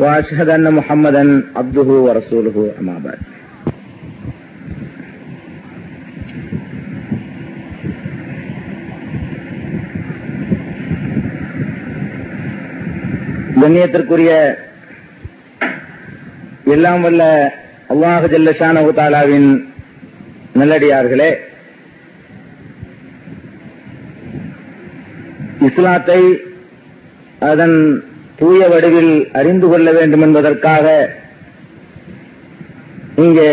وأشهد أن محمدا عبده ورسوله أما بعد கண்ணியத்திற்குரிய எல்லாம் வல்ல அல்லாஹு ஜல்லஷான தாலாவின் நல்லடியார்களே இஸ்லாத்தை அதன் தூய வடிவில் அறிந்து கொள்ள வேண்டும் என்பதற்காக இங்கே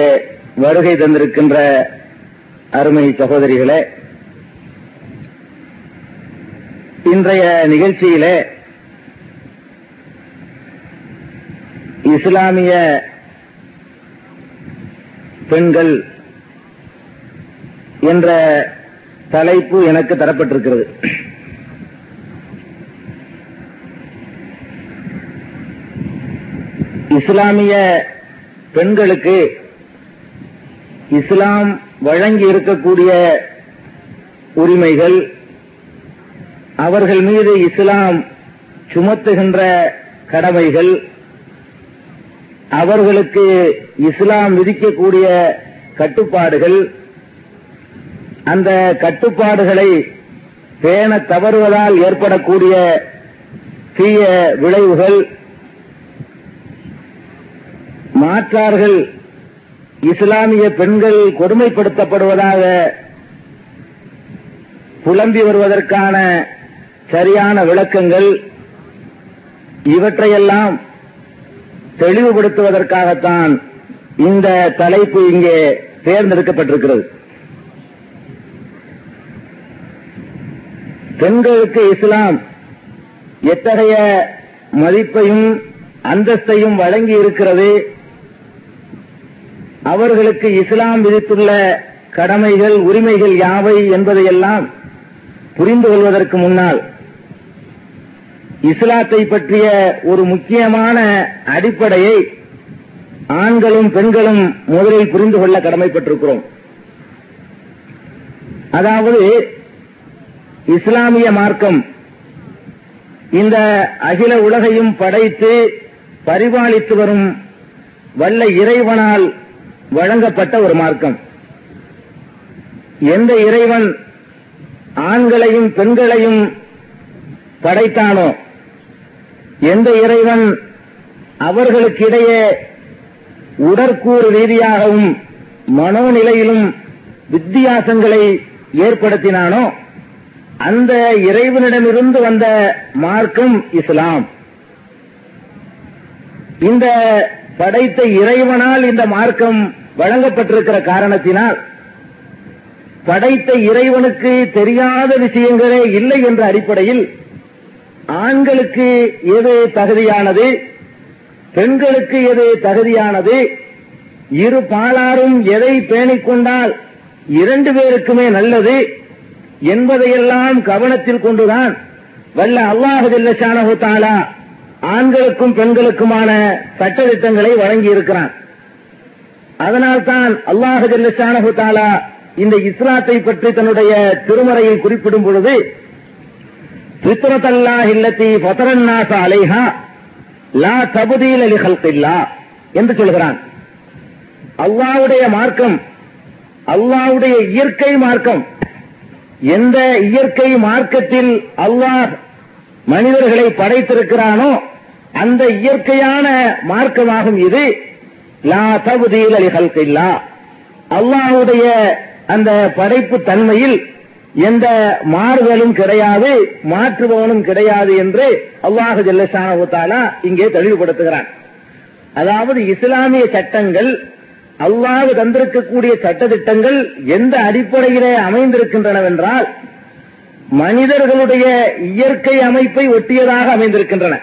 வருகை தந்திருக்கின்ற அருமை சகோதரிகளே இன்றைய நிகழ்ச்சியிலே இஸ்லாமிய பெண்கள் என்ற தலைப்பு எனக்கு தரப்பட்டிருக்கிறது. இஸ்லாமிய பெண்களுக்கு இஸ்லாம் வழங்கி இருக்கக்கூடிய உரிமைகள் அவர்கள் மீது இஸ்லாம் சுமத்துகின்ற கடமைகள் அவர்களுக்கு இஸ்லாம் விதிக்கக்கூடிய கட்டுப்பாடுகள் அந்த கட்டுப்பாடுகளை பேண தவறுவதால் ஏற்படக்கூடிய தீய விளைவுகள் மாற்றார்கள். இஸ்லாமிய பெண்கள் கொடுமைப்படுத்தப்படுவதாக புலம்பி வருவதற்கான சரியான விளக்கங்கள் இவற்றையெல்லாம் தெளிவுபடுத்துவதற்காகத்தான் இந்த தலைப்பு இங்கே தேர்ந்தெடுக்கப்பட்டிருக்கிறது. பெண்களுக்கு இஸ்லாம் எத்தகைய மதிப்பையும் அந்தஸ்தையும் வழங்கி இருக்கிறது அவர்களுக்கு இஸ்லாம் விதித்துள்ள கடமைகள் உரிமைகள் யாவை என்பதையெல்லாம் புரிந்து கொள்வதற்கு முன்னால் இஸ்லாத்தை பற்றிய ஒரு முக்கியமான அடிப்படையை ஆண்களும் பெண்களும் முதலில் புரிந்து கொள்ள கடமைப்பட்டிருக்கிறோம். அதாவது இஸ்லாமிய மார்க்கம் இந்த அகில உலகையும் படைத்து பரிபாலித்து வரும் வல்ல இறைவனால் வழங்கப்பட்ட ஒரு மார்க்கம். எந்த இறைவன் ஆண்களையும் பெண்களையும் படைத்தானோ எந்த இறைவன் அவர்களுக்கிடையே உடற்கூறு ரீதியாகவும் மனோநிலையிலும் வித்தியாசங்களை ஏற்படுத்தினானோ அந்த இறைவனிடமிருந்து வந்த மார்க்கம் இஸ்லாம். இந்த படைத்த இறைவனால் இந்த மார்க்கம் வழங்கப்பட்டிருக்கிற காரணத்தினால் படைத்த இறைவனுக்கு தெரியாத விஷயங்களே இல்லை என்ற அடிப்படையில் ஆண்களுக்கு எது தகுதியானது பெண்களுக்கு எது தகுதியானது இரு பாலாரும் எதை பேணிக்கொண்டால் இரண்டு பேருக்குமே நல்லது என்பதையெல்லாம் கவனத்தில் கொண்டுதான் வல்ல அல்லாஹு ஜல்லஷானஹு தாலா ஆண்களுக்கும் பெண்களுக்குமான சட்டத்திட்டங்களை வழங்கி இருக்கிறான் அதனால்தான் அல்லாஹு ஜல்லஷானஹு தாலா இந்த இஸ்லாத்தை பற்றி தன்னுடைய திருமறையில் குறிப்பிடும் பொழுது பித்ரத்தல்லா இல்லத்தி ஃபதரன்னாச அலைஹா லா தபுதீல் அலி ஹல்கில்லா என்று சொல்கிறான். அல்லாவுடைய மார்க்கம் அல்லாவுடைய இயற்கை மார்க்கம் எந்த இயற்கை மார்க்கத்தில் அல்லாஹ் மனிதர்களை படைத்திருக்கிறானோ அந்த இயற்கையான மார்க்கமாகும் இது. லா தகுதியில் அலிகல்கில்லா அல்லாஹுடைய அந்த படைப்பு தன்மையில் எந்த மாறுதலும் கிடையாது மாற்றுபவனும் கிடையாது என்று அல்லாஹு ஜல்லஷானா இங்கே தெளிவுபடுத்துகிறான். அதாவது இஸ்லாமிய சட்டங்கள் அல்லாஹ் தந்திருக்கக்கூடிய சட்டத்திட்டங்கள் எந்த அடிப்படையிலே அமைந்திருக்கின்றனவென்றால் மனிதர்களுடைய இயற்கை அமைப்பை ஒட்டியதாக அமைந்திருக்கின்றன.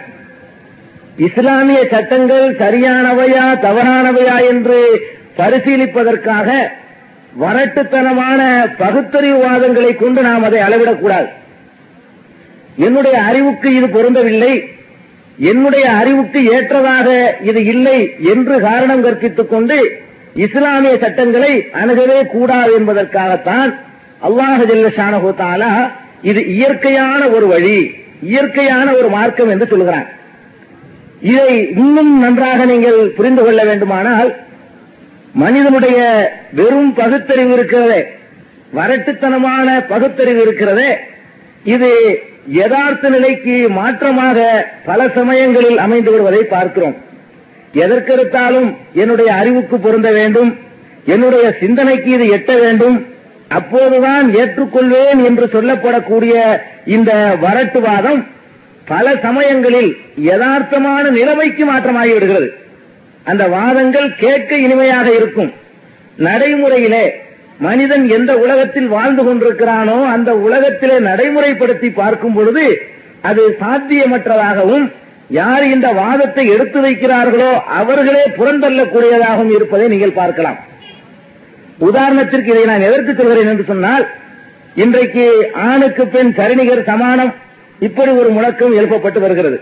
இஸ்லாமிய சட்டங்கள் சரியானவையா தவறானவையா என்று பரிசீலிப்பதற்காக வரட்டுத்தனமான பகுத்தறிவுவாதங்களை கொண்டு நாம் அதை அளவிடக்கூடாது என்னுடைய அறிவுக்கு இது பொருந்தவில்லை. என்னுடைய அறிவுக்கு ஏற்றதாக இது இல்லை என்று காரணம் கற்பித்துக் கொண்டு இஸ்லாமிய சட்டங்களை அணுகவே கூடாது என்பதற்காகத்தான் அல்லாஹ் ஜல்லஷானஹு தாலா இது இயற்கையான ஒரு வழி இயற்கையான ஒரு மார்க்கம் என்று சொல்கிறான். இதை இன்னும் நன்றாக நீங்கள் புரிந்து கொள்ள வேண்டுமானால் மனிதனுடைய வெறும் பகுத்தறிவு இருக்கிறதே வரட்டுத்தனமான பகுத்தறிவு இருக்கிறதே இது யதார்த்த நிலைக்கு மாற்றமாக பல சமயங்களில் அமைந்து வருவதை பார்க்கிறோம். எதற்கெடுத்தாலும் என்னுடைய அறிவுக்கு பொருந்த வேண்டும் என்னுடைய சிந்தனைக்கு இது எட்ட வேண்டும் அப்போதுதான் ஏற்றுக்கொள்வேன் என்று சொல்லப்படக்கூடிய இந்த வரட்டுவாதம் பல சமயங்களில் யதார்த்தமான நிலைமைக்கு மாற்றமாகி விடுகிறது அந்த வாதங்கள் கேட்க இனிமையாக இருக்கும். நடைமுறையிலே மனிதன் எந்த உலகத்தில் வாழ்ந்து கொண்டிருக்கிறானோ அந்த உலகத்திலே நடைமுறைப்படுத்தி பார்க்கும் பொழுது அது சாத்தியமற்றதாகவும் யார் இந்த வாதத்தை எடுத்து வைக்கிறார்களோ அவர்களே புறந்தள்ளக்கூடியதாகவும் இருப்பதை நீங்கள் பார்க்கலாம். உதாரணத்திற்கு இதை நான் எதற்கு சொல்கிறேன் என்று சொன்னால் இன்றைக்கு ஆணுக்கு பெண் சரிநிகர் சமானம் இப்படி ஒரு முழக்கம் எழுப்பப்பட்டு வருகிறது.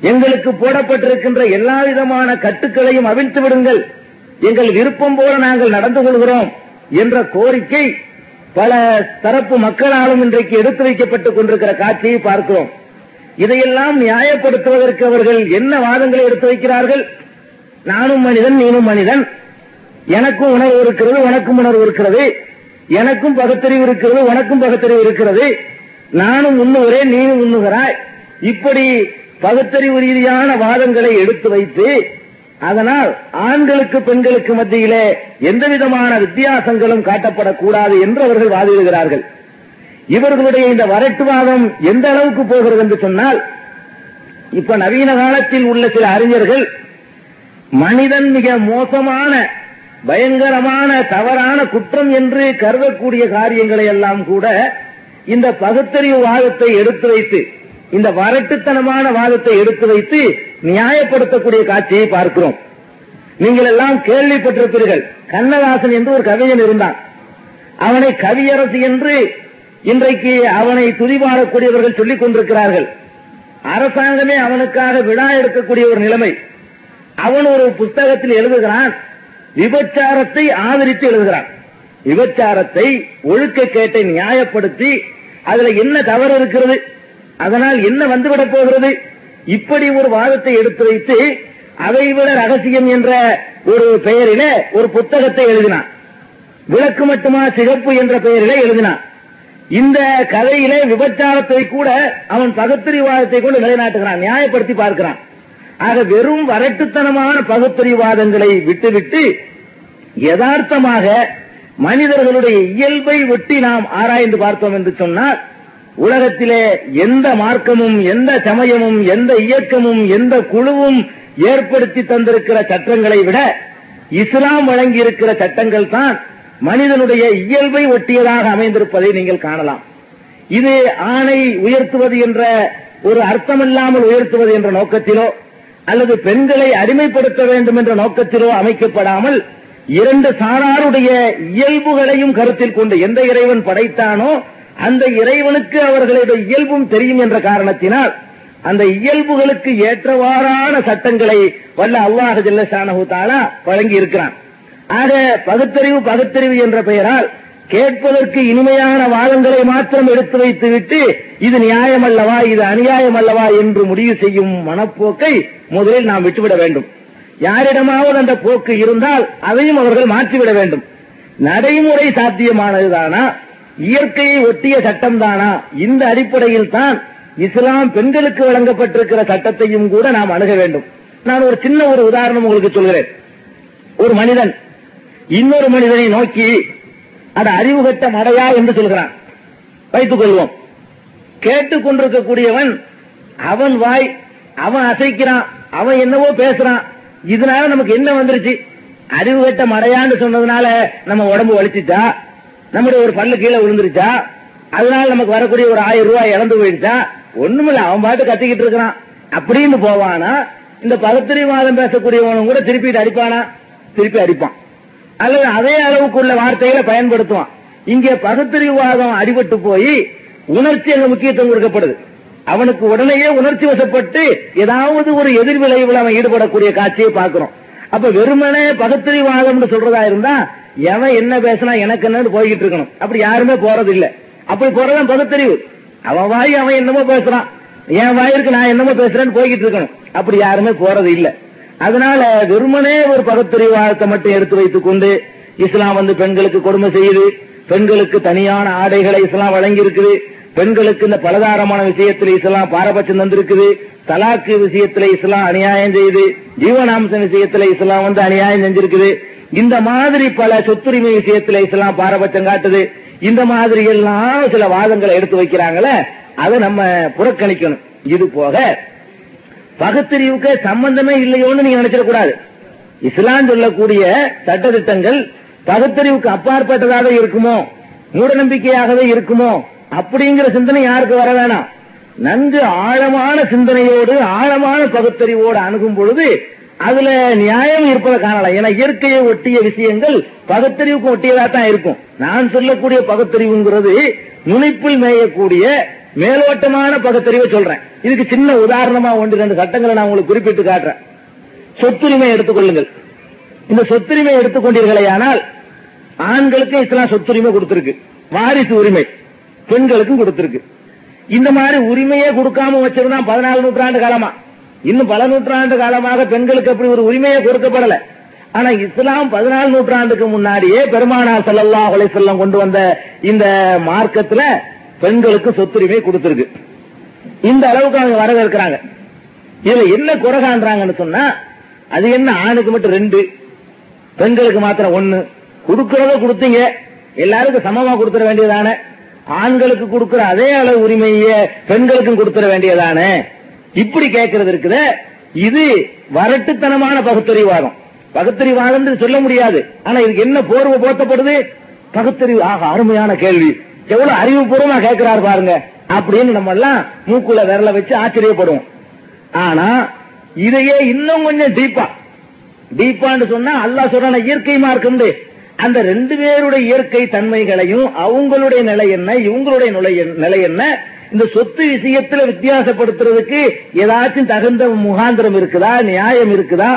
எங்களுக்கு போடப்பட்டிருக்கின்ற எல்லா விதமான கட்டுக்களையும் அவிழ்த்து விடுங்கள். எங்கள் விருப்பம் போல நாங்கள் நடந்து கொள்கிறோம் என்ற கோரிக்கை பல தரப்பு மக்களாலும் இன்றைக்கு எடுத்து வைக்கப்பட்டுக் கொண்டிருக்கிற காட்சியை பார்க்கிறோம். இதையெல்லாம் நியாயப்படுத்துவதற்கு அவர்கள் என்ன வாதங்களை எடுத்து வைக்கிறார்கள்? நானும் மனிதன் நீனும் மனிதன். எனக்கும் உணர்வு இருக்கிறது உனக்கும் உணர்வு இருக்கிறது. எனக்கும் பகுத்தறிவு இருக்கிறது உனக்கும் பகுத்தறிவு இருக்கிறது. நானும் உண்ணுகிறேன் நீனும் உண்ணுகிறாய். இப்படி பகுத்தறிவு ரீதியான வாதங்களை எடுத்து வைத்து அதனால் ஆண்களுக்கு பெண்களுக்கு மத்தியிலே எந்த விதமான வித்தியாசங்களும் காட்டப்படக்கூடாது என்று அவர்கள் வாதிடுகிறார்கள். இவர்களுடைய இந்த வரட்டுவாதம் எந்த அளவுக்கு போகிறது என்று சொன்னால் இப்ப நவீன காலத்தில் உள்ள சில அறிஞர்கள் மனிதன் மிக மோசமான பயங்கரமான தவறான குற்றம் என்று கருதக்கூடிய காரியங்களை எல்லாம் கூட இந்த பகுத்தறிவு வாதத்தை எடுத்து வைத்து இந்த வரட்டுத்தனமான வாதத்தை எடுத்து வைத்து நியாயப்படுத்தக்கூடிய காட்சியை பார்க்கிறோம். நீங்கள் எல்லாம் கேள்விப்பட்டிருப்பீர்கள் கண்ணதாசன் என்று ஒரு கவிஞன் இருந்தான். அவனை கவியரசு என்று இன்றைக்கு அவனை துதிபாடக்கூடியவர்கள் சொல்லிக் கொண்டிருக்கிறார்கள். அரசாங்கமே அவனுக்காக விழா எடுக்கக்கூடிய ஒரு நிலைமை. அவன் ஒரு புஸ்தகத்தில் எழுதுகிறான் விபச்சாரத்தை ஆதரித்து எழுதுகிறான். விபச்சாரத்தை ஒழுக்கக்கேட்டை நியாயப்படுத்தி அதுல என்ன தவறு இருக்கிறது? அதனால் என்ன வந்துவிடப் போகிறது? இப்படி ஒரு வாதத்தை எடுத்து வைத்து அதைவிட ரகசியம் என்ற ஒரு பெயரில ஒரு புத்தகத்தை எழுதினான். விளக்கு மட்டுமா சிகப்பு என்ற பெயரில எழுதினான். இந்த கதையிலே விபச்சாரத்தை கூட அவன் பகுத்தறிவாதத்தை கொண்டு நிலைநாட்டுகிறான் நியாயப்படுத்தி பார்க்கிறான். ஆக வெறும் வரட்டுத்தனமான பகுத்தறிவாதங்களை விட்டுவிட்டு யதார்த்தமாக மனிதர்களுடைய இயல்பை ஒட்டி நாம் ஆராய்ந்து பார்த்தோம் என்று சொன்னால் உலகத்திலே எந்த மார்க்கமும் எந்த சமயமும் எந்த இயக்கமும் எந்த குழுவும் ஏற்படுத்தி தந்திருக்கிற சட்டங்களை விட இஸ்லாம் வழங்கி இருக்கிற சட்டங்கள் தான் மனிதனுடைய இயல்பை ஒட்டியதாக அமைந்திருப்பதை நீங்கள் காணலாம். இது ஆணை உயர்த்துவது என்ற ஒரு அர்த்தமில்லாமல் உயர்த்துவது என்ற நோக்கத்திலோ அல்லது பெண்களை அடிமைப்படுத்த வேண்டும் என்ற நோக்கத்திலோ அமைக்கப்படாமல் இரண்டு சாராருடைய இயல்புகளையும் கருத்தில் கொண்டு எந்த இறைவன் படைத்தானோ அந்த இறைவனுக்கு அவர்களுடைய இயல்பும் தெரியும் என்ற காரணத்தினால் அந்த இயல்புகளுக்கு ஏற்றவாறான சட்டங்களை வல்ல அல்லாஹ் ஜல்லஷானஹு தாலா வழங்கி இருக்கிறான் ஆக பகுத்தறிவு பகுத்தறிவு என்ற பெயரால் கேட்பதற்கு இனிமையான வாதங்களை மாத்திரம் எடுத்து வைத்துவிட்டு இது நியாயம் அல்லவா இது அநியாயம் அல்லவா என்று முடிவு செய்யும் மனப்போக்கை முதலில் நாம் விட்டுவிட வேண்டும். யாரிடமாவது அந்த போக்கு இருந்தால் அதையும் அவர்கள் மாற்றிவிட வேண்டும். நடைமுறை சாத்தியமானதுதானா? இயற்கையை ஒட்டிய சட்டம் தானா இந்த அடிப்படையில் தான் இஸ்லாம் பெண்களுக்கு வழங்கப்பட்டிருக்கிற சட்டத்தையும் கூட நாம் அணுக வேண்டும். நான் ஒரு சின்ன ஒரு உதாரணம் உங்களுக்கு சொல்கிறேன். ஒரு மனிதன் இன்னொரு மனிதனை நோக்கி அது அறிவு கட்ட மடையா? என்று சொல்கிறான். வைத்துக் கொள்வோம். கேட்டுக் கொண்டிருக்கக்கூடியவன் அவன் வாய் அவன் அசைக்கிறான் அவன் என்னவோ பேசுறான் இதனால நமக்கு என்ன வந்துருச்சு? அறிவு கட்ட மடையான்னு சொன்னதுனால நம்ம உடம்பு வலிச்சுச்சா? நம்முடைய ஒரு பல்லு கீழே விழுந்துருச்சா? அதனால நமக்கு வரக்கூடிய ஒரு ஆயிரம் ரூபாய் இழந்து போயிடுச்சா? ஒண்ணுமில்ல அவன் பாட்டு கத்திக்கிட்டு இருக்கிறான். அப்படின்னு போவானா இந்த பகுத்தறிவாதம் பேசக்கூடியவனும் கூட திருப்பி அடிப்பானா? திருப்பி அடிப்பான். அல்லது அதே அளவுக்கு உள்ள வார்த்தைகளை பயன்படுத்துவான். இங்கே பகுத்தறிவாதம் அடிபட்டு போய் உணர்ச்சி அங்க முக்கியத்துவம் கொடுக்கப்படுது. அவனுக்கு உடனேயே உணர்ச்சி வசப்பட்டு ஏதாவது ஒரு எதிர்விளைவில் அவன் ஈடுபடக்கூடிய காட்சியை பார்க்கிறோம். அப்ப வெறுமனே பகுத்தறிவாதம்னு சொல்றதா இருந்தா எவன் என்ன பேசினா எனக்கு என்னன்னு போய்கிட்டு இருக்கணும். அப்படி யாருமே போறது இல்ல அப்படி போறதான் பகுத்தறிவு. அவன் வாய் அவன் என்னமோ பேசுறான். என் வாயிற்கு நான் என்னமோ பேசுறேன்னு போய்கிட்டு இருக்கணும். அப்படி யாருமே போறது இல்ல அதனால வெறுமனே ஒரு பகுத்தறிவாதத்தை மட்டும் எடுத்து வைத்துக் கொண்டு இஸ்லாம் வந்து பெண்களுக்கு கொடுமை செய்யுது. பெண்களுக்கு தனியான ஆடைகளை இஸ்லாம் வழங்கி இருக்குது பெண்களுக்கு இந்த பலதாரமான விஷயத்தில் இஸ்லாம் பாரபட்சம் தந்திருக்குது. தலாக்கு விஷயத்துல இஸ்லாம் அநியாயம் செய்யுது. ஜீவனாம்சம் விஷயத்துல இஸ்லாம் வந்து அநியாயம் செஞ்சிருக்குது. இந்த மாதிரி பல சொத்துரிமை விஷயத்துல இஸ்லாம் பாரபட்சம் காட்டுது. இந்த மாதிரி எல்லாம் சில வாதங்களை எடுத்து வைக்கிறாங்களே அதை நம்ம புறக்கணிக்கணும். இது போக பகுத்தறிவுக்கு சம்பந்தமே இல்லையோன்னு நீங்க நினைச்சிடக்கூடாது. இஸ்லாம் சொல்லக்கூடிய சட்டத்திட்டங்கள் பகுத்தறிவுக்கு அப்பாற்பட்டதாக இருக்குமோ? மூட நம்பிக்கையாகவே இருக்குமோ? அப்படிங்கிற சிந்தனை யாருக்கு வர வேணாம். நன்கு ஆழமான சிந்தனையோடு ஆழமான பகுத்தறிவோடு அணுகும் பொழுது அதுல நியாயம் இருப்பதை காணலாம். ஏன்னா இயற்கையை ஒட்டிய விஷயங்கள் பகுத்தறிவுக்கு ஒட்டியதா தான் இருக்கும். நான் சொல்லக்கூடிய பகுத்தறிவுங்கிறது நுனிப்பில் மேயக்கூடிய மேலோட்டமான பகுத்தறிவை சொல்றேன். இதுக்கு சின்ன உதாரணமா ஒன்று ரெண்டு சட்டங்களை நான் உங்களுக்கு குறிப்பிட்டு காட்டுறேன். சொத்துரிமை எடுத்துக்கொள்ளுங்கள் இந்த சொத்துரிமை எடுத்துக்கொண்டீர்களே ஆனால் ஆண்களுக்கு இஸ்லாம் சொத்துரிமை கொடுத்திருக்கு. வாரிசு உரிமை. பெண்களுக்கும் கொடுத்திருக்கு. இந்த மாதிரி உரிமையே கொடுக்காம வச்சிருந்தான் பதினாலு நூற்றாண்டு காலமா. இன்னும் பல நூற்றாண்டு காலமாக பெண்களுக்கு அப்படி ஒரு உரிமையே கொடுக்கப்படல. ஆனா இஸ்லாம் பதினாலு நூற்றாண்டுக்கு முன்னாடியே பெருமானார் செல்லல்லா கொலை செல்லம் கொண்டு வந்த இந்த மார்க்கத்துல பெண்களுக்கு சொத்துரிமை கொடுத்திருக்கு. இந்த அளவுக்கு அவங்க வரவேற்கிறாங்க. இதுல என்ன குறை காண்றாங்கன்னு சொன்னா அது என்ன ஆணுக்கு மட்டும் ரெண்டு பெண்களுக்கு மாத்திரம் ஒண்ணு. கொடுக்கறத கொடுத்தீங்க. எல்லாருக்கும் சமமா கொடுத்துட வேண்டியதானே. ஆண்களுக்கு கொடுக்கிற அதே அளவு உரிமையை பெண்களுக்கும் கொடுத்துட வேண்டியதானே? இப்படி கேட்கறது இருக்குது. இது வரட்டுத்தனமான பகுத்தறிவாதம் பகுத்தறிவாதம் சொல்ல முடியாது. ஆனா இதுக்கு என்ன போர்வை போத்தப்படுது? பகுத்தறிவு. ஆக அருமையான கேள்வி. எவ்வளவு அறிவுபூர்வமா கேட்கிறாரு பாருங்க. அப்படின்னு நம்ம எல்லாம் மூக்குல விரல வச்சு ஆச்சரியப்படுவோம். ஆனா இதையே இன்னும் கொஞ்சம் டீப்பா டீப்பான்னு சொன்னா அல்லாஹ் சொல்றான இயற்கை மார்க்கம் அந்த ரெண்டு பேருடைய இயற்கை தன்மைகளையும் அவங்களுடைய நிலை என்ன இவங்களுடைய நிலை- நிலை என்ன இந்த சொத்து விஷயத்துல வித்தியாசப்படுத்துறதுக்கு ஏதாச்சும் தகுந்த முகாந்திரம் இருக்குதா நியாயம் இருக்குதா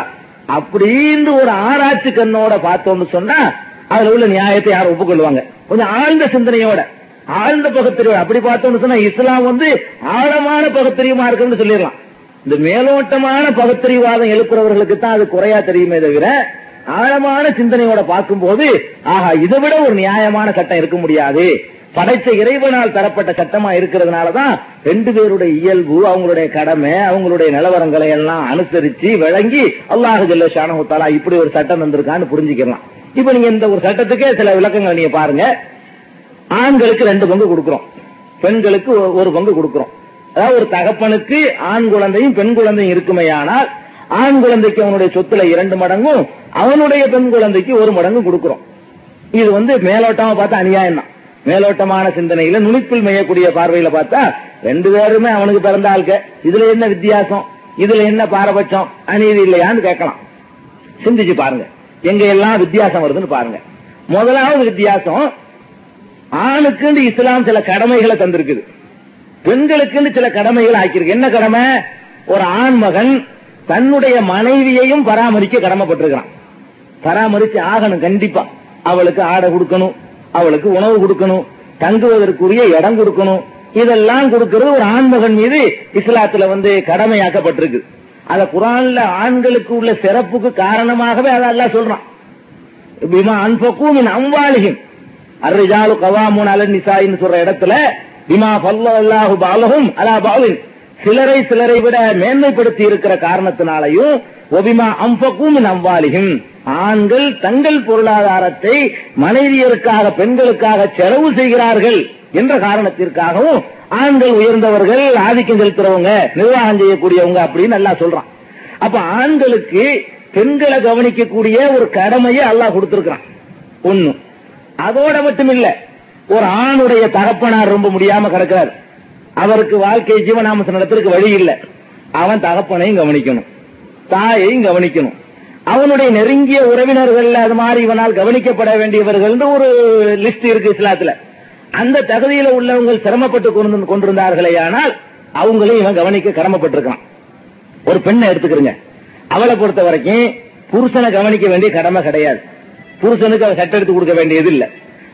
அப்படின்னு ஒரு ஆராய்ச்சி கண்ணோட பார்த்தோம்னு சொன்னா அதுல உள்ள நியாயத்தை யாரும் ஒப்புக்கொள்வாங்க. கொஞ்சம் ஆழ்ந்த சிந்தனையோட ஆழ்ந்த பகுத்தறிவு அப்படி பார்த்தோம்னு சொன்னா இஸ்லாம் வந்து ஆழமான பகுத்தறிவுமா இருக்குன்னு சொல்லிடலாம். இந்த மேலோட்டமான பகுத்தறிவாதம் எழுப்புறவர்களுக்கு தான் அது குறையா தெரியுமே தவிர ஆழமான சிந்தனையோட பார்க்கும்போது ஆஹா இதை விட ஒரு நியாயமான சட்டம் இருக்க முடியாது. படைத்த இறைவனால் தரப்பட்ட சட்டமா இருக்கிறதுனாலதான் ரெண்டு பேருடைய இயல்பு அவங்களுடைய கடமை அவங்களுடைய நிலவரங்களை எல்லாம் அனுசரிச்சு விளங்கி அல்லாஹு ஜல்ல ஷானஹுத்தாலா இப்படி ஒரு சட்டம் வந்திருக்கான்னு புரிஞ்சுக்கலாம். இப்ப நீங்க இந்த ஒரு சட்டத்துக்கே சில விளக்கங்கள் நீங்க பாருங்க. ஆண்களுக்கு ரெண்டு பங்கு கொடுக்கிறோம். பெண்களுக்கு ஒ- ஒரு பங்கு கொடுக்கிறோம். அதாவது ஒரு தகப்பனுக்கு ஆண் குழந்தையும் பெண் குழந்தையும் இருக்குமேயானால் ஆண் குழந்தைக்கு அவனுடைய சொத்துல இரண்டு மடங்கும் அவனுடைய பெண் குழந்தைக்கு ஒரு மடங்கும் கொடுக்கிறோம். இது வந்து மேலோட்டமா பார்த்தா அநியாயம் தான் மேலோட்டமான சிந்தனையில நுனிப்பில் மையக்கூடிய பார்வையில பார்த்தா ரெண்டு பேருமே அவனுக்கு பிறந்த ஆள்க. இதுல என்ன வித்தியாசம்? இதுல என்ன பாரபட்சம்? அநீதி இல்லையான்னு கேட்கலாம். சிந்திச்சு பாருங்க. எங்க எல்லாம் வித்தியாசம் வருதுன்னு பாருங்க. முதலாவது வித்தியாசம் ஆணுக்குன்னு இஸ்லாம் சில கடமைகளை தந்திருக்குது. பெண்களுக்குன்னு சில கடமைகள் ஆக்கியிருக்கு. என்ன கடமை? ஒரு ஆண் மகன் தன்னுடைய மனைவியையும் பராமரிக்க கடமைப்பட்டிருக்கிறான். பராமரிச்சு ஆகணும் கண்டிப்பா. அவளுக்கு ஆடை கொடுக்கணும் அவளுக்கு உணவு கொடுக்கணும் தங்குவதற்குரிய இடம் கொடுக்கணும். இதெல்லாம் கொடுக்கிறது ஒரு ஆண்மகன் மீது இஸ்லாத்துல வந்து கடமையாக்கப்பட்டிருக்கு. அத குரான்ல ஆண்களுக்கு உள்ள சிறப்புக்கு காரணமாகவே அதெல்லாம் சொல்றான். பிமா அன்பக்கும் மின் அர்ரிஜாலு கவாமுன் அலன் நிசாயின்னு சொல்ற இடத்துல பிமா ஃபல்லல்லாஹு பாலகும் அலா பாலின். சிலரை சிலரை விட மேன்மைப்படுத்தி இருக்கிற காரணத்தினாலையும் ஒபிமா அம்பக்கும் மின் ஆண்கள் தங்கள் பொருளாதாரத்தை மனைவியருக்காக பெண்களுக்காக செலவு செய்கிறார்கள் என்ற காரணத்திற்காகவும் ஆண்கள் உயர்ந்தவர்கள் ஆதிக்கம் செலுத்துறவங்க நிர்வாகம் செய்யக்கூடியவங்க அப்படின்னு நல்லா சொல்றான். அப்ப ஆண்களுக்கு பெண்களை கவனிக்கக்கூடிய ஒரு கடமையை அல்லாஹ் கொடுத்திருக்கிறான். ஒண்ணு. அதோட மட்டும் இல்ல ஒரு ஆணுடைய தகப்பனார் ரொம்ப முடியாம கிடக்கிறார். அவருக்கு வாழ்க்கை ஜீவனாமசம் நடத்துறதுக்கு வழி இல்லை. அவன் தகப்பனையும் கவனிக்கணும். தாயையும் கவனிக்கணும். அவனுடைய நெருங்கிய உறவினர்கள் அது மாதிரி இவனால் கவனிக்கப்பட வேண்டியவர்கள் ஒரு லிஸ்ட் இருக்கு இஸ்லாத்துல. அந்த தகுதியில உள்ளவங்க சிரமப்பட்டு கொண்டு கொண்டிருந்தார்களே ஆனால் அவங்களையும் இவன் கவனிக்க கடமைப்பட்டிருக்கான். ஒரு பெண்ணை எடுத்துக்கிறங்க. அவளை பொறுத்த வரைக்கும் புருஷனை கவனிக்க வேண்டிய கடமை கிடையாது. புருஷனுக்கு அவன் சட்டை எடுத்து கொடுக்க வேண்டியது இல்லை.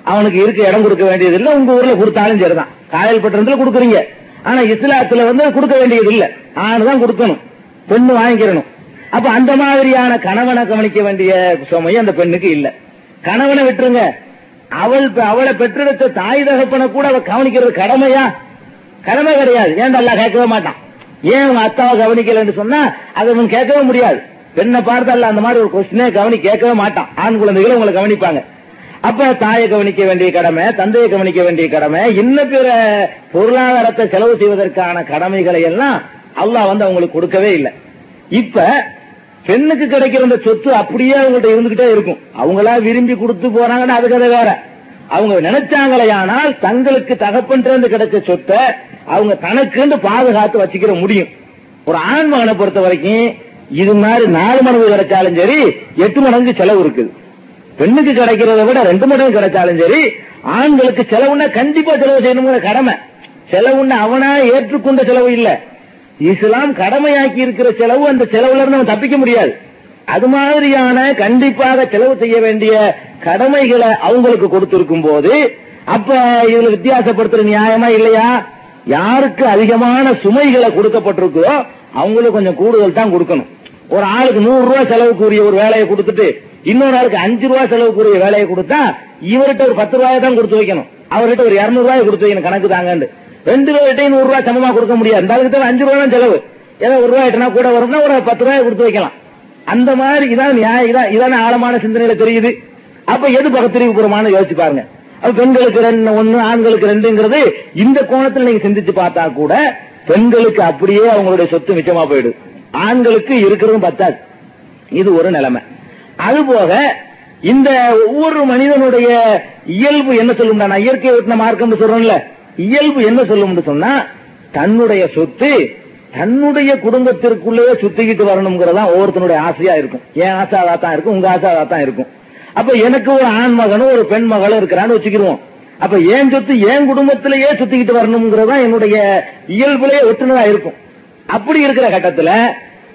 அவனுக்கு இருக்க இடம் கொடுக்க வேண்டியது இல்லை உங்க ஊர்ல கொடுத்தாலும் சரிதான். காயல் பட்டணத்துல கொடுக்குறீங்க. ஆனா இஸ்லாத்துல வந்து கொடுக்க வேண்டியது இல்ல ஆணுதான் கொடுக்கணும். பெண்ணு வாங்கிக்கிறணும். அப்ப அந்த மாதிரியான கணவனை கவனிக்க வேண்டிய சுமையை அந்த பெண்ணுக்கு இல்ல. கணவனை விட்டுருங்க. அவள் அவளை பெற்றெடுத்த தாய் தகப்பனை கூட அவ கவனிக்கிறது கடமையா? கடமை கிடையாது. ஏன் அல்ல கேட்கவே மாட்டான்? ஏன் உங்க அத்தாவை கவனிக்கலன்னு சொன்னா அதை அவன் கேட்கவே முடியாது. பெண்ணை பார்த்தால அந்த மாதிரி ஒரு கொஸ்டினே கவனி கேட்கவே மாட்டான். ஆண் குழந்தைகளை உங்களை கவனிப்பாங்க. அப்ப தாயை கவனிக்க வேண்டிய கடமை தந்தையை கவனிக்க வேண்டிய கடமை இன்ன பிற பொருளாதாரத்தை செலவு செய்வதற்கான கடமைகளை எல்லாம் அல்லாஹ் வந்து அவங்களுக்கு கொடுக்கவே இல்லை. இப்ப பெண்ணுக்கு கிடைக்கிற அந்த சொத்து அப்படியே அவங்கள்ட்ட இருந்துகிட்டே இருக்கும். அவங்களா விரும்பி கொடுத்து போறாங்கன்னா அது கதை வேற. அவங்க நினைச்சாங்களே ஆனால் தங்களுக்கு தகப்பன்றிருந்து கிடைச்ச சொத்தை அவங்க தனக்குன்னு பாதுகாத்து வச்சுக்கிற முடியும். ஒரு ஆண் மகனை பொறுத்த வரைக்கும் இது மாதிரி நாலு மடங்கு கிடைச்சாலும் சரி எட்டு மடங்கு செலவு இருக்குது. பெண்ணுக்கு கிடைக்கிறத விட ரெண்டு மடங்கு கிடைச்சாலும் சரி ஆண்களுக்கு செலவுன்னா கண்டிப்பா செலவு செய்யணுங்கிற கடமை. செலவுன்னு அவனா ஏற்றுக்கொண்ட செலவு இல்ல. இஸ்லாம் கடமையாக்கி இருக்கிற செலவு அந்த செலவுல இருந்து அவன் தப்பிக்க முடியாது. அது மாதிரியான கண்டிப்பாக செலவு செய்ய வேண்டிய கடமைகளை அவங்களுக்கு கொடுத்திருக்கும் போது அப்ப இதுல வித்தியாசப்படுத்துற நியாயமா இல்லையா? யாருக்கு அதிகமான சுமைகளை கொடுக்கப்பட்டிருக்கோ அவங்களுக்கு கொஞ்சம் கூடுதல் தான் கொடுக்கணும். ஒரு ஆளுக்கு நூறு ரூபாய் செலவுக்குரிய ஒரு வேலையை கொடுத்துட்டு இன்னொரு ஆளுக்கு அஞ்சு ரூபாய் செலவுக்குரிய வேலையை கொடுத்தா இவர்கிட்ட ஒரு பத்து ரூபாய் தான் கொடுத்து வைக்கணும். அவர்கிட்ட ஒரு இருநூறு ரூபாய் கொடுத்து வைக்கணும் கணக்கு தாங்கன்னு ரெண்டு பேர்கிட்டையும் நூறு ரூபாய் சமமா கொடுக்க முடியாது. இந்த ஆளுக்கு அஞ்சு ரூபாய் தான் செலவு. ஏதோ ஒரு ரூபாய் எட்டுனா கூட வரும்னா ஒரு பத்து ரூபாய் கொடுத்து வைக்கலாம். அந்த மாதிரி இதான் நியாயம் இதான் இதான ஆழமான சிந்தனையில தெரியுது. அப்ப எது பகத்திரிவுபுறமான யோசிச்சு பாருங்க. பெண்களுக்கு ரெண்டு ஒண்ணு ஆண்களுக்கு ரெண்டுங்கிறது இந்த கோணத்துல நீங்க சிந்திச்சு பார்த்தா கூட பெண்களுக்கு அப்படியே அவங்களுடைய சொத்து மிச்சமா போயிடுது. ஆண்களுக்கு இருக்கிறதும் பத்தாது. இது ஒரு நிலைமை. அதுபோக இந்த ஒவ்வொரு மனிதனுடைய இயல்பு என்ன சொல்லும்? நான் இயற்கை ஒட்டின மார்க்கம் சொல்றேன்ல. இயல்பு என்ன சொல்லும் சொன்னா தன்னுடைய சொத்து தன்னுடைய குடும்பத்திற்குள்ளேயே சுத்திக்கிட்டு வரணுங்கிறதா ஒவ்வொருத்தனுடைய ஆசையா இருக்கும். என் ஆசாவா தான் இருக்கும் உங்க ஆசாவா தான் இருக்கும். அப்ப எனக்கு ஒரு ஆண் மகனும் ஒரு பெண் மகளும் இருக்கிறான்னு வச்சுக்கிருவோம். அப்ப ஏன் சொத்து என் குடும்பத்திலேயே சுத்திக்கிட்டு வரணுங்கிறதா என்னுடைய இயல்புலயே ஒற்றுனதா இருக்கும். அப்படி இருக்கிற கட்டத்துல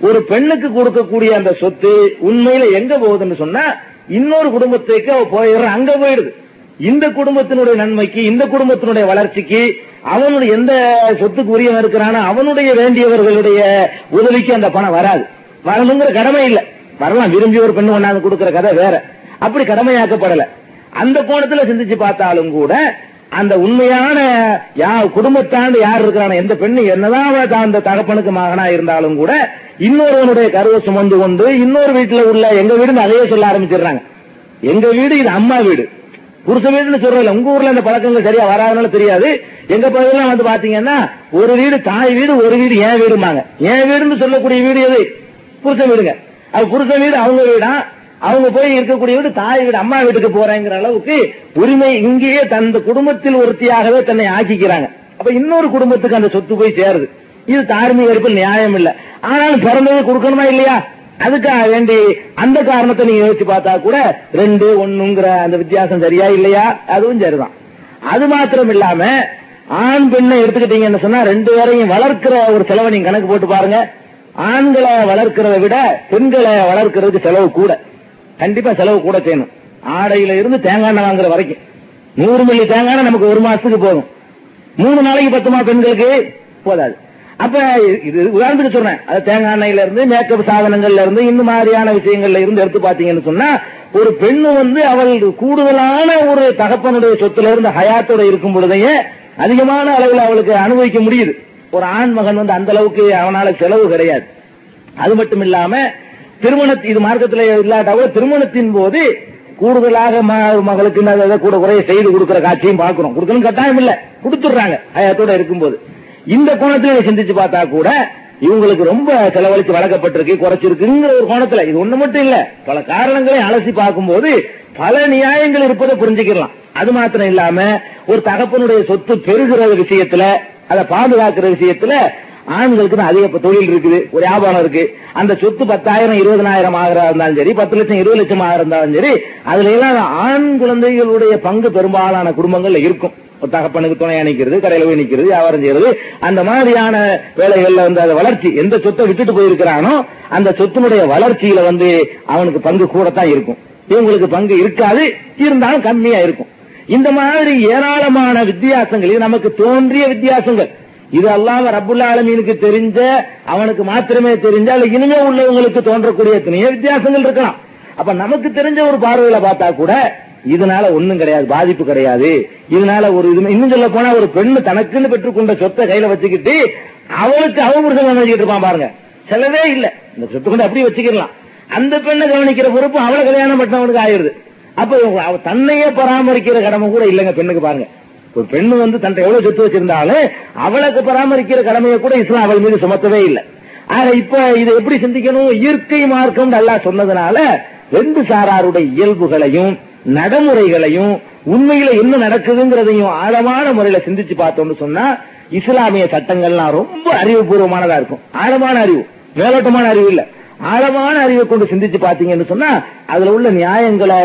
ஒரு பெண்ணுக்கு கொடுக்கக்கூடிய அந்த சொத்து உண்மையில எங்க போகுதுன்னு சொன்னா இன்னொரு குடும்பத்துக்கு அவ போயிடுற அங்க போயிடுது. இந்த குடும்பத்தினுடைய நன்மைக்கு இந்த குடும்பத்தினுடைய வளர்ச்சிக்கு அவனுடைய எந்த சொத்துக்கு உரியவன் இருக்கிறானோ அவனுடைய வேண்டியவர்களுடைய உதவிக்கு அந்த பணம் வராது. வரணுங்கிற கடமை இல்ல. வரலாம் விரும்பி ஒரு பெண்ணு ஒன்னாந்து கொடுக்கிற கதை வேற. அப்படி கடமையாக்கப்படல. அந்த கோணத்துல சிந்திச்சு பார்த்தாலும் கூட அந்த உண்மையான யா குடும்பத்தாண்டு யார் இருக்கிறான எந்த பெண்ணு என்னதான் அந்த தகப்பனுக்கு மகனா இருந்தாலும் கூட இன்னொருவனுடைய கருவை சுமந்து கொண்டு இன்னொரு வீட்டுல உள்ள எங்க வீடு அதையே சொல்ல ஆரம்பிச்சிடுறாங்க. எங்க வீடு இது அம்மா வீடு. புருஷ வீடுன்னு சொல்றதில்ல. உங்க ஊர்ல இந்த பழக்கங்கள் சரியா வராதுனால தெரியாது. எங்க பகுதியெல்லாம் வந்து பாத்தீங்கன்னா ஒரு வீடு தாய் வீடு ஒரு வீடு என் வீடுமாங்க என் வீடுன்னு சொல்லக்கூடிய வீடு எது? புருஷ வீடுங்க. அது புருஷ வீடு அவங்க வீடா? அவங்க போய் இருக்கக்கூடிய வீடு தாய் வீடு அம்மா வீட்டுக்கு போறேங்கிற அளவுக்கு உரிமை இங்கேயே தந்த குடும்பத்தில் ஒருத்தியாகவே தன்னை ஆக்கிக்கிறாங்க. அப்ப இன்னொரு குடும்பத்துக்கு அந்த சொத்து போய் சேருது. இது தார்மீக இருப்பில் நியாயம் இல்ல. ஆனாலும் பிறந்தது கொடுக்கணுமா இல்லையா? அதுக்காக வேண்டி அந்த காரணத்தை நீங்க யோசிச்சு பார்த்தா கூட ரெண்டு ஒண்ணுங்கிற அந்த வித்தியாசம் சரியா இல்லையா? அதுவும் சரிதான். அது மாத்திரம் இல்லாம ஆண் பெண்ணை எடுத்துக்கிட்டீங்கன்னு சொன்னா ரெண்டு பேரையும் வளர்க்கிற ஒரு செலவை நீங்க கணக்கு போட்டு பாருங்க. ஆண்களை வளர்க்கிறத விட பெண்களை வளர்க்கறதுக்கு செலவு கூட. கண்டிப்பா செலவு கூட செய்யணும். ஆடையில இருந்து தேங்காய் எண்ணெய் வாங்குற வரைக்கும். நூறு மில்லி தேங்காய் எண்ணெய் நமக்கு ஒரு மாசத்துக்கு போதும். மூணு நாளைக்கு பத்துமா பெண்களுக்கு? போதாது. அப்ப இது உதாரணத்துக்கு சொல்றேன். அது தேங்காய் எண்ணெயில இருந்து மேக்கப் சாதனங்கள்ல இருந்து இந்த மாதிரியான விஷயங்கள்ல இருந்து எடுத்து பாத்தீங்கன்னு சொன்னா ஒரு பெண்ணு வந்து அவள் கூடுதலான ஒரு தகப்பனுடைய சொத்துல இருந்து ஹயாத்தோட இருக்கும் பொழுதையே அதிகமான அளவில் அவளுக்கு அனுபவிக்க முடியுது. ஒரு ஆண் மகன் வந்து அந்த அளவுக்கு அவனால செலவு கிடையாது. அது மட்டும் இல்லாம திருமண இது மார்க்கத்தில் இல்லாட்டா கூட திருமணத்தின் போது கூடுதலாக மகளுக்கு கூட குறைய செய்து கொடுக்கிற காட்சியும் பார்க்கிறோம். கொடுக்கணும் கட்டாயம் இல்ல. கொடுத்துடுறாங்க. அயத்தோட இருக்கும்போது. இந்த கோணத்துல சிந்திச்சு பார்த்தா கூட இவங்களுக்கு ரொம்ப செலவழித்து வழங்கப்பட்டிருக்கு குறைச்சிருக்குங்கிற ஒரு கோணத்துல. இது ஒண்ணு மட்டும் இல்ல. பல காரணங்களை அலசி பார்க்கும்போது பல நியாயங்கள் இருப்பதை புரிஞ்சுக்கலாம் அது மாத்திரம் இல்லாம ஒரு தகப்பனுடைய சொத்து பெறுகிற விஷயத்துல அதை பாதுகாக்கிற விஷயத்துல ஆண்களுக்கு தான் அதிக தொழில் இருக்குது ஒரு வியாபாரம் இருக்கு. அந்த சொத்து பத்தாயிரம் இருபதனாயிரம் ஆகிறா இருந்தாலும் சரி பத்து லட்சம் இருபது லட்சம் ஆகிறா இருந்தாலும் சரி அதுல எல்லாம் ஆண் குழந்தைகளுடைய பங்கு பெரும்பாலான குடும்பங்கள்ல இருக்கும். ஒரு தகப்பனுக்கு துணையா நிக்கிறது கடையில போய் நிக்கிறது வியாபாரம் செய்யறது. அந்த மாதிரியான வேலைகள்ல வந்து அந்த வளர்ச்சி. எந்த சொத்தை விட்டுட்டு போயிருக்கிறானோ அந்த சொத்தினுடைய வளர்ச்சியில வந்து அவனுக்கு பங்கு கூடத்தான் இருக்கும். இவங்களுக்கு பங்கு இருக்காது இருந்தாலும் கம்மியா இருக்கும். இந்த மாதிரி ஏராளமான வித்தியாசங்கள் இது நமக்கு தோன்றிய வித்தியாசங்கள். இது அல்லாம ரபுல்லா ஆலமீனுக்கு தெரிஞ்ச அவனுக்கு மாத்திரமே தெரிஞ்ச அல்ல இனிமே உள்ளவங்களுக்கு தோன்றக்கூடிய எத்தனையோ வித்தியாசங்கள் இருக்கலாம். அப்ப நமக்கு தெரிஞ்ச ஒரு பார்வையில பார்த்தா கூட இதனால ஒண்ணும் கிடையாது பாதிப்பு கிடையாது. இதனால ஒரு இது இன்னும் சொல்ல போனா ஒரு பெண்ணு தனக்குன்னு பெற்றுக்கொண்ட சொத்தை கையில வச்சுக்கிட்டு அவளுக்கு அவ புருஷன் கவனிச்சுட்டு இருப்பான் பாருங்க. செலவே இல்ல. இந்த சொத்து கொண்டு அப்படியே வச்சுக்கலாம் அந்த பெண்ணை கவனிக்கிற பொறுப்பு அவளை கல்யாணம் பண்ணவனுக்கு ஆயிருது அப்ப அவ தன்னையே பராமரிக்கிற கடமை கூட இல்லைங்க பெண்ணுக்கு பாருங்க. ஒரு பெண்ணு வந்து தன்னை எவ்வளவு சொத்து வச்சிருந்தாலும் அவளுக்கு பராமரிக்கிற கடமையை கூட இஸ்லாம் அவள் மீது சுமத்தவே இல்லை. ஆக இப்ப இதை எப்படி சிந்திக்கணும்? இயற்கை மார்க்கம் நல்லா சொன்னதுனால ரெண்டு சாராருடைய இயல்புகளையும் நடைமுறைகளையும் உண்மையில என்ன நடக்குதுங்கிறதையும் ஆழமான முறையில சிந்திச்சு பார்த்தோம்னு சொன்னா இஸ்லாமிய சட்டங்கள்லாம் ரொம்ப அறிவுபூர்வமானதா இருக்கும். ஆழமான அறிவு. மேலோட்டமான அறிவு இல்ல. ஆழமான அறிவை கொண்டு சிந்திச்சு பாத்தீங்கன்னு சொன்னா அதுல உள்ள நியாயங்களை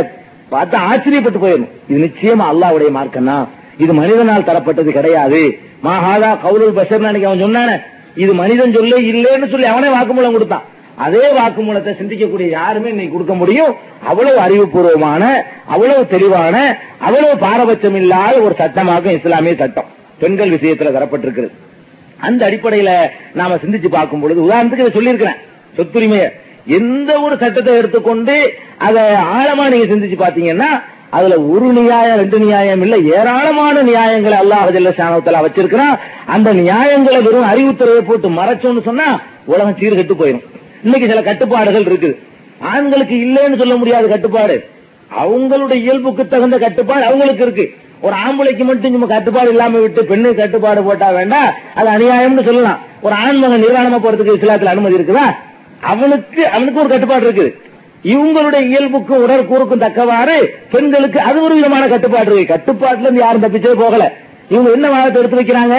பார்த்தா ஆச்சரியப்பட்டு போயிடும் இது நிச்சயமா அல்லாவுடைய மார்க்கம் தான் இது மனிதனால் தரப்பட்டது கிடையாது. மாஹாதா கவுலுல் பஷர் அன்னைக்கு அவன் சொன்னான இது மனிதன் சொல்லி இல்லைன்னு சொல்லி அவனே வாக்குமூலம் கொடுத்தான். அதே வாக்குமூலத்தை சிந்திக்கக்கூடிய யாருமே இன்னைக்கு கொடுக்க முடியும். அவ்வளவு அறிவுபூர்வமான அவ்வளவு தெளிவான அவ்வளவு பாரபட்சம் இல்லாத ஒரு சட்டமாகும் இஸ்லாமிய சட்டம். பெண்கள் விஷயத்துல தரப்பட்டிருக்கிறது. அந்த அடிப்படையில நாம சிந்திச்சு பார்க்கும் பொழுது உதாரணத்துக்கு இதை சொல்லியிருக்கிறேன். சொத்துரிமையை. எந்த ஒரு சட்டத்தை எடுத்துக்கொண்டு அதை ஆழமா நீங்க சிந்திச்சு பாத்தீங்கன்னா அதுல ஒரு நியாயம் ரெண்டு நியாயம் இல்ல. ஏராளமான நியாயங்களை அல்லாஹ் ஜல்ல வச்சிருக்கிறான். அந்த நியாயங்களை வெறும் அறிவுத்துறையை போட்டு மறைச்சோம்னு சொன்னா உலகம் சீர்கெட்டு போயிடும் இன்னைக்கு சில கட்டுப்பாடுகள் இருக்குது ஆண்களுக்கு இல்லைன்னு சொல்ல முடியாத கட்டுப்பாடு. அவங்களுடைய இயல்புக்கு தகுந்த கட்டுப்பாடு அவங்களுக்கு இருக்கு. ஒரு ஆம்பளைக்கு மட்டும் நம்ம கட்டுப்பாடு இல்லாம விட்டு பெண்ணு கட்டுப்பாடு போட்டா வேண்டாம் அது அநியாயம்னு சொல்லலாம். ஒரு ஆண்மகன் நிர்வாணமா போறதுக்கு இஸ்லாத்துல அனுமதி இருக்குதா? அவனுக்கு அவனுக்கு ஒரு கட்டுப்பாடு இருக்குது. இவங்களுடைய இயல்புக்கும் உடற்கூறுக்கும் தக்கவாறு பெண்களுக்கு அது ஒரு விதமான கட்டுப்பாடு இருக்கு. கட்டுப்பாட்டுல இருந்து யாரும் தப்பிச்சே போகல. இவங்க என்ன வாதத்தை எடுத்து வைக்கிறாங்க?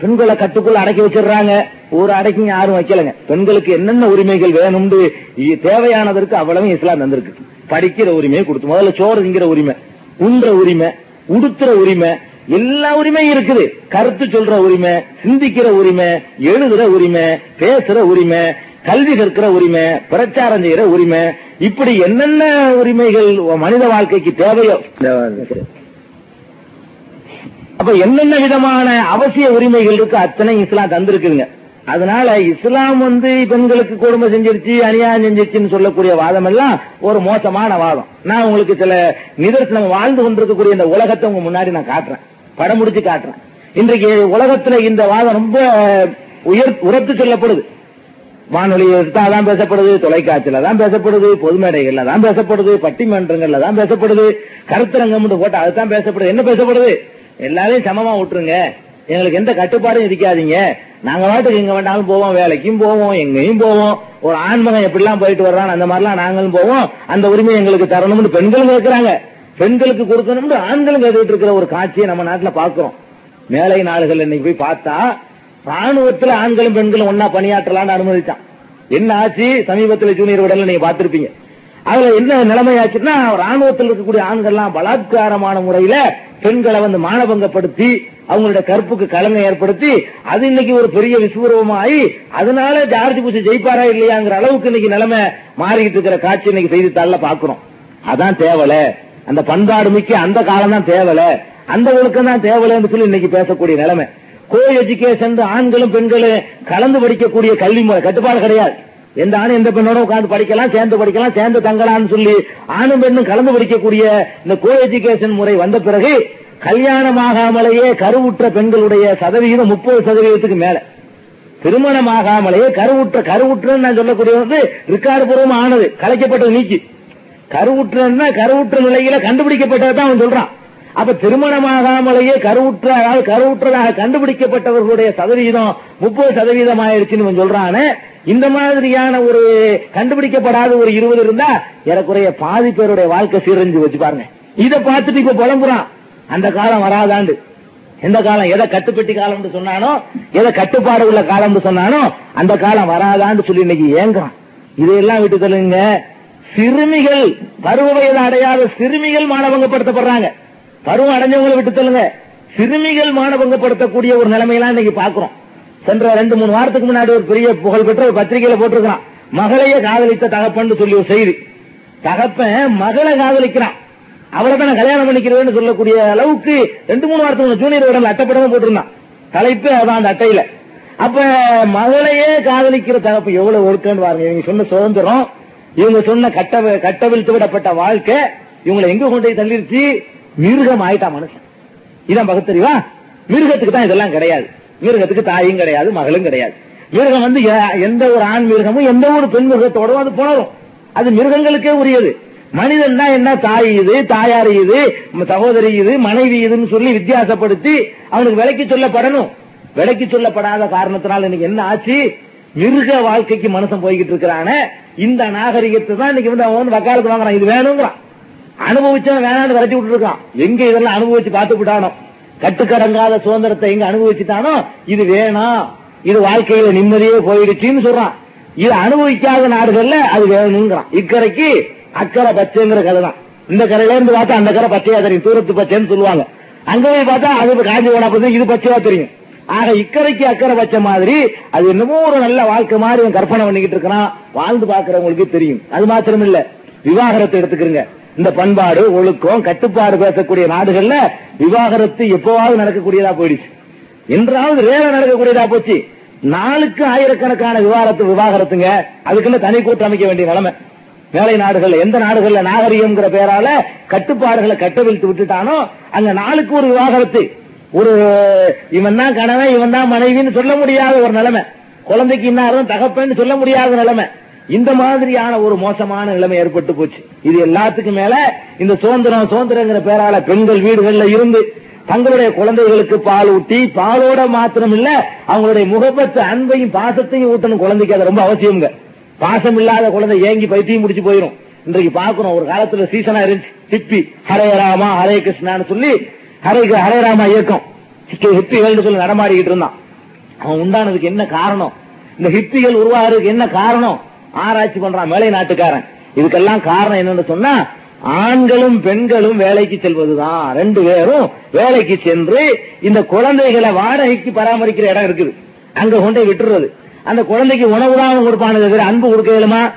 பெண்களை கட்டுக்குள்ள அடக்கி வச்சிடுறாங்க. ஒரு அடக்கி யாரும் வைக்கலங்க. பெண்களுக்கு என்னென்ன உரிமைகள் வேணும்னு தேவையானதற்கு அவ்வளவு இஸ்லாம் தந்திருக்கு. படிக்கிற உரிமையை கொடுத்து முதல்ல சோறு திங்கிற உரிமை உண்ற உரிமை உடுத்துற உரிமை எல்லா உரிமையும் இருக்குது. கருத்து சொல்ற உரிமை சிந்திக்கிற உரிமை எழுதுற உரிமை பேசுற உரிமை கல்வி கற்கிற உரிமை பிரச்சாரம் செய்யற உரிமை இப்படி என்னென்ன உரிமைகள் மனித வாழ்க்கைக்கு தேவையோ? அப்ப என்னென்ன விதமான அவசிய உரிமைகள் இருக்கு? அத்தனை இஸ்லாம் தந்திருக்குங்க அதனால இஸ்லாம் வந்து பெண்களுக்கு கொடுமை செஞ்சிருச்சு அநியாயம் செஞ்சிருச்சுன்னு சொல்லக்கூடிய வாதம் எல்லாம் ஒரு மோசமான வாதம். நான் உங்களுக்கு சில நிதர்சனம் வாழ்ந்து கொண்டிருக்கக்கூடிய இந்த உலகத்தை உங்க முன்னாடி நான் காட்டுறேன். படம் முடிச்சு காட்டுறேன். இன்றைக்கு உலகத்துல இந்த வாதம் ரொம்ப உயர் உரத்து சொல்லப்படுது. வானொலியில் தான் பேசப்படுது தொலைக்காட்சியில தான் பேசப்படுது பொது மேடைகள்ல தான் பேசப்படுது பட்டிமன்றங்கள்ல தான் பேசப்படுது கருத்தரங்கம் போட்டு அதுதான் பேசப்படுது. என்ன பேசப்படுது? எல்லாரையும் சமமா விட்டுருங்க. எங்களுக்கு எந்த கட்டுப்பாடும் இருக்காதீங்க. நாங்க வாட்டுக்கு எங்க வேண்டாலும் போவோம் வேலைக்கும் போவோம் எங்கேயும் போவோம். ஒரு ஆண்மகன் எப்படிலாம் போயிட்டு வர்றான் அந்த மாதிரிலாம் நாங்களும் போவோம். அந்த உரிமை எங்களுக்கு தரணும்னு பெண்களும் கேட்கிறாங்க பெண்களுக்கு கொடுக்கணும்னு ஆண்களும் கேட்டுட்டு இருக்கிற ஒரு காட்சியை நம்ம நாட்டுல பாக்குறோம் மேலை நாடுகள் இன்னைக்கு போய் பார்த்தா ராணுவத்துல ஆண்களும் பெண்களும் ஒன்னா பணியாற்றலாம்னு அனுமதிச்சான். என்ன ஆச்சு? சமீபத்தில் ஜூனியர் விடல நீங்க பாத்திருப்பீங்க அதுல என்ன நிலைமை ஆச்சுன்னா ராணுவத்தில் இருக்கக்கூடிய ஆண்கள்லாம் பலாத்காரமான முறையில பெண்களை வந்து மானபங்கப்படுத்தி அவங்களோட கற்புக்கு கலங்கை ஏற்படுத்தி அது இன்னைக்கு ஒரு பெரிய விஸ்வரூபமாயி அதனால ஜார்ஜ் புஷ் ஜெயிப்பாரா இல்லையாங்கிற அளவுக்கு இன்னைக்கு நிலைமை மாறிக்கிட்டு இருக்கிற காட்சி இன்னைக்கு செய்தித்தாள்ல பாக்குறோம் அதான் தேவல. அந்த பண்பாடு மிக்க அந்த காலம் தான் தேவல. அந்த ஒழுக்கம் தான் தேவலன்னு சொல்லி இன்னைக்கு பேசக்கூடிய நிலைமை. கோ எஜுகேஷன் ஆண்களும் பெண்களும் கலந்து படிக்கக்கூடிய கல்வி முறை கட்டுப்பாடு கிடையாது. எந்த ஆணும் எந்த பெண்ணோட உட்காந்து படிக்கலாம் சேர்ந்து படிக்கலாம் சேர்ந்து தங்கலாம்னு சொல்லி ஆணும் பெண்ணும் கலந்து படிக்கக்கூடிய இந்த கோ எஜுகேஷன் முறை வந்த பிறகு கல்யாணமாகாமலேயே கருவுற்ற பெண்களுடைய சதவிகிதம் முப்பது சதவீதத்துக்கு மேல. திருமணமாகாமலேயே கருவுற்ற கருவுற்றுன்னு நான் சொல்லக்கூடிய வந்து ரிக்கார்டு பூர்வம் ஆனது கலைக்கப்பட்டது நீக்கி. கருவுற்றுன்னா கருவுற்ற நிலையில கண்டுபிடிக்கப்பட்டதான் அவன் சொல்றான். அப்ப திருமணமாகாமலேயே கருவுற்ற அதாவது கருவுற்றதாக கண்டுபிடிக்கப்பட்டவர்களுடைய சதவீதம் முப்பது சதவீதம் ஆயிடுச்சுன்னு சொல்றானே. இந்த மாதிரியான ஒரு கண்டுபிடிக்கப்படாத ஒரு இருபது இருந்தா ஏறக்குறைய பாதி பேருடைய வாழ்க்கை சீரழிஞ்சு வச்சு பாருங்க. இதை பார்த்துட்டு இப்ப புலம்புறான். அந்த காலம் வராதாண்டு. எந்த காலம் எதை கட்டுப்பட்டி காலம்னு சொன்னானோ எதை கட்டுப்பாடு உள்ள காலம்னு சொன்னானோ அந்த காலம் வராதான்னு சொல்லி இன்னைக்கு ஏங்குறான். இதையெல்லாம் விட்டு தள்ளுங்க சிறுமிகள் பருவ வயது அடையாத சிறுமிகள் மானபங்கப்படுத்தப்படுறாங்க. பருவம் அடைஞ்சவங்களை விட்டு சொல்லுங்க. சிறுமிகள் மானபங்கப்படுத்தக்கூடிய ஒரு நிலைமையெல்லாம் இன்னைக்கு பாக்குறோம் சென்ற ரெண்டு மூணு வாரத்துக்கு முன்னாடி ஒரு பெரிய புகழ்பெற்ற ஒரு பத்திரிகையில போட்டிருக்கான் மகளையே காதலித்த தகப்பன் சொல்லி ஒரு செய்தி. தகப்பன் மகளை காதலிக்கிறான். அவரை தான் கல்யாணம் பண்ணிக்கிறேன்னு சொல்லக்கூடிய அளவுக்கு ரெண்டு மூணு வாரத்துக்கு ஜூனியர் உடம்புல அட்டைப்படமா போட்டிருந்தான். தலைப்பு அதான் அந்த அட்டையில. அப்ப மகளையே காதலிக்கிற தகப்பு எவ்வளவு ஒழுக்கன்னு பாருங்க. இவங்க சொன்ன சுதந்திரம் இவங்க சொன்ன கட்ட கட்டவிழ்த்து விடப்பட்ட வாழ்க்கை இவங்களை எங்க கொண்டு போய் தள்ளிருச்சு? மிருகம் ஆயிட்டா மனுஷன். இதான் பகுத்தறிவா மிருகத்துக்கு தான் இதெல்லாம் கிடையாது. மிருகத்துக்கு தாயும் கிடையாது மகளும் கிடையாது. மிருகம் வந்து எந்த ஒரு ஆண் மிருகமும் எந்த ஒரு பெண் மிருகத்தோடும் அது புணரும் அது மிருகங்களுக்கே உரியது. மனிதன் தான் என்ன? தாய் இது தாயார் இது சகோதரி இது மனைவி இதுன்னு சொல்லி வித்தியாசப்படுத்தி அவனுக்கு விலைக்கு சொல்லப்படணும். விலைக்கு சொல்லப்படாத காரணத்தினால இன்னைக்கு என்ன ஆச்சு? மிருக வாழ்க்கைக்கு மனுஷன் போய்கிட்டு இருக்கிறான. இந்த நாகரிகத்தை தான் இன்னைக்கு வந்து அவன் வந்து வக்காலத்து வாங்குறான். இது வேணுங்கிறான். அனுபவிச்சவன் வேணான்னு விரட்டி விட்டுருக்கான். எங்க இதெல்லாம் அனுபவிச்சு பார்த்து விட்டானோ கட்டுக்கடங்காத சுதந்திரத்தை எங்க அனுபவிச்சுட்டானோ? இது வேணாம் இது வாழ்க்கையில நிம்மதியே போயிடுச்சுன்னு சொல்றான். இது அனுபவிக்காத நாடுகள்ல அது வேணுங்கிறான். இக்கரைக்கு அக்கறை பச்சைங்கிற கதை தான் இந்த கரையில இருந்து பார்த்தா அந்த கரை பச்சையா தெரியும். தூரத்து பச்சைன்னு சொல்லுவாங்க. அங்க போய் பார்த்தா அது காஞ்சி போனா பார்த்தா இது பச்சையா தெரியும். ஆக இக்கரைக்கு அக்கறை பச்சை மாதிரி அது என்னமோ ஒரு நல்ல வாழ்க்கை மாதிரி கற்பனை பண்ணிக்கிட்டு இருக்கிறான். வாழ்ந்து பாக்குறவங்களுக்கு தெரியும். அது மாத்திரம் இல்ல விவாகரத்தை எடுத்துக்கிறங்க. இந்த பண்பாடு ஒழுக்கம் கட்டுப்பாடு பேசக்கூடிய நாடுகள்ல விவாகரத்து எப்பவாவது நடக்கக்கூடியதா போயிடுச்சு. என்றாவது ரேல நடக்கக்கூடியதா போச்சு. நாளுக்கு ஆயிரக்கணக்கான விவாகரத்து விவாகரத்துங்க. அதுக்குன்னு தனி கூட்டம் அமைக்க வேண்டிய நிலைமை. மேலை நாடுகள்ல எந்த நாடுகள்ல நாகரிகம்ங்கிற பேரால கட்டுப்பாடுகளை கட்டவிழ்த்து விட்டுட்டானோ அங்க நாளுக்கு ஒரு விவாகரத்து. ஒரு இவன் தான் கணவன் இவன் தான் மனைவின்னு சொல்ல முடியாத ஒரு நிலைமை. குழந்தைக்கு இன்னாரும் தகப்பன்னு சொல்ல முடியாத நிலைமை. இந்த மாதிரியான ஒரு மோசமான நிலைமை ஏற்பட்டு போச்சு. இது எல்லாத்துக்கும் மேல இந்த சுதந்திரம் சுதந்திரங்கிற பேரால பெண்கள் வீடுகள்ல இருந்து தங்களுடைய குழந்தைகளுக்கு பால் ஊட்டி பாலோட மாத்திரம் இல்ல அவங்களுடைய முகப்பத்து அன்பையும் பாசத்தையும் ஊட்டணும் குழந்தைக்கு அது ரொம்ப அவசியம்ங்க. பாசம் இல்லாத குழந்தை ஏங்கி பைத்தியம் முடிச்சு போயிடும் இன்றைக்கு பாக்குறோம் ஒரு காலத்துல சீசனா இருந்துச்சு. ஹிப்பி ஹரே ராமா ஹரே கிருஷ்ணான்னு சொல்லி ஹரே ஹரே ராமா இயக்கம். ஹிப்பிகள் சொல்லி நடமாடிக்கிட்டு இருந்தான். அவன் உண்டானதுக்கு என்ன காரணம்? இந்த ஹிப்பிகள் உருவாகிறதுக்கு என்ன காரணம்? ஆராய்ச்சி பண்றான் மேலை நாட்டுக்காரன். இதுக்கெல்லாம் காரணம் என்னன்னு சொன்னா ஆண்களும் பெண்களும் வேலைக்கு செல்வதுதான். ரெண்டு பேரும் வேலைக்கு சென்று இந்த குழந்தைகளை வாடகைக்கு பராமரிக்கிற இடம் இருக்குது. அங்க கொண்டே விட்டுறது. அந்த குழந்தைக்கு உணவு தான் கொடுப்பானது அன்பு கொடுக்க இயலுமா?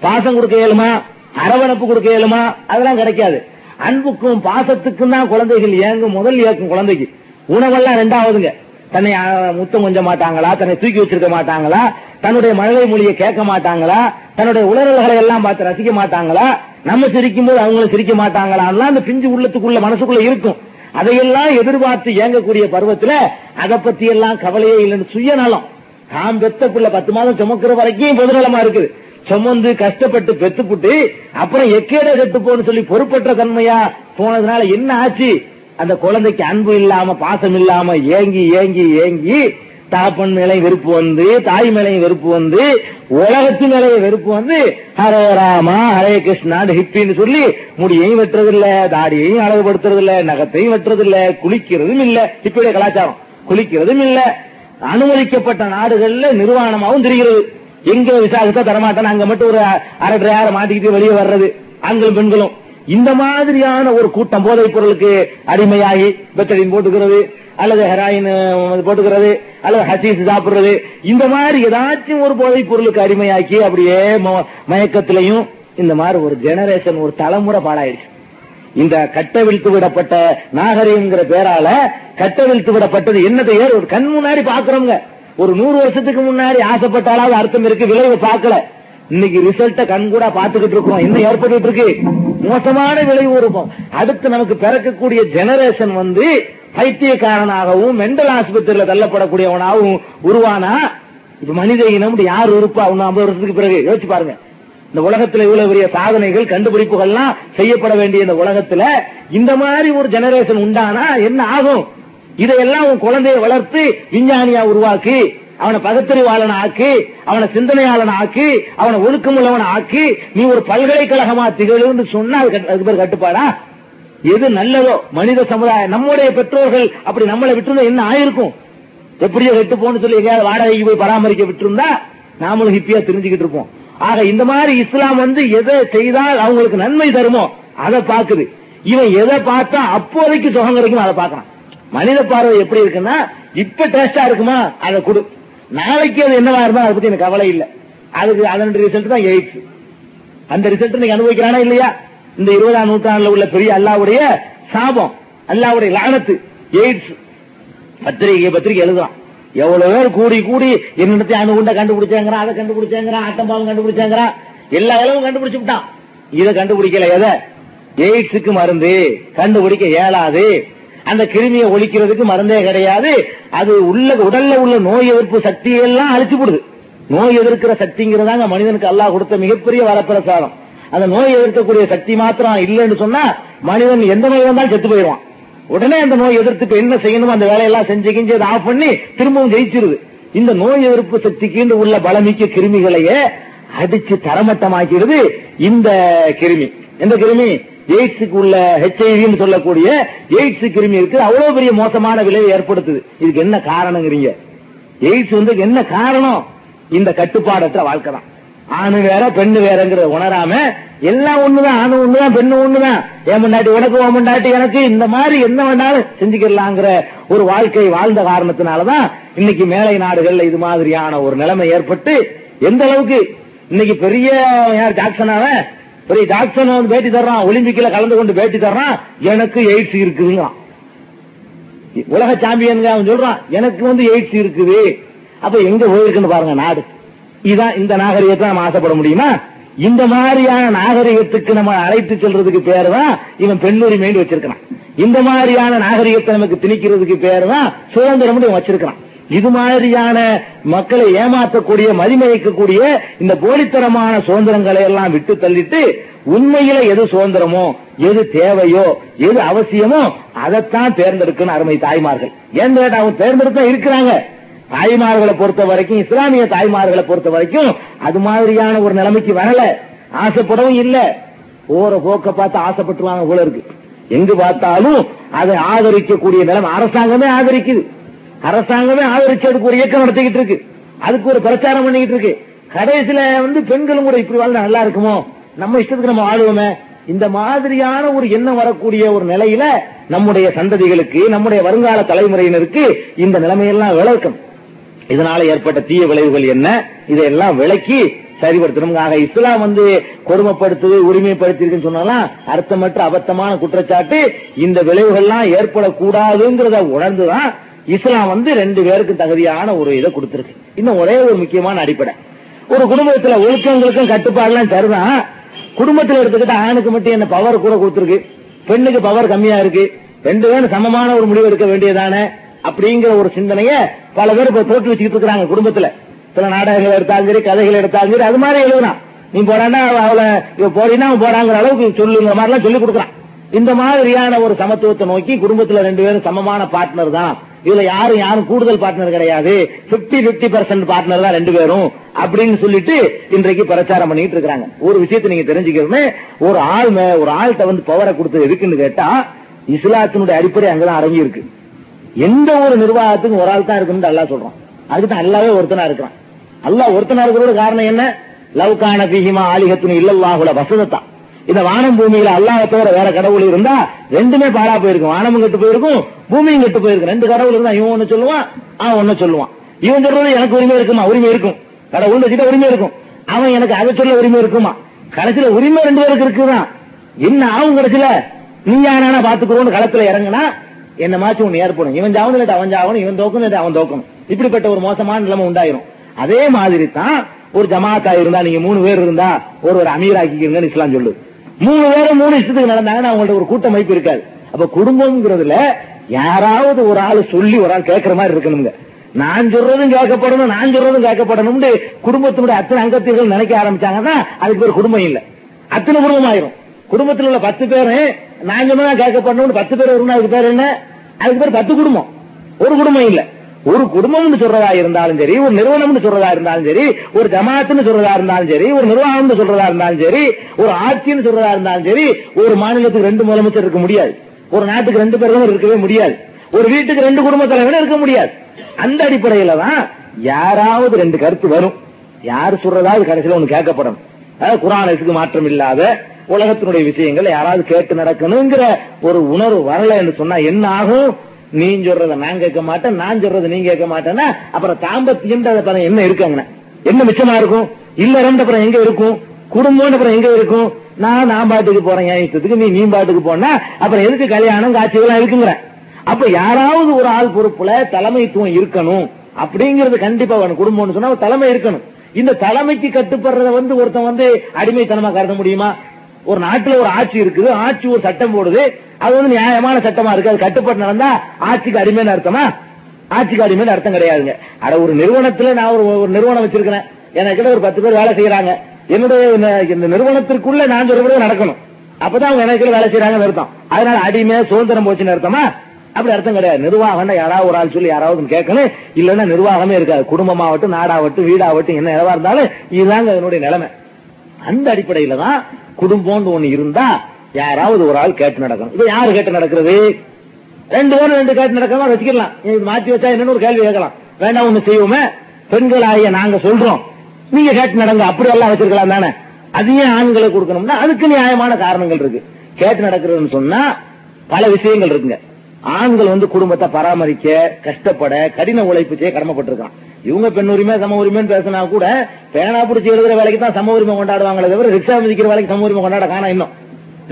பாசம் கொடுக்க இயலுமா? அரவணைப்பு கொடுக்க இயலுமா? அதெல்லாம் கிடைக்காது. அன்புக்கும் பாசத்துக்கும் தான் குழந்தைகள் ஏங்கும் முதல் ஏற்கும் குழந்தைக்கு. உணவெல்லாம் ரெண்டாவதுங்க. தன்னை முத்தம் கொஞ்ச மாட்டாங்களா? தன்னை தூக்கி வச்சிருக்க மாட்டாங்களா? தன்னுடைய மழலை மொழியை கேட்க மாட்டாங்களா? தன்னுடைய உளறல்களை எல்லாம் பார்த்து ரசிக்க மாட்டாங்களா? நம்ம சிரிக்கும் போது அவங்களும் சிரிக்க மாட்டாங்களா? அதெல்லாம் அந்த பிஞ்சு உள்ளத்துக்குள்ள மனசுக்குள்ள இருக்கும். அதையெல்லாம் எதிர்பார்த்து இயங்கக்கூடிய பருவத்துல அதை பத்தி எல்லாம் கவலையே இல்லைன்னு சுயநலம். தாம் பெத்த பிள்ளை பத்து மாதம் சுமக்கிற வரைக்கும் பொதுநலமா இருக்குது. சுமந்து கஷ்டப்பட்டு பெத்துப்புட்டு அப்புறம் எக்கேட கெட்டு போன்னு சொல்லி பொறுப்பற்ற தன்மையா போனதுனால என்ன ஆச்சு? அந்த குழந்தைக்கு அன்பு இல்லாம பாசம் இல்லாம ஏங்கி ஏங்கி ஏங்கி தகப்பன் மேலையும் வெறுப்பு வந்து தாய் மேலையும் வெறுப்பு வந்து உலகத்து மேலையும் வெறுப்பு வந்து ஹரே ராமா ஹரே கிருஷ்ணான்னு ஹிப்பின்னு சொல்லி முடியையும் வெட்டுறதில்ல தாடியையும் அழகுபடுத்துறது இல்ல நகத்தையும் வெட்டுறது இல்ல குளிக்கிறதும் இல்ல. ஹிப்பியுடைய கலாச்சாரம். குளிக்கிறதும் இல்ல. அனுமதிக்கப்பட்ட நாடுகள்ல நிர்வாணமாகவும் தெரிகிறது. எங்க விசாரித்தா தரமாட்டான். அங்க மட்டும் ஒரு அரை டிரையார மாட்டிக்கிட்டு வெளியே வர்றது. ஆண்களும் பெண்களும். இந்த மாதிரியான ஒரு கூட்டம் போதைப் பொருளுக்கு அடிமையாகி பெத்தடின் போட்டுக்கிறது அல்லது ஹெராயின் போட்டுக்கிறது அல்லது ஹசீஸ் சாப்பிடுறது. இந்த மாதிரி ஏதாச்சும் ஒரு போதைப் பொருளுக்கு அடிமையாக்கி அப்படியே மயக்கத்திலையும் இந்த மாதிரி ஒரு ஜெனரேஷன் ஒரு தலைமுறை பாழாயிடுச்சு. இந்த கட்டவிழ்த்து விடப்பட்ட நாகரிகங்கிற பேரால கட்டவிழ்த்து விடப்பட்டது என்னதை? ஏறு ஒரு கண் முன்னாடி பாக்குறோங்க ஒரு நூறு வருஷத்துக்கு முன்னாடி ஆசைப்பட்டாலாவது அர்த்தம் இருக்கு விளைவு பார்க்கல. இன்னைக்கு ரிசல்ட்ட கண் கூட பாத்துக்கிட்டு இருக்கோம். என்ன ஏற்பட்டு இருக்கு? மோசமான விளைவு இருக்கும் அடுத்து நமக்கு பிறக்கக்கூடிய ஜெனரேஷன் வந்து பைத்தியக்காரனாகவும் மென்டல் ஆஸ்பத்திரியில தள்ளப்படக்கூடியவனாகவும் உருவானா? இப்ப மனித இனம் யார் இருப்பா இன்னும் ஐம்பது வருஷத்துக்கு பிறகு. யோசிச்சு பாருங்க. இந்த உலகத்துல இவ்வளவு பெரிய சாதனைகள் கண்டுபிடிப்புகள்லாம் செய்யப்பட வேண்டிய இந்த உலகத்துல இந்த மாதிரி ஒரு ஜெனரேஷன் உண்டானா என்ன ஆகும்? இதையெல்லாம் உன் குழந்தைய வளர்த்து விஞ்ஞானியா உருவாக்கி அவனை பகுத்தறிவாளன் ஆக்கி அவனை சிந்தனையாளன் ஆக்கி அவனை ஒழுக்கமுள்ளவன் ஆக்கி நீ ஒரு பல்கலைக்கழகமா திகழுன்னு சொன்னா அது கட்டு- அதுக்கு பேர் கட்டுப்பாடா? எது நல்லதோ மனித சமுதாயம் நம்முடைய பெற்றோர்கள் அப்படி நம்மளை விட்டுருந்தா என்ன ஆயிருக்கும்? எப்படியோ கெட்டு போன்னு சொல்லி எங்கேயாவது வாடகைக்கு போய் பராமரிக்க விட்டுருந்தா நாமளும் ஹிப்பியா தெரிஞ்சுக்கிட்டு இருப்போம். ஆக இந்த மாதிரி இஸ்லாம் வந்து எதை செய்தால் அவங்களுக்கு நன்மை தருமோ அதை பாக்குது இவன் எதை பார்த்தா அப்போதைக்கு சுகம் கிடைக்கும் அதை பார்க்கறான். மனித பார்வை எப்படி இருக்குன்னா இப்ப டேஸ்டா இருக்குமா அதை கொடு. நாளைக்கு அது என்னவா இருந்தா அதை பத்தி எனக்கு கவலை இல்லை. அதுக்கு அதனுடைய ரிசல்ட் தான் எய்ட்ஸ். அந்த ரிசல்ட் நீங்க அனுபவிக்கிறானா இல்லையா? இந்த இருபதாம் நூற்றாண்டுல உள்ள பெரிய அல்லாவுடைய சாபம் அல்லாவுடைய லானத்து எய்ட்ஸ். பத்திரிகை பத்திரிகை எழுதுறான். எவ்வளவு பேர் கூடி கூடி என்னத்தை அணுகுண்ட கண்டுபிடிச்சாங்கிறான் அதை கண்டுபிடிச்சாங்கிறான் ஆட்டம்பாவம் கண்டுபிடிச்சாங்கிறான் எல்லா இளவும் கண்டுபிடிச்சு விட்டான். இதை கண்டுபிடிக்கல எதை? எய்ட்ஸுக்கு மருந்து. கண்டுபிடிக்க இயலாது. அந்த கிருமியை ஒழிக்கிறதுக்கு மருந்தே கிடையாது. அது உள்ள உடல்ல உள்ள நோய் எதிர்ப்பு சக்தியெல்லாம் அழிச்சு போடுது நோய் எதிர்க்கிற சக்திங்கிறதாங்க மனிதனுக்கு அல்லாஹ் கொடுத்த மிகப்பெரிய வரப்பிரசாதம். அந்த நோய் எதிர்க்கக்கூடிய சக்தி மாத்திரம் இல்லைன்னு சொன்னா மனிதன் எந்த நோய் வந்தாலும் செத்து போயிடுவான். உடனே அந்த நோய் எதிர்த்துக்கு என்ன செய்யணுமோ அந்த வேலையெல்லாம் செஞ்சு கிஞ்சி அதை ஆஃப் பண்ணி திரும்பவும் ஜெயிச்சிருது. இந்த நோய் எதிர்ப்பு சக்திக்கு உள்ள பலமிக்க கிருமிகளையே அடிச்சு தரமட்டமாக்கிறது இந்த கிருமி. எந்த கிருமி? எய்ட்ஸுக்கு உள்ள ஹெச்ஐவின்னு சொல்லக்கூடிய எய்ட்ஸ் கிருமி இருக்கு. அவ்வளவு பெரிய மோசமான விளைவை ஏற்படுத்துது. இதுக்கு என்ன காரணங்கிறீங்க? எய்ட்ஸ் வந்து என்ன காரணம்? இந்த கட்டுப்பாடற்ற வாழ்க்கை தான். ஆணு வேற பெண்ணு வேறங்கிற உணராம எல்லாம் ஒண்ணுதான். ஆணு ஒண்ணுதான் பெண்ணு ஒண்ணுதான். ஏன் முண்டாட்டி உனக்கு ஓ எனக்கு இந்த மாதிரி என்ன வேணாலும் செஞ்சுக்கலாங்கிற ஒரு வாழ்க்கை வாழ்ந்த காரணத்தினாலதான் இன்னைக்கு மேலை நாடுகள்ல இது மாதிரியான ஒரு நிலைமை ஏற்பட்டு எந்த அளவுக்கு இன்னைக்கு பெரிய யார் ஜாக்சனாவ பெரிய ஜாக்சன் வந்து பேட்டி தர்றான் ஒலிம்பிக்ல கலந்து கொண்டு பேட்டி தர்றான் எனக்கு எய்ட்ஸ் இருக்குதுங்க உலக சாம்பியன் அவன் சொல்றான் எனக்கு வந்து எய்ட்ஸ் இருக்குது. அப்ப எங்க போயிருக்குன்னு பாருங்க நாடு. இதான் இந்த நாகரிகத்தை நம்ம ஆசைப்பட முடியுமா? இந்த மாதிரியான நாகரிகத்துக்கு நம்ம அழைத்து செல்றதுக்கு பேரு தான் இவன் பெண்ணுரிமைன்னு வச்சிருக்கான் இந்த மாதிரியான நாகரிகத்தை நமக்கு திணிக்கிறதுக்கு பேரு தான் சுதந்திரம் வச்சிருக்கான் இது மாதிரியான மக்களை ஏமாற்றக்கூடிய மதிமயக்கக்கூடிய இந்த போலித்தனமான சுதந்திரங்களை எல்லாம் விட்டு தள்ளிட்டு உண்மையில எது சுதந்திரமோ எது தேவையோ எது அவசியமோ அதைத்தான் தேர்ந்தெடுக்கணும் அருமை தாய்மார்கள். ஏன் கேட்டா அவங்க தேர்ந்தெடுத்தா இருக்கிறாங்க. தாய்மார்களை பொறுத்த வரைக்கும் இஸ்லாமிய தாய்மார்களை பொறுத்த வரைக்கும் அது மாதிரியான ஒரு நிலைமைக்கு வரல. ஆசைப்படவும் இல்ல. போற போக்க பார்த்து ஆசைப்பட்டுருவாங்க போல இருக்கு. எங்கு பார்த்தாலும் அதை ஆதரிக்கக்கூடிய நிலைமை அரசாங்கமே ஆதரிக்குது. அரசாங்கமே ஆதரிச்சு அதுக்கு ஒரு இயக்கம் நடத்திக்கிட்டு இருக்கு. அதுக்கு ஒரு பிரச்சாரம் பண்ணிக்கிட்டு இருக்கு. கடைசியில வந்து பெண்களும் கூட இப்படி வாழ்ந்தா நல்லா இருக்குமோ? நம்ம இஷ்டத்துக்கு நம்ம ஆளுவோமே. இந்த மாதிரியான ஒரு எண்ணம் வரக்கூடிய ஒரு நிலையில நம்முடைய சந்ததிகளுக்கு நம்முடைய வருங்கால தலைமுறையினருக்கு இந்த நிலைமையெல்லாம் விளக்கம். இதனால ஏற்பட்ட தீய விளைவுகள் என்ன? இதையெல்லாம் விளக்கி சரிபடுத்தணும் ஆக இஸ்லாம் வந்து கொடுமைப்படுத்துது உரிமைப்படுத்திருக்குன்னு சொன்னாலும் அர்த்தமற்ற அபத்தமான குற்றச்சாட்டு இந்த விளைவுகள்லாம் ஏற்படக்கூடாதுங்கிறத உணர்ந்துதான் இஸ்லாம் வந்து ரெண்டு பேருக்கு தகுதியான ஒரு இதை கொடுத்திருக்கு. இன்னும் ஒரே ஒரு முக்கியமான அடிப்படை. ஒரு குடும்பத்துல ஒழுக்கங்களுக்கும் கட்டுப்பாடுலாம் தருதான் குடும்பத்தில் எடுத்துக்கிட்ட ஆணுக்கு மட்டும் என்ன பவர் கூட கொடுத்துருக்கு. பெண்ணுக்கு பவர் கம்மியா இருக்கு. ரெண்டு பேரும் சமமான ஒரு முடிவு எடுக்க வேண்டியதானே அப்படிங்கிற ஒரு சிந்தனைய பல பேர் இப்ப தோற்று வச்சுக்கிட்டு இருக்காங்க குடும்பத்துல. சில நாடகங்கள் எடுத்தாலும் சரி கதைகள் எடுத்தாலும் சரி அது மாதிரி எழுதுறான் நீ போறான்னா அவளை இவ போறீன்னா அவன் போறாங்கிற அளவுக்கு சொல்லுங்கிற மாதிரி எல்லாம் சொல்லி கொடுக்குறான். இந்த மாதிரியான ஒரு சமத்துவத்தை நோக்கி குடும்பத்துல ரெண்டு பேரும் சமமான பார்ட்னர் தான். இதுல யாரும் யாரும் கூடுதல் பார்ட்னர் கிடையாது. பிப்டி பிப்டி பர்சன்ட் பார்ட்னர் தான் ரெண்டு பேரும் அப்படின்னு சொல்லிட்டு இன்றைக்கு பிரச்சாரம் பண்ணிட்டு இருக்காங்க ஒரு விஷயத்தை நீங்க தெரிஞ்சுக்கணுமே ஒரு ஆள் மே- ஒரு ஆள்கிட்ட வந்து பவரை கொடுத்தது எதுக்குன்னு கேட்டா இஸ்லாத்தினுடைய அடிப்படை அங்கதான் அடங்கி இருக்கு. எந்த ஒரு நிர்வாகத்துக்கும் ஒரு ஆள் தான் இருக்குன்னு அல்லா சொல்றான். அதுக்கு தான் அல்லாவே ஒருத்தனா இருக்கிறான். அல்லா ஒருத்தனா இருக்கிறோட காரணம் என்ன? லவ்கான பீஹிமா ஆலிகத்துன்னு இல்லல்லாஹுல வசதத்தான் இந்த வானம் பூமியில அல்லாத தவிர வேற கடவுள் இருந்தா ரெண்டுமே பாழா போயிருக்கும். வானமும் கெட்டு போயிருக்கும் பூமியும் கெட்டு போயிருக்கும். ரெண்டு கடவுள் இருந்தா இவன் ஒண்ணு சொல்லுவான் அவன் ஒண்ணு சொல்லுவான். இவன் சொல்றது எனக்கு உரிமை இருக்குமா? உரிமை இருக்கும். கடவுள் வச்சுட்டு உரிமை இருக்கும். அவன் எனக்கு அதை சொல்ல உரிமை இருக்குமா? கடைசியில உரிமை ரெண்டு பேருக்கு இருக்குதான். என்ன ஆகும் கடைசியில? நீ யானா பாத்துக்கிறோம்னு களத்துல இறங்குனா என்ன மாச்சு ஒண்ணு ஏற்படும். இவன் ஜாவணும் அவன் ஜாவணும் இவன் தோக்கணும் அவன் தோக்கணும் இப்படிப்பட்ட ஒரு மோசமான நிலைமை உண்டாயிரும். அதே மாதிரி தான் ஒரு ஜமாத்தா இருந்தா நீங்க மூணு பேர் இருந்தா ஒரு ஒரு அமீர் ஆக்கிக்கிறீங்கன்னு இஸ்லாம் சொல்லுது. மூணு பேரும் மூணு இஷ்டத்துக்கு நடந்தாங்கன்னா அவங்கள்ட்ட ஒரு கூட்டமைப்பு இருக்காது. அப்ப குடும்பம்ங்கிறதுல யாராவது ஒரு ஆள் சொல்லி ஒரு ஆள் கேட்கற மாதிரி இருக்கணுங்க நான் சொல்றதும் கேட்கப்படணும் நான் சொல்றதும் கேட்கப்படணும்னு குடும்பத்தினுடைய அத்தனை அங்கத்திகள் நினைக்க ஆரம்பிச்சாங்கன்னா அதுக்கு பேர் குடும்பம் இல்ல. அத்தனை குடும்பம் ஆயிரும். குடும்பத்தில் உள்ள பத்து பேரு நான் சொன்னதான் கேட்கப்படணும்னு பத்து பேர் வரும்னா அதுக்கு பேர் என்ன? அதுக்கு பேர் பத்து குடும்பம். ஒரு குடும்பம் இல்லை. ஒரு குடும்பம்னு சொல்றதா இருந்தாலும் சரி ஒரு நிறுவனம்னு சொல்றதா இருந்தாலும் சரி ஒரு ஜமாத்துன்னு சொல்றதா இருந்தாலும் சரி ஒரு நிர்வாகம்னு சொல்றதா இருந்தாலும் சரி ஒரு ஆட்சின்னு சொல்றதா இருந்தாலும் சரி ஒரு மாநிலத்துக்கு ரெண்டு முதலமைச்சர் இருக்க முடியாது. ஒரு நாட்டுக்கு ரெண்டு பிரதமர் இருக்கவே முடியாது. ஒரு வீட்டுக்கு ரெண்டு குடும்ப தலைவர் இருக்க முடியாது. அந்த அடிப்படையில தான் யாராவது ரெண்டு கருத்து வரும். யார் சொல்றதாவது கடைசியில் ஒண்ணு கேட்கப்படும். அதாவது குரானுக்கு மாற்றம் இல்லாத உலகத்தினுடைய விஷயங்கள் யாராவது கேட்டு நடக்கணுங்கிற ஒரு உணர்வு வரல என்று சொன்னா என்ன ஆகும்? நீ சொல்றத நான் கேட்க மாட்டேன் நான் சொல்றத நீ கேட்க மாட்டேன்னா அப்புறம் தாம்பத்தியம் அப்புறம் என்ன இருக்காங்க என்ன மிச்சமா இருக்கும்? இல்லறம் அப்புறம் எங்க இருக்கும்? குடும்பம் அப்புறம் எங்க இருக்கும்? நான் நான் பாட்டுக்கு போறேன் என் இஷ்டத்துக்கு நீ நீ பாட்டுக்கு போனா அப்புறம் எதுக்கு கல்யாணம் காட்சிகள்லாம் இருக்குங்கிற? அப்ப யாராவது ஒரு ஆள் பொறுப்புல தலைமைத்துவம் இருக்கணும். அப்படிங்கறது கண்டிப்பா வேணும். குடும்பம்னு சொன்னா தலைமை இருக்கணும். இந்த தலைமைக்கு கட்டுப்படுறத வந்து ஒருத்தன் வந்து அடிமைத்தனமா கருத முடியுமா? ஒரு நாட்டுல ஒரு ஆட்சி இருக்குது ஆட்சி ஒரு சட்டம் போடுது அது வந்து நியாயமான சட்டமா இருக்கு. அது கட்டுப்பட்டு நடந்தா ஆட்சிக்கு அடிமைன்னு அர்த்தமா? ஆட்சிக்கு அடிமைன்னு அர்த்தம் கிடையாதுங்க. அட ஒரு நிறுவனத்துல நான் ஒரு ஒரு நிறுவனம் வச்சிருக்கிறேன். எனக்கு ஒரு பத்து பேர் வேலை செய்யறாங்க என்னுடைய இந்த- நிறுவனத்திற்குள்ள நான் சொல்றது நடக்கணும். அப்பதான் அவங்க எனக்கு வேலை செய்யறாங்கன்னு அர்த்தம். அதனால அடிமை சுதந்திரம் போச்சுன்னு அர்த்தமா? அப்படி அர்த்தம் கிடையாது. நிர்வாகம் யாராவது ஒரு ஆள் சொல்லி யாராவது கேட்கணும். இல்லைன்னா நிர்வாகமே இருக்காது. குடும்பமாகட்டும் நாடாகட்டும் வீடாகட்டும் என்ன எதுவா இருந்தாலும் இதுதாங்க அதனுடைய நிலைமை. அந்த அடிப்படையில தான் குடும்பம்னு ஒண்ணு இருந்தா யாராவது ஒரு ஆள் கேட்டு நடக்கணும். இப்ப யாரு கேட்டு நடக்கிறது? ரெண்டு பேரும் ரெண்டு கேட்டு நடக்காம வச்சுக்கலாம். மாத்தி வச்சா என்னன்னு ஒரு கேள்வி கேட்கலாம். வேண்டாம் ஒண்ணு செய்வோமே. பெண்களாகிய நாங்க சொல்றோம். நீங்க கேட்டு நடங்க. அப்படி எல்லாம் வச்சிருக்கலாம் தானே. அதையும் ஆண்களை கொடுக்கணும்னா அதுக்கு நியாயமான காரணங்கள் இருக்கு. கேட்டு நடக்கிறதுன்னு சொன்னா பல விஷயங்கள் இருக்குங்க. ஆண்கள் வந்து குடும்பத்தை பராமரிக்க கஷ்டப்பட கடின உழைப்பு செய்ய கடமைப்பட்டிருக்கான். இவங்க பெண் உரிமை சம உரிமைன்னு பேசினா கூட பேனா பிடிச்சி எழுதுற வேலைக்கு தான் சம உரிமை கொண்டாடுவாங்களே தவிர ரிக்ஷா மிதிக்கிற வேலைக்கு சம உரிமை கொண்டாட காணோம் இன்னும்.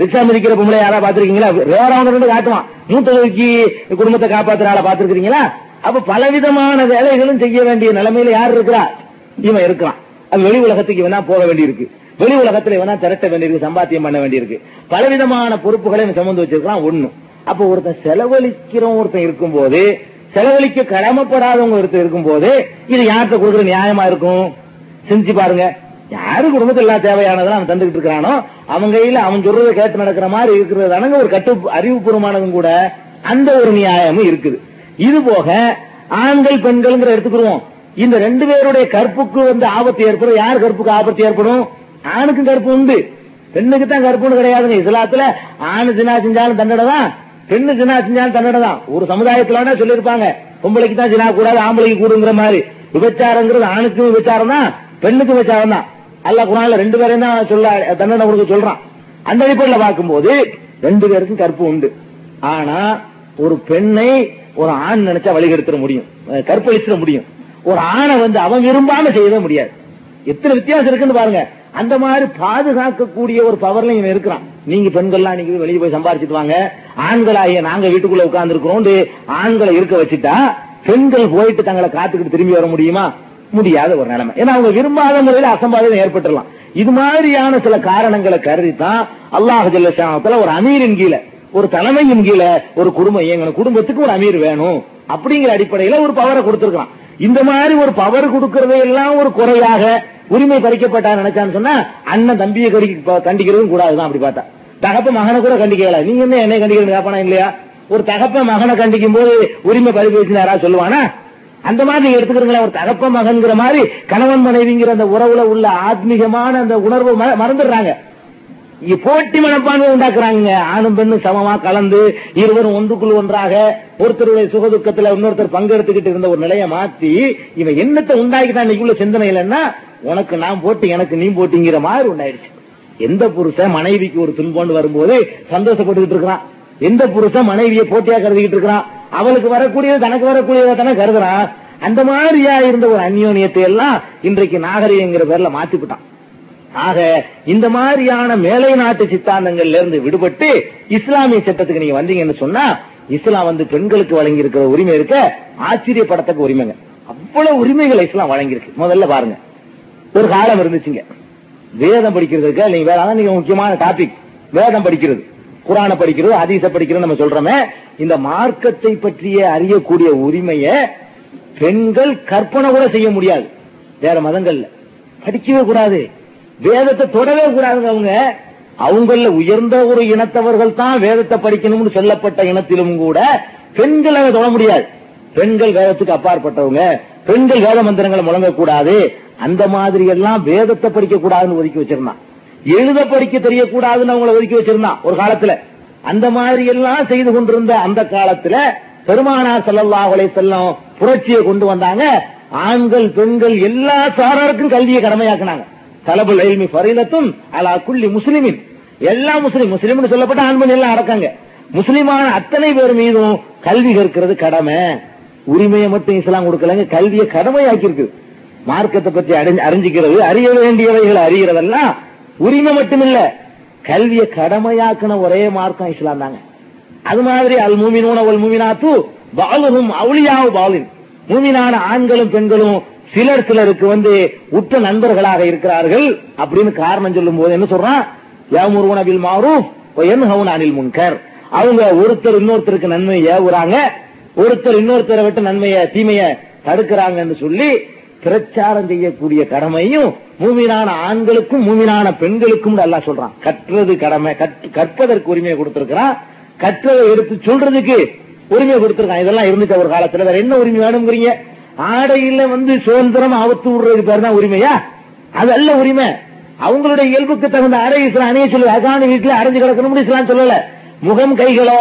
ரிக்ஷா மிதிக்கிற பொம்பளை யாரா பாத்திருக்கீங்களா வேற அவங்க ரெண்டு காட்டுவான் மூத்தவருக்கு குடும்பத்தை காப்பாத்துற ஆளை பாத்துருக்கீங்களா அப்ப பலவிதமான வேலைகளும் செய்ய வேண்டிய நிலைமையில யார் இருக்கிறா? இவன் இருக்கான் அது வெளி உலகத்துக்கு இவனா போக வேண்டியிருக்கு. வெளி உலகத்துல இவனா திரட்ட வேண்டியிருக்கு சம்பாத்தியம் பண்ண வேண்டியிருக்கு. பலவிதமான பொறுப்புகளை இவன் சுமந்து வச்சிருக்கான் ஒன்னும் அப்ப ஒருத்தன் செலவழிக்கிறவன் ஒருத்தன் இருக்கும்போது செலவழிக்க கடமைப்படாதவங்க ஒருத்தர் இருக்கும்போது இது யார்கிட்ட கொடுக்குற நியாயமா இருக்கும்? செஞ்சு பாருங்க. யாரு குடும்பத்தில் எல்லாம் தேவையானதெல்லாம் அவன் தந்துகிட்டு இருக்கிறானோ அவங்க கையில அவன் சொல்றதை கேட்டு நடக்கிற மாதிரி இருக்கிறது தானுங்க ஒரு கட்டு அறிவுபூர்வமானதும் கூட அந்த ஒரு நியாயமும் இருக்குது. இது போக ஆண்கள் பெண்கள்ங்கிற எடுத்துக்கிடுவோம். இந்த ரெண்டு பேருடைய கற்புக்கு வந்து ஆபத்து ஏற்படும். யார் கற்புக்கு ஆபத்து ஏற்படும்? ஆணுக்கும் கற்பு உண்டு. பெண்ணுக்கு தான் கற்புன்னு கிடையாதுங்க. இஸ்லாத்துல ஆணு ஜினா செஞ்சாலும் தண்டனை தான் பெண்ணு ஜினா செஞ்சாலும் தண்டனை தான் ஒரு சமுதாயத்துல சொல்லியிருப்பாங்க. பொம்பளைக்கு தான் ஜினா கூடாது ஆம்பளைக்கு கூடுங்கிற மாதிரி. விபச்சாரங்கிறது ஆணுக்கும் விபச்சாரம் தான் பெண்ணுக்கும் விபச்சாரம் தான் அல்ல குரான்ல ரெண்டு பேரையும் தான் சொல்ல தண்டனை கொடுக்க சொல்றான். அந்த அடிப்படையில் பார்க்கும்போது ரெண்டு பேருக்கும் கற்பு உண்டு. ஆனா ஒரு பெண்ணை ஒரு ஆண் நினைச்சா வழிகெடுத்துட முடியும். கற்பழிச்சிட முடியும். ஒரு ஆணை வந்து அவன் விரும்பாம செய்யவே முடியாது. எத்தனை வித்தியாசம் இருக்குன்னு பாருங்க. அந்த மாதிரி பாதுகாக்கக்கூடிய ஒரு பவர்ல இவன் இருக்கிறான். நீங்க பெண்கள்லாம் நீங்க வெளியே போய் சம்பாரிச்சிட்டு வாங்க. ஆண்களாகிய நாங்க வீட்டுக்குள்ள உட்கார்ந்து இருக்கிறோம் ஆண்களை இருக்க வச்சுட்டா பெண்கள் போயிட்டு தங்களை காத்துக்கிட்டு திரும்பி வர முடியுமா? முடியாத ஒரு நிலைமை. ஏன்னா அவங்க விரும்பாத முறையில் அசம்பாவிதம் ஏற்பட்டுடலாம் இது மாதிரியான சில காரணங்களை கருதி தான் அல்லாஹ் ஜல்லஷானத்துல ஒரு அமீரின் கீழே ஒரு தலைமையின் கீழே ஒரு குடும்பம் இயங்கணும். குடும்பத்துக்கு ஒரு அமீர் வேணும். அப்படிங்கிற அடிப்படையில ஒரு பவரை கொடுத்திருக்கான் இந்த மாதிரி ஒரு பவர் கொடுக்கறதே எல்லாம் ஒரு குறையாக உரிமை பறிக்கப்பட்டா நினைச்சான்னு சொன்னா அண்ணன் தம்பியை கடி கண்டிக்கிறதும் கூடாதுதான் அப்படி பார்த்தா. தகப்ப மகனை கூட கண்டிக்கல. நீங்க என்ன என்னை கண்டிக்கிறது காப்பானா இல்லையா? ஒரு தகப்ப மகனை கண்டிக்கும் போது உரிமை பறிப்பு யாராவது சொல்லுவானா? அந்த மாதிரி நீங்க எடுத்துக்கிறீங்களா ஒரு தகப்ப மகன்கிற மாதிரி கணவன் மனைவிங்கிற அந்த உறவுல உள்ள ஆத்மீகமான அந்த உணர்வு மறந்துடுறாங்க. போட்டி மனப்பான்மை உண்டாக்குறாங்க. ஆணும் பெண்ணும் சமமா கலந்து இருவரும் ஒன்றுக்குள் ஒன்றாக ஒருத்தருடைய சுகதுக்கத்துல இன்னொருத்தர் பங்கெடுத்துக்கிட்டு இருந்த ஒரு நிலையை மாத்தி இவன் என்னத்தை உண்டாக்கிட்டான் இன்னைக்கு உள்ள சிந்தனை இல்லைன்னா உனக்கு நான் போட்டு எனக்கு நீ போட்டிங்கிற மாதிரி உண்டாயிடுச்சு எந்த புருஷன் மனைவிக்கு ஒரு துன்பம் வரும்போது சந்தோஷப்பட்டுக்கிட்டு இருக்கிறான். எந்த புருஷன் மனைவியை போட்டியா கருதிக்கிட்டு இருக்கிறான். அவளுக்கு வரக்கூடியது தனக்கு வரக்கூடியதை தானே கருதுறான். அந்த மாதிரியா இருந்த ஒரு அந்யோன்யத்தை எல்லாம் இன்றைக்கு நாகரிகங்கிற பேர்ல மாத்திவிட்டான். ஆக இந்த மாதிரியான மேலை நாட்டு சித்தாந்தங்கள்ல இருந்து விடுபட்டு இஸ்லாமிய சட்டத்துக்கு நீங்க வந்தீங்கன்னு சொன்னா இஸ்லாம் வந்து பெண்களுக்கு வழங்கி இருக்கிற உரிமை இருக்க ஆச்சரியப்படத்தக்க உரிமைங்க. அவ்வளவு உரிமைகளை இஸ்லாம் வழங்கியிருக்கு. முதல்ல பாருங்க. ஒரு காலம் இருந்துச்சுங்க. வேதம் படிக்கிறதுக்கு நீங்க வேற நீங்க முக்கியமான டாபிக் வேதம் படிக்கிறது. குரானை படிக்கிறது அதீச படிக்கிறது நம்ம சொல்றோமே. இந்த மார்க்கத்தை பற்றிய அறியக்கூடிய உரிமைய பெண்கள் கற்பனை கூட செய்ய முடியாது. வேற மதங்கள்ல. படிக்கவே கூடாது. வேதத்தை தொடவே கூடாதுங்க அவங்க. அவங்கள உயர்ந்த ஒரு இனத்தவர்கள் தான் வேதத்தை படிக்கணும்னு சொல்லப்பட்ட இனத்திலும் கூட பெண்கள் அதை தொட முடியாது. பெண்கள் வேதத்துக்கு அப்பாற்பட்டவங்க. பெண்கள் வேத மந்திரங்களை முழங்கக்கூடாது. அந்த மாதிரி எல்லாம் வேதத்தை படிக்க கூடாதுன்னு ஒதுக்கி வச்சிருந்தான். எழுத படிக்க தெரியக்கூடாதுன்னு அவங்கள ஒதுக்கி வச்சிருந்தான் ஒரு காலத்துல. அந்த மாதிரி எல்லாம் செய்து கொண்டிருந்த அந்த காலத்துல பெருமானார் ஸல்லல்லாஹு அலைஹி புரட்சியை கொண்டு வந்தாங்க. ஆண்கள் பெண்கள் எல்லா சாராருக்கும் கல்வியை கடமையாக்குனாங்க. தலபுல் இல்மி ஃபரீலத்தும் அலா குள்ளி முஸ்லிமின். எல்லா முஸ்லீம் முஸ்லிம்னு சொல்லப்பட்ட ஆண்மணி எல்லாம் அடக்காங்க. முஸ்லிமான அத்தனை பேர் மீதும் கல்வி கற்கிறது கடமை. உரிமையை மட்டும் இஸ்லாம் கொடுக்கலங்க கல்வியை கடமையாக்கி இருக்கு மார்க்கத்தை பற்றி அறிஞ்சு- அறிஞ்சிக்கிறது அறிய வேண்டியவைகள் அறிகிறதெல்லாம் உரிமை மட்டுமில்ல. கல்வியை கடமையாக்கின ஒரே மார்க்கம் இஸ்லாம் தாங்க. அது மாதிரி அல் மூமினூன ஒல் மூமினாத்து பாலுகும் அவுளியாவு பாலின். மூமினான ஆண்களும் பெண்களும் சிலர் சிலருக்கு வந்து உற்ற நண்பர்களாக இருக்கிறார்கள் அப்படின்னு காரணம் சொல்லும் போது என்ன சொல்றான்? யாமுருவன பில் அனில் முன்கர். அவங்க ஒருத்தர் இன்னொருத்தருக்கு நன்மை ஏவுறாங்க. ஒருத்தர் இன்னொருத்தரை விட்டு நன்மைய தீமைய தடுக்கிறாங்கன்னு சொல்லி பிரச்சாரம் செய்யக்கூடிய கடமையும் மூவினான ஆண்களுக்கும் மூவினான பெண்களுக்கும் நல்லா சொல்றான். கற்றது கடமை கற்று- கற்பதற்கு உரிமையை கொடுத்திருக்கிறான். கற்றதை எடுத்து சொல்றதுக்கு உரிமை கொடுத்திருக்கான். இதெல்லாம் இருந்துச்சு ஒரு காலத்துல? வேற என்ன உரிமை வேணுங்கிறீங்க ஆடையில வந்து சுதந்திரம் ஆபத்து விடுறது பேர் தான் உரிமையா? அது அல்ல உரிமை. அவங்களுடைய இயல்புக்கு தகுந்த அறை இஸ்லாம் அணிய சொல்லு அகானி வீட்டுல அரைஞ்சு கிடக்கணும்னு இஸ்லாம் சொல்லல. முகம் கைகளை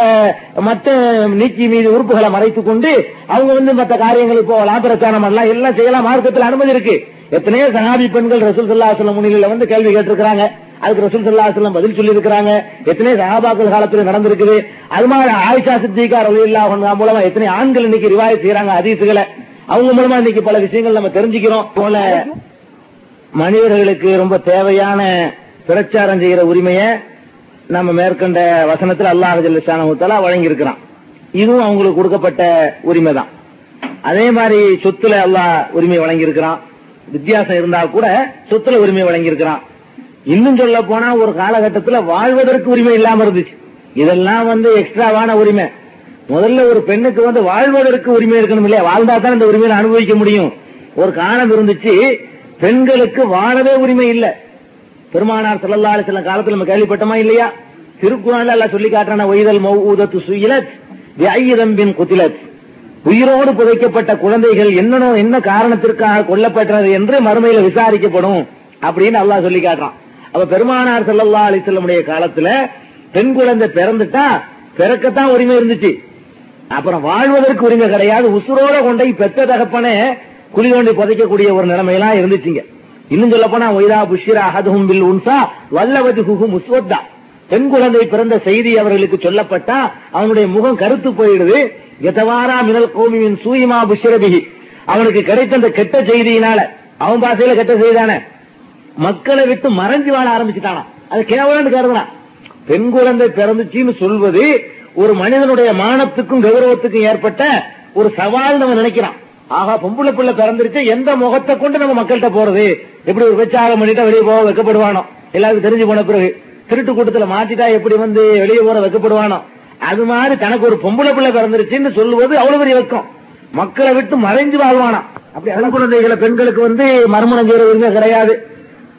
மற்ற நீக்கி மீது உறுப்புகளை மறைத்துக் கொண்டு அவங்க வந்து மற்ற காரியங்களுக்கு போகலாம். பிரச்சாரம் பண்ணலாம் எல்லாம் செய்யலாம். மார்க்கத்தில் அனுமதி இருக்கு. எத்தனையோ சகாபி பெண்கள் ரசூல் சல்லாஹலம் முன்னிலையில வந்து கேள்வி கேட்டிருக்கிறாங்க. அதுக்கு ரசூல் சல்லாஹலம் பதில் சொல்லி இருக்கிறாங்க எத்தனையோ சகாபாக்கள் காலத்தில் நடந்திருக்குது. அது மாதிரி ஆயிஷா சித்திகா ரலில்லா மூலமா எத்தனை ஆண்கள் இன்னைக்கு ரிவாய் செய்யறாங்க அதீசுகளை அவங்க மூலமா இன்னைக்கு பல விஷயங்கள் நம்ம தெரிஞ்சுக்கிறோம். போல மனிதர்களுக்கு ரொம்ப தேவையான பிரச்சாரம் செய்கிற உரிமையை நம்ம மேற்கண்ட வசனத்தில் அல்லாஹ் வழங்கி இருக்கிறான் இதுவும் அவங்களுக்கு கொடுக்கப்பட்ட உரிமை தான். அதே மாதிரி சொத்துல அல்லாஹ் உரிமை வழங்கியிருக்கிறான். வித்தியாசம் இருந்தா கூட சொத்துல உரிமை வழங்கியிருக்கிறான். இன்னும் சொல்ல போனா ஒரு காலகட்டத்தில் வாழ்வதற்கு உரிமை இல்லாம இருந்துச்சு. இதெல்லாம் வந்து எக்ஸ்ட்ராவான உரிமை. முதல்ல ஒரு பெண்ணுக்கு வந்து வாழ்வதற்கு உரிமை இருக்கணும் இல்லையா? வாழ்ந்தா தான் இந்த உரிமையை அனுபவிக்க முடியும். ஒரு காலம் இருந்துச்சு பெண்களுக்கு வாழவே உரிமை இல்ல. பெருமானார் ஸல்லல்லாஹு சில காலத்தில் நம்ம கேள்விப்பட்டோமா இல்லையா? திருக்குறள் எல்லாம் சொல்லி காட்டுறான ஒய்தல் மௌதத்து சுயிலத் பின் குத்திலத். உயிரோடு புதைக்கப்பட்ட குழந்தைகள் என்னனோ என்ன காரணத்திற்காக கொல்லப்பட்டது என்று மறுமையில விசாரிக்கப்படும் அப்படின்னு அல்லாஹ் சொல்லி காட்டுறான். அப்ப பெருமானார் ஸல்லல்லாஹு அலிசல்லமுடைய காலத்துல பெண் குழந்தை பிறந்துட்டா பிறக்கத்தான் உரிமை இருந்துச்சு. அப்புறம் வாழ்வதற்கு உரிமை கிடையாது. உசுரோட கொண்டை பெத்த தகப்பனே குழி தோண்டி புதைக்கக்கூடிய ஒரு நிலைமையெல்லாம் இருந்துச்சுங்க. இன்னும் சொல்ல போனா ஒய்தா புஷிரா அகதும் பில் உன்சா வல்லவது ஹுஹு முஸ்வத்தா. பெண் குழந்தை பிறந்த செய்தி அவர்களுக்கு சொல்லப்பட்டா அவனுடைய முகம் கருத்து போயிடுது. எதவாரா மினல் கோமியின் சூயிமா புஷிரபிகி அவனுக்கு கிடைத்த அந்த கெட்ட செய்தியினால அவன் பாசையில கெட்ட செய்தானே மக்களை விட்டு மறைஞ்சு வாழ ஆரம்பிச்சுட்டானா. அது கேவலன்னு கருதுனான் பெண் குழந்தை பிறந்துச்சின்னு சொல்வது ஒரு மனிதனுடைய மானத்துக்கும் கௌரவத்துக்கும் ஏற்பட்ட ஒரு சவால் நம்ம நினைக்கிறான். ஆகா பொம்பளை பிள்ளை பிறந்துருச்சு எந்த முகத்தை கொண்டு நம்ம மக்கள்கிட்ட போறது? எப்படி ஒரு வச்சாகம் பண்ணிட்டா வெளியே போக வைக்கப்படுவானோ? எல்லாருக்கும் தெரிஞ்சு போன பிறகு திருட்டு கூட்டத்துல மாத்திட்டா எப்படி வந்து வெளியே போற வைக்கப்படுவானோ? அது மாதிரி தனக்கு ஒரு பொம்பளை பிள்ளை பிறந்துருச்சுன்னு சொல்லுவது அவ்வளவு பெரிய வெக்கம் மக்களை விட்டு மறைஞ்சு வாழ்வானா? அப்படி பெண் குழந்தைகளை பெண்களுக்கு வந்து மறுமணம் செய்யற உரிமை கிடையாது.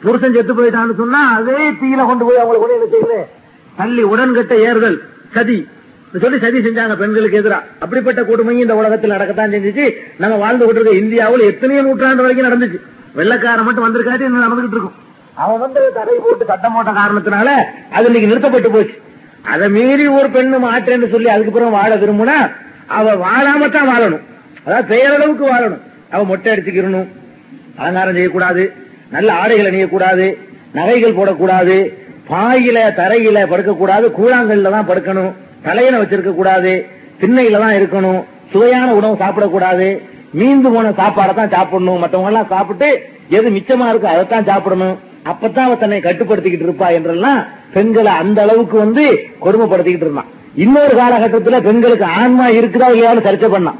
புருஷன் செத்து போயிட்டான்னு சொன்னா அதே தீயில கொண்டு போய் அவங்களை கொண்டு என்ன தள்ளி உடன்கட்ட ஏறுதல் சதி. சொல்லி சதி செஞ்சாங்க பெண்களுக்கு எதிராக அப்படிப்பட்ட கொடுமையும் இந்த உலகத்தில் நடக்கத்தான் செஞ்சுச்சு. நம்ம வாழ்ந்து கொண்டிருக்க இந்தியாவில் எத்தனையோ நூற்றாண்டு வரைக்கும் நடந்துச்சு. வெள்ளக்காரன் மட்டும் வந்திருக்காரு இன்னும் நடந்துகிட்டு இருக்கும். அவன் வந்து தடை போட்டு சட்டம் போட்ட காரணத்தினால அது இன்னைக்கு நிறுத்தப்பட்டு போச்சு. அதை மீறி ஒரு பெண்ணு மாற்றேன்னு சொல்லி அதுக்கப்புறம் வாழ விரும்புனா அவ வாழாமத்தான் தான் வாழணும். அதாவது பெயரளவுக்கு வாழணும். அவ மொட்டை அடிச்சுக்கிறணும் அலங்காரம் செய்யக்கூடாது. நல்ல ஆடைகள் அணியக்கூடாது. நகைகள் போடக்கூடாது. பாயில தரையில படுக்கக்கூடாது. கூழாங்கல்ல தான் படுக்கணும். தலையில வச்சிருக்க கூடாது திண்ணையில தான் இருக்கணும் சுவையான உணவு சாப்பிடக்கூடாது மீந்து போன சாப்பாடை தான் சாப்பிடணும் மற்றவங்க எல்லாம் சாப்பிட்டு எது மிச்சமா இருக்கோ அதைத்தான் சாப்பிடணும். அப்பதான் அவ தன்னை கட்டுப்படுத்திக்கிட்டு இருப்பா என்றெல்லாம் பெண்களை அந்த அளவுக்கு வந்து கொடுமைப்படுத்திக்கிட்டு இருந்தான். இன்னொரு காலகட்டத்தில் பெண்களுக்கு ஆன்மா இருக்குதா இல்லையான்னு சர்ச்சை பண்ணான்.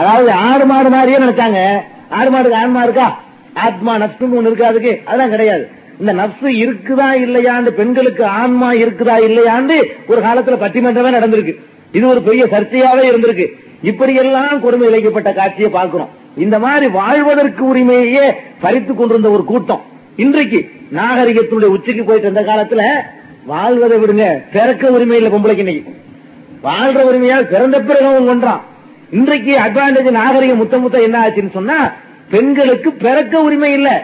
அதாவது ஆடு மாடு மாதிரியே நினைச்சாங்க. ஆடு மாடுக்கு ஆன்மா இருக்கா? ஆத்மா நஷ்டம் ஒண்ணு இருக்கு அதுக்கு. அதெல்லாம் கிடையாது. இந்த நப்சு இருக்குதா இல்லையாண்டு பெண்களுக்கு ஆன்மா இருக்குதா இல்லையாண்டு ஒரு காலத்துல பட்டிமன்றமே நடந்திருக்கு. இது ஒரு பெரிய சர்ச்சையாவே இருந்திருக்கு. இப்படி எல்லாம் கொடுமை இழைக்கப்பட்ட காட்சியை பார்க்கிறோம். இந்த மாதிரி வாழ்வதற்கு உரிமையே பறித்துக் கொண்டிருந்த ஒரு கூட்டம். இன்றைக்கு நாகரிகத்தினுடைய உச்சிக்கு போயிட்டு இருந்த காலத்துல வாழ்வதை விடுங்க பிறக்க உரிமை இல்ல பொம்பளைக்கு இன்னைக்கு. வாழ்ற உரிமையால் பிறந்த பிறகு அவன் கொன்றான். இன்றைக்கு அட்வான்டேஜ் நாகரிகம் முத்த முத்த என்ன ஆச்சுன்னு சொன்னா பெண்களுக்கு பிறக்க உரிமை இல்லை.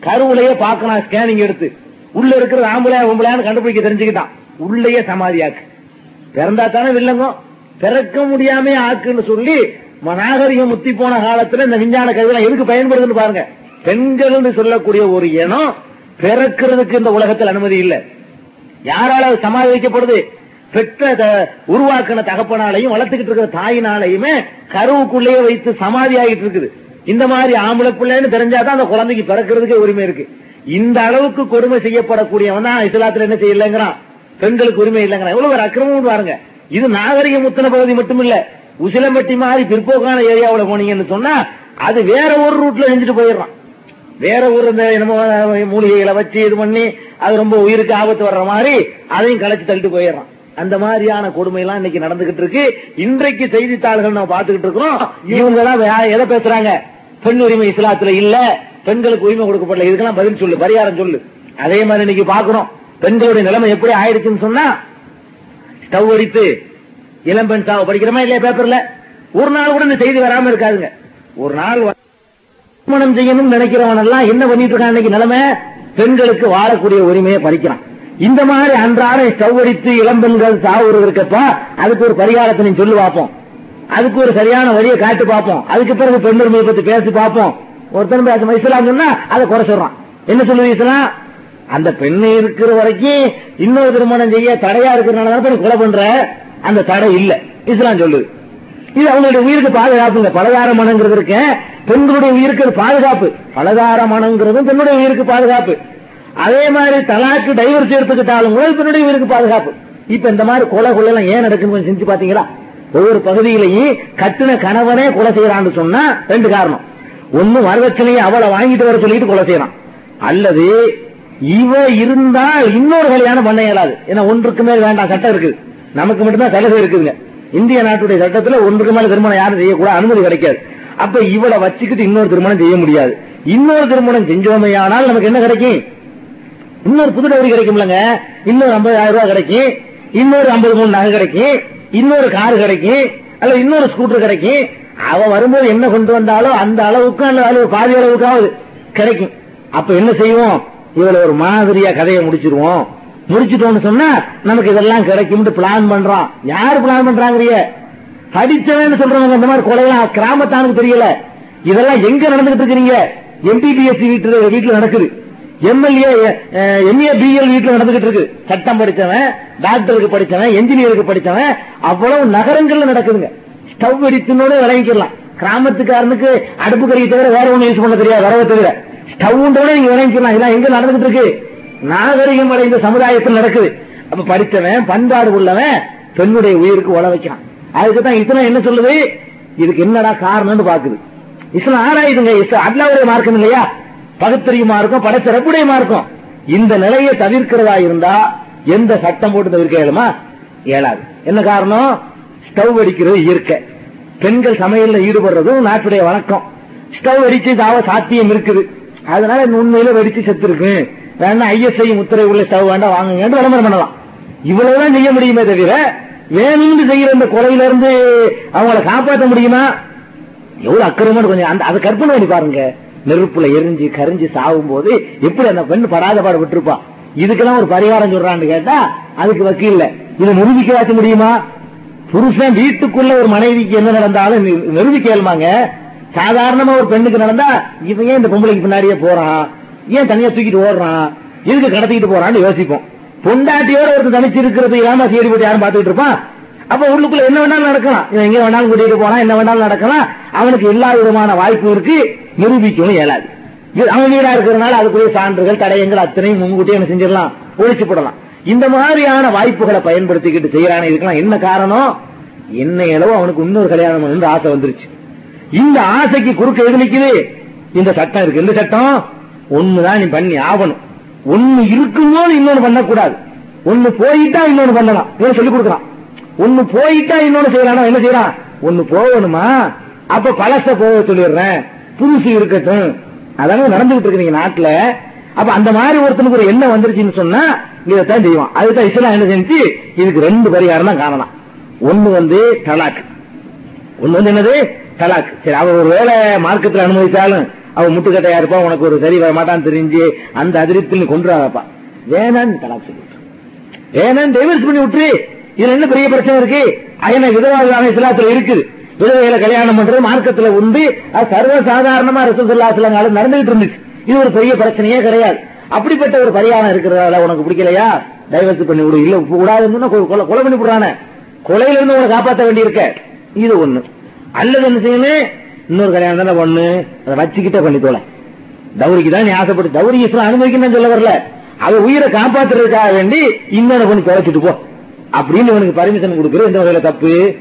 கருவுலையே பார்க்கலாம் ஸ்கேனிங் எடுத்து. உள்ள இருக்கிறது ஆம்பளை பொம்பளையான்னு கண்டுபிடிக்க தெரிஞ்சுக்கிட்டான். உள்ளேயே சமாதியாக்கு பிறந்தா தானே வில்லங்கம். பிறக்க முடியாம ஆக்குன்னு சொல்லி நாகரிகம் முத்தி போன காலத்துல இந்த விஞ்ஞான கருவிலாம் எதுக்கு பயன்படுதுன்னு பாருங்க. பெண்கள் சொல்லக்கூடிய ஒரு இனம் பிறக்கிறதுக்கு இந்த உலகத்தில் அனுமதி இல்ல. யாரால அது சமாதி வைக்கப்படுது? பெற்ற த- உருவாக்கின தகப்பனாலையும் வளர்த்துக்கிட்டு இருக்கிற தாயினாலையுமே கருவுக்குள்ளேயே வைத்து சமாதி ஆகிட்டு இருக்குது. இந்த மாதிரி ஆம்பளை பிள்ளைன்னு தெரிஞ்சாதான் அந்த குழந்தைக்கு பிறக்கிறதுக்கே உரிமை இருக்கு. இந்த அளவுக்கு கொடுமை செய்யப்படக்கூடியவன் தான் இஸ்லாத்துல என்ன செய்யலங்கிறான். பெண்களுக்கு உரிமை இல்லைங்கிறான். எவ்வளவு ஒரு அக்கிரமம் பாருங்க இது நாகரிக முத்தன பகுதி மட்டும் இல்ல உசிலம்பட்டி மாதிரி பிற்போக்கான ஏரியாவுல போனீங்கன்னு சொன்னா அது வேற ஒரு ரூட்ல செஞ்சுட்டு போயிடுறான். வேற ஒரு இந்த என்னமோ மூலிகைகளை வச்சு இது பண்ணி அது ரொம்ப உயிருக்கு ஆபத்து வர்ற மாதிரி அதையும் கலைச்சு தள்ளிட்டு போயிடுறான். அந்த மாதிரியான கொடுமை எல்லாம் இன்னைக்கு நடந்துகிட்டு இருக்கு. இன்றைக்கு செய்தித்தாள்கள் நம்ம பாத்துக்கிட்டு இருக்கிறோம். இவங்க தான் எதை பேசுறாங்க? பெண் உரிமை இஸ்லாத்துல இல்ல பெண்களுக்கு உரிமை கொடுக்கப்படல. இதுக்கெல்லாம் பதில் சொல்லு பரிகாரம் சொல்லு. அதே மாதிரி இன்னைக்கு பாக்குறோம் பெண்களுடைய நிலைமை எப்படி ஆயிடுச்சுன்னு சொன்னா ஸ்டவ் அடித்து இளம்பெண் சாவு படிக்கிறோமா இல்லையா பேப்பர்ல ஒரு நாள் கூட இந்த செய்தி வராம இருக்காதுங்க. ஒரு நாள் திருமணம் செய்யணும் நினைக்கிறவன் எல்லாம் என்ன பண்ணிட்டு இருக்கான் இன்னைக்கு நிலைமை? பெண்களுக்கு வாழக்கூடிய உரிமையை பறிக்கிறான். இந்த மாதிரி அன்றாட ஸ்டவ் அடித்து இளம்பெண்கள் சாவுறது இருக்கப்ப அதுக்கு ஒரு பரிகாரத்தை நீ சொல்லி பார்ப்போம். அதுக்கு ஒரு சரியான வழியை காட்டு பார்ப்போம். அதுக்கு பிறகு பெண்ணுரிமையை பத்தி பேசி பார்ப்போம். ஒருத்தன் பேச இஸ்லாம் சொன்னா அதை குறை சொல்றான். என்ன சொல்லுவீங்க இஸ்லாம்? அந்த பெண்ணு இருக்கிற வரைக்கும் இன்னொரு திருமணம் செய்ய தடையா இருக்கிறனால கொலை பண்ற? அந்த தடை இல்ல. இஸ்லாம் சொல்லுது. இது அவங்களுடைய உயிருக்கு பாதுகாப்புங்க பலகார மனங்கிறது இருக்கேன் பெண்களுடைய உயிருக்கு பாதுகாப்பு. பலகார மனங்கிறதும் பெண்ணுடைய உயிருக்கு பாதுகாப்பு. அதே மாதிரி தலாக்கு டைவர்ஸ் எடுத்துக்கிட்டாலும் கூட பெண்ணுடைய உயிருக்கு பாதுகாப்பு. இப்ப இந்த மாதிரி கொலை கொலை எல்லாம் ஏன் நடக்குன்னு செஞ்சு பாத்தீங்களா? ஒவ்வொரு பகுதியிலேயே கட்டின கணவனே கொலை செய்யறான்னு சொன்னா ரெண்டு காரணம். ஒன்னு வரதட்சணையை அவளை வாங்கிட்டு வர சொல்லிட்டு கொலை செய்யறான். அல்லது இவ இருந்தால் இன்னொரு கல்யாணம் பண்ண இயலாது. ஏன்னா ஒன்றுக்கு மேல் வேண்டாம் சட்டம் இருக்குது நமக்கு மட்டும்தான் சலுகை இருக்குதுங்க. இந்திய நாட்டுடைய சட்டத்துல ஒன்றுக்கு மேல திருமணம் யாரும் செய்யக்கூடாது அனுமதி கிடைக்காது. அப்ப இவளை வச்சுக்கிட்டு இன்னொரு திருமணம் செய்ய முடியாது. இன்னொரு திருமணம் செஞ்சோமையானால் நமக்கு என்ன கிடைக்கும்? இன்னொரு புது டவுரி கிடைக்கும்லங்க. இன்னொரு ஐம்பதாயிரம் ரூபாய் கிடைக்கும். இன்னொரு ஐம்பது மூணு நகை கிடைக்கும். இன்னொரு கார் கிடைக்கும் அல்ல இன்னொரு ஸ்கூட்டர் கிடைக்கும் அவ வரும்போது என்ன கொண்டு வந்தாலோ அந்த அளவுக்கு அந்த அளவு பாதி அளவுக்காவது கிடைக்கும். அப்ப என்ன செய்வோம்? இவள ஒரு மாதிரியா கதையை முடிச்சிருவோம். முடிச்சிட்டோம்னு சொன்னா நமக்கு இதெல்லாம் கிடைக்கும்னு பிளான் பண்றோம் யாரு பிளான் பண்றாங்கறிய? படிச்சவன்னு சொல்றவங்க இந்த மாதிரி கொலையெல்லாம் கிராமத்தானுக்கு தெரியல. இதெல்லாம் எங்க நடந்துகிட்டு இருக்கிறீங்க? எம்பிபிஎஸ்சி வீட்டுல வீட்டுல நடக்குது. எம்எல்ஏ எம்ஏ பிஎல் வீட்டில் நடந்துகிட்டு இருக்கு சட்டம் படிச்சவன் டாக்டருக்கு படிச்சவன் என்ஜினியருக்கு படிச்சவன் அவ்வளவு நகரங்கள்ல நடக்குதுங்க. ஸ்டவ் வெடித்துனோட விளங்கிக்கலாம். கிராமத்துக்காரனுக்கு அடுப்பு கறியை தவிர வேற ஒண்ணு யூஸ் பண்ண தெரியாது வரவை தவிர. ஸ்டவ்ன்றோட நீங்க விளங்கிக்கலாம். இதெல்லாம் எங்க நடந்துகிட்டு இருக்கு நாகரிகம் அடைந்த சமுதாயத்தில் நடக்குது. அப்ப படிச்சவன் பண்பாடு உள்ளவன் பெண்ணுடைய உயிருக்கு உழ வைக்கிறான். அதுக்கு தான் இத்தனை என்ன சொல்லுது? இதுக்கு என்னடா காரணம்னு பாக்குது இஸ்லாம் ஆராயுதுங்க. இஸ்லாம் அல்லாவுடைய மார்க்கம் இல்லையா? பகுத்தறியுமா இருக்கும் படைச்சிறப்புடையமா இருக்கும். இந்த நிலையை தவிர்க்கிறதா இருந்தா எந்த சட்டம் போட்டு தவிர்க்க இயலுமா? இயலாது. என்ன காரணம்? ஸ்டவ் அடிக்கிறது இயற்கை. பெண்கள் சமையல்ல ஈடுபடுறதும் நாட்டுடைய வழக்கம். ஸ்டவ் அடிச்சு தாவ சாத்தியம் இருக்குது. அதனால உண்மையில வெடிச்சு செத்து இருக்கு வேணா ஐஎஸ்ஐ முத்திரை உள்ள ஸ்டவ் வேண்டாம் வாங்குங்கன்னு விளம்பரம் பண்ணலாம். இவ்வளவுதான் செய்ய முடியுமே தவிர வேணும்னு செய்யற இந்த கொலையில இருந்து அவங்கள காப்பாற்ற முடியுமா? எவ்வளவு அக்கிரமம் கொஞ்சம் அந்த அதை கற்பனை பண்ணி பாருங்க. நெருப்புல எரிஞ்சு கரிஞ்சு சாகும் போது எப்படி அந்த பெண் படாத பாடு விட்டுருப்பா? இதுக்கெல்லாம் ஒரு பரிகாரம் சொல்றான்னு கேட்டா அதுக்கு வக்கீல்ல. இதை நிரூபிக்க முடியுமா? புருஷன் வீட்டுக்குள்ள ஒரு மனைவிக்கு என்ன நடந்தாலும் நி- நிரூபிக்க சாதாரணமா ஒரு பெண்ணுக்கு நடந்தா இவன் ஏன் இந்த பொம்பளைக்கு பின்னாடியே போறான்? ஏன் தனியா தூக்கிட்டு ஓடுறான்? எதுக்கு கடத்திக்கிட்டு போறான்னு யோசிப்போம். பொண்டாட்டியோட ஒருத்தன் தனிச்சு இருக்கிறது இல்லாம சீரி போட்டு யாரும் பாத்துக்கிட்டு இருப்பான்? அப்ப உள்ளுக்குள்ள என்ன வேணாலும் நடக்கலாம். இவன் எங்க வேணாலும் கூட்டிட்டு போனா என்ன வேணாலும் நடக்கலாம். அவனுக்கு எல்லா விதமான வாய்ப்பு இருக்கு. நிரூபிக்கவும் இயலாது. அவன் வீடா இருக்கிறதுனால அதுக்குரிய சான்றுகள் தடயங்கள் அத்தனையும் முன்கூட்டியே என்ன செஞ்சிடலாம். ஒழிச்சு போடலாம். இந்த மாதிரியான வாய்ப்புகளை பயன்படுத்திக்கிட்டு செய்யறானே இருக்கலாம். என்ன காரணம்? என்ன அளவு அவனுக்கு இன்னொரு கல்யாணம் பண்ணணும்னு ஆசை வந்துருச்சு. இந்த ஆசைக்கு குறுக்க எது நிக்குது? இந்த சட்டம் இருக்கு. இந்த சட்டம்? ஒண்ணுதான் நீ பண்ணி ஆகணும். ஒண்ணு இருக்கும்போது இன்னொன்னு பண்ணக்கூடாது. ஒண்ணு போயிட்டா இன்னொன்னு பண்ணலாம். இவன் சொல்லிக் கொடுக்கலாம் ஒன்னு போயிட்டா இன்னொன்னு செய்யலாம் என்ன செய்யறான் ஒன்னு போகணுமா? அப்ப பழச போக சொல்லிடுறேன். புதுசு இருக்கட்டும். அதான நடந்துகிட்டு இருக்கு நீங்க நாட்டுல. அப்ப அந்த மாதிரி ஒருத்தனுக்கு ஒரு எண்ணம் வந்துருச்சுன்னு சொன்னா இதைத்தான் செய்வான். அதுதான் இஸ்லாம் என்ன செஞ்சு இதுக்கு ரெண்டு பரிகாரம் தான் காணலாம் ஒண்ணு வந்து தலாக். ஒன்னு வந்து என்னது? தலாக். சரி அவ ஒரு வேலை மார்க்கத்தில் அனுமதித்தாலும் அவன் முட்டுக்கட்டையா இருப்பா உனக்கு ஒரு சரி வர மாட்டான்னு தெரிஞ்சு அந்த அதிருப்தியில் கொண்டு வரப்பா வேணான்னு தலாக் சொல்லிட்டு வேணான்னு டைவர்ஸ் பண்ணி விட்டுரு. இதுல என்ன பெரிய பிரச்சனை இருக்கு? அயன விதவாதான இஸ்லாத்துல இருக்குது. விதவையில கல்யாணம் பண்றது மார்க்கத்துல உண்டு. அது சர்வ சாதாரணமா நடந்துகிட்டு இருந்துச்சு. இது ஒரு பெரிய பிரச்சனையே கிடையாது. அப்படிப்பட்ட ஒரு பரிகாரம் இருக்கிறதால உனக்கு பிடிக்கலையா? டைவர்ஸ் பண்ணி விடு. இல்ல கூடாதுன்னு கொலை பண்ணி விடுறானே. கொலையில இருந்து உங்களை காப்பாற்ற வேண்டியிருக்க. இது ஒண்ணு. அல்லது என்ன செய்யணும்? இன்னொரு கல்யாணம் தானே ஒண்ணு அதை வச்சுக்கிட்டே பண்ணி தோல. தௌரிக்கு தான் நீ ஆசைப்பட்டு தௌரி இஸ்லாம் அனுமதிக்கணும்னு சொல்ல வரல. அவ உயிரை காப்பாத்துறதுக்காக வேண்டி இன்னொன்னு பண்ணி தொலைச்சிட்டு போ. அப்படின்னு இவனுக்கு பர்மிஷன் கொடுக்குறது எந்த வகையில தப்பு?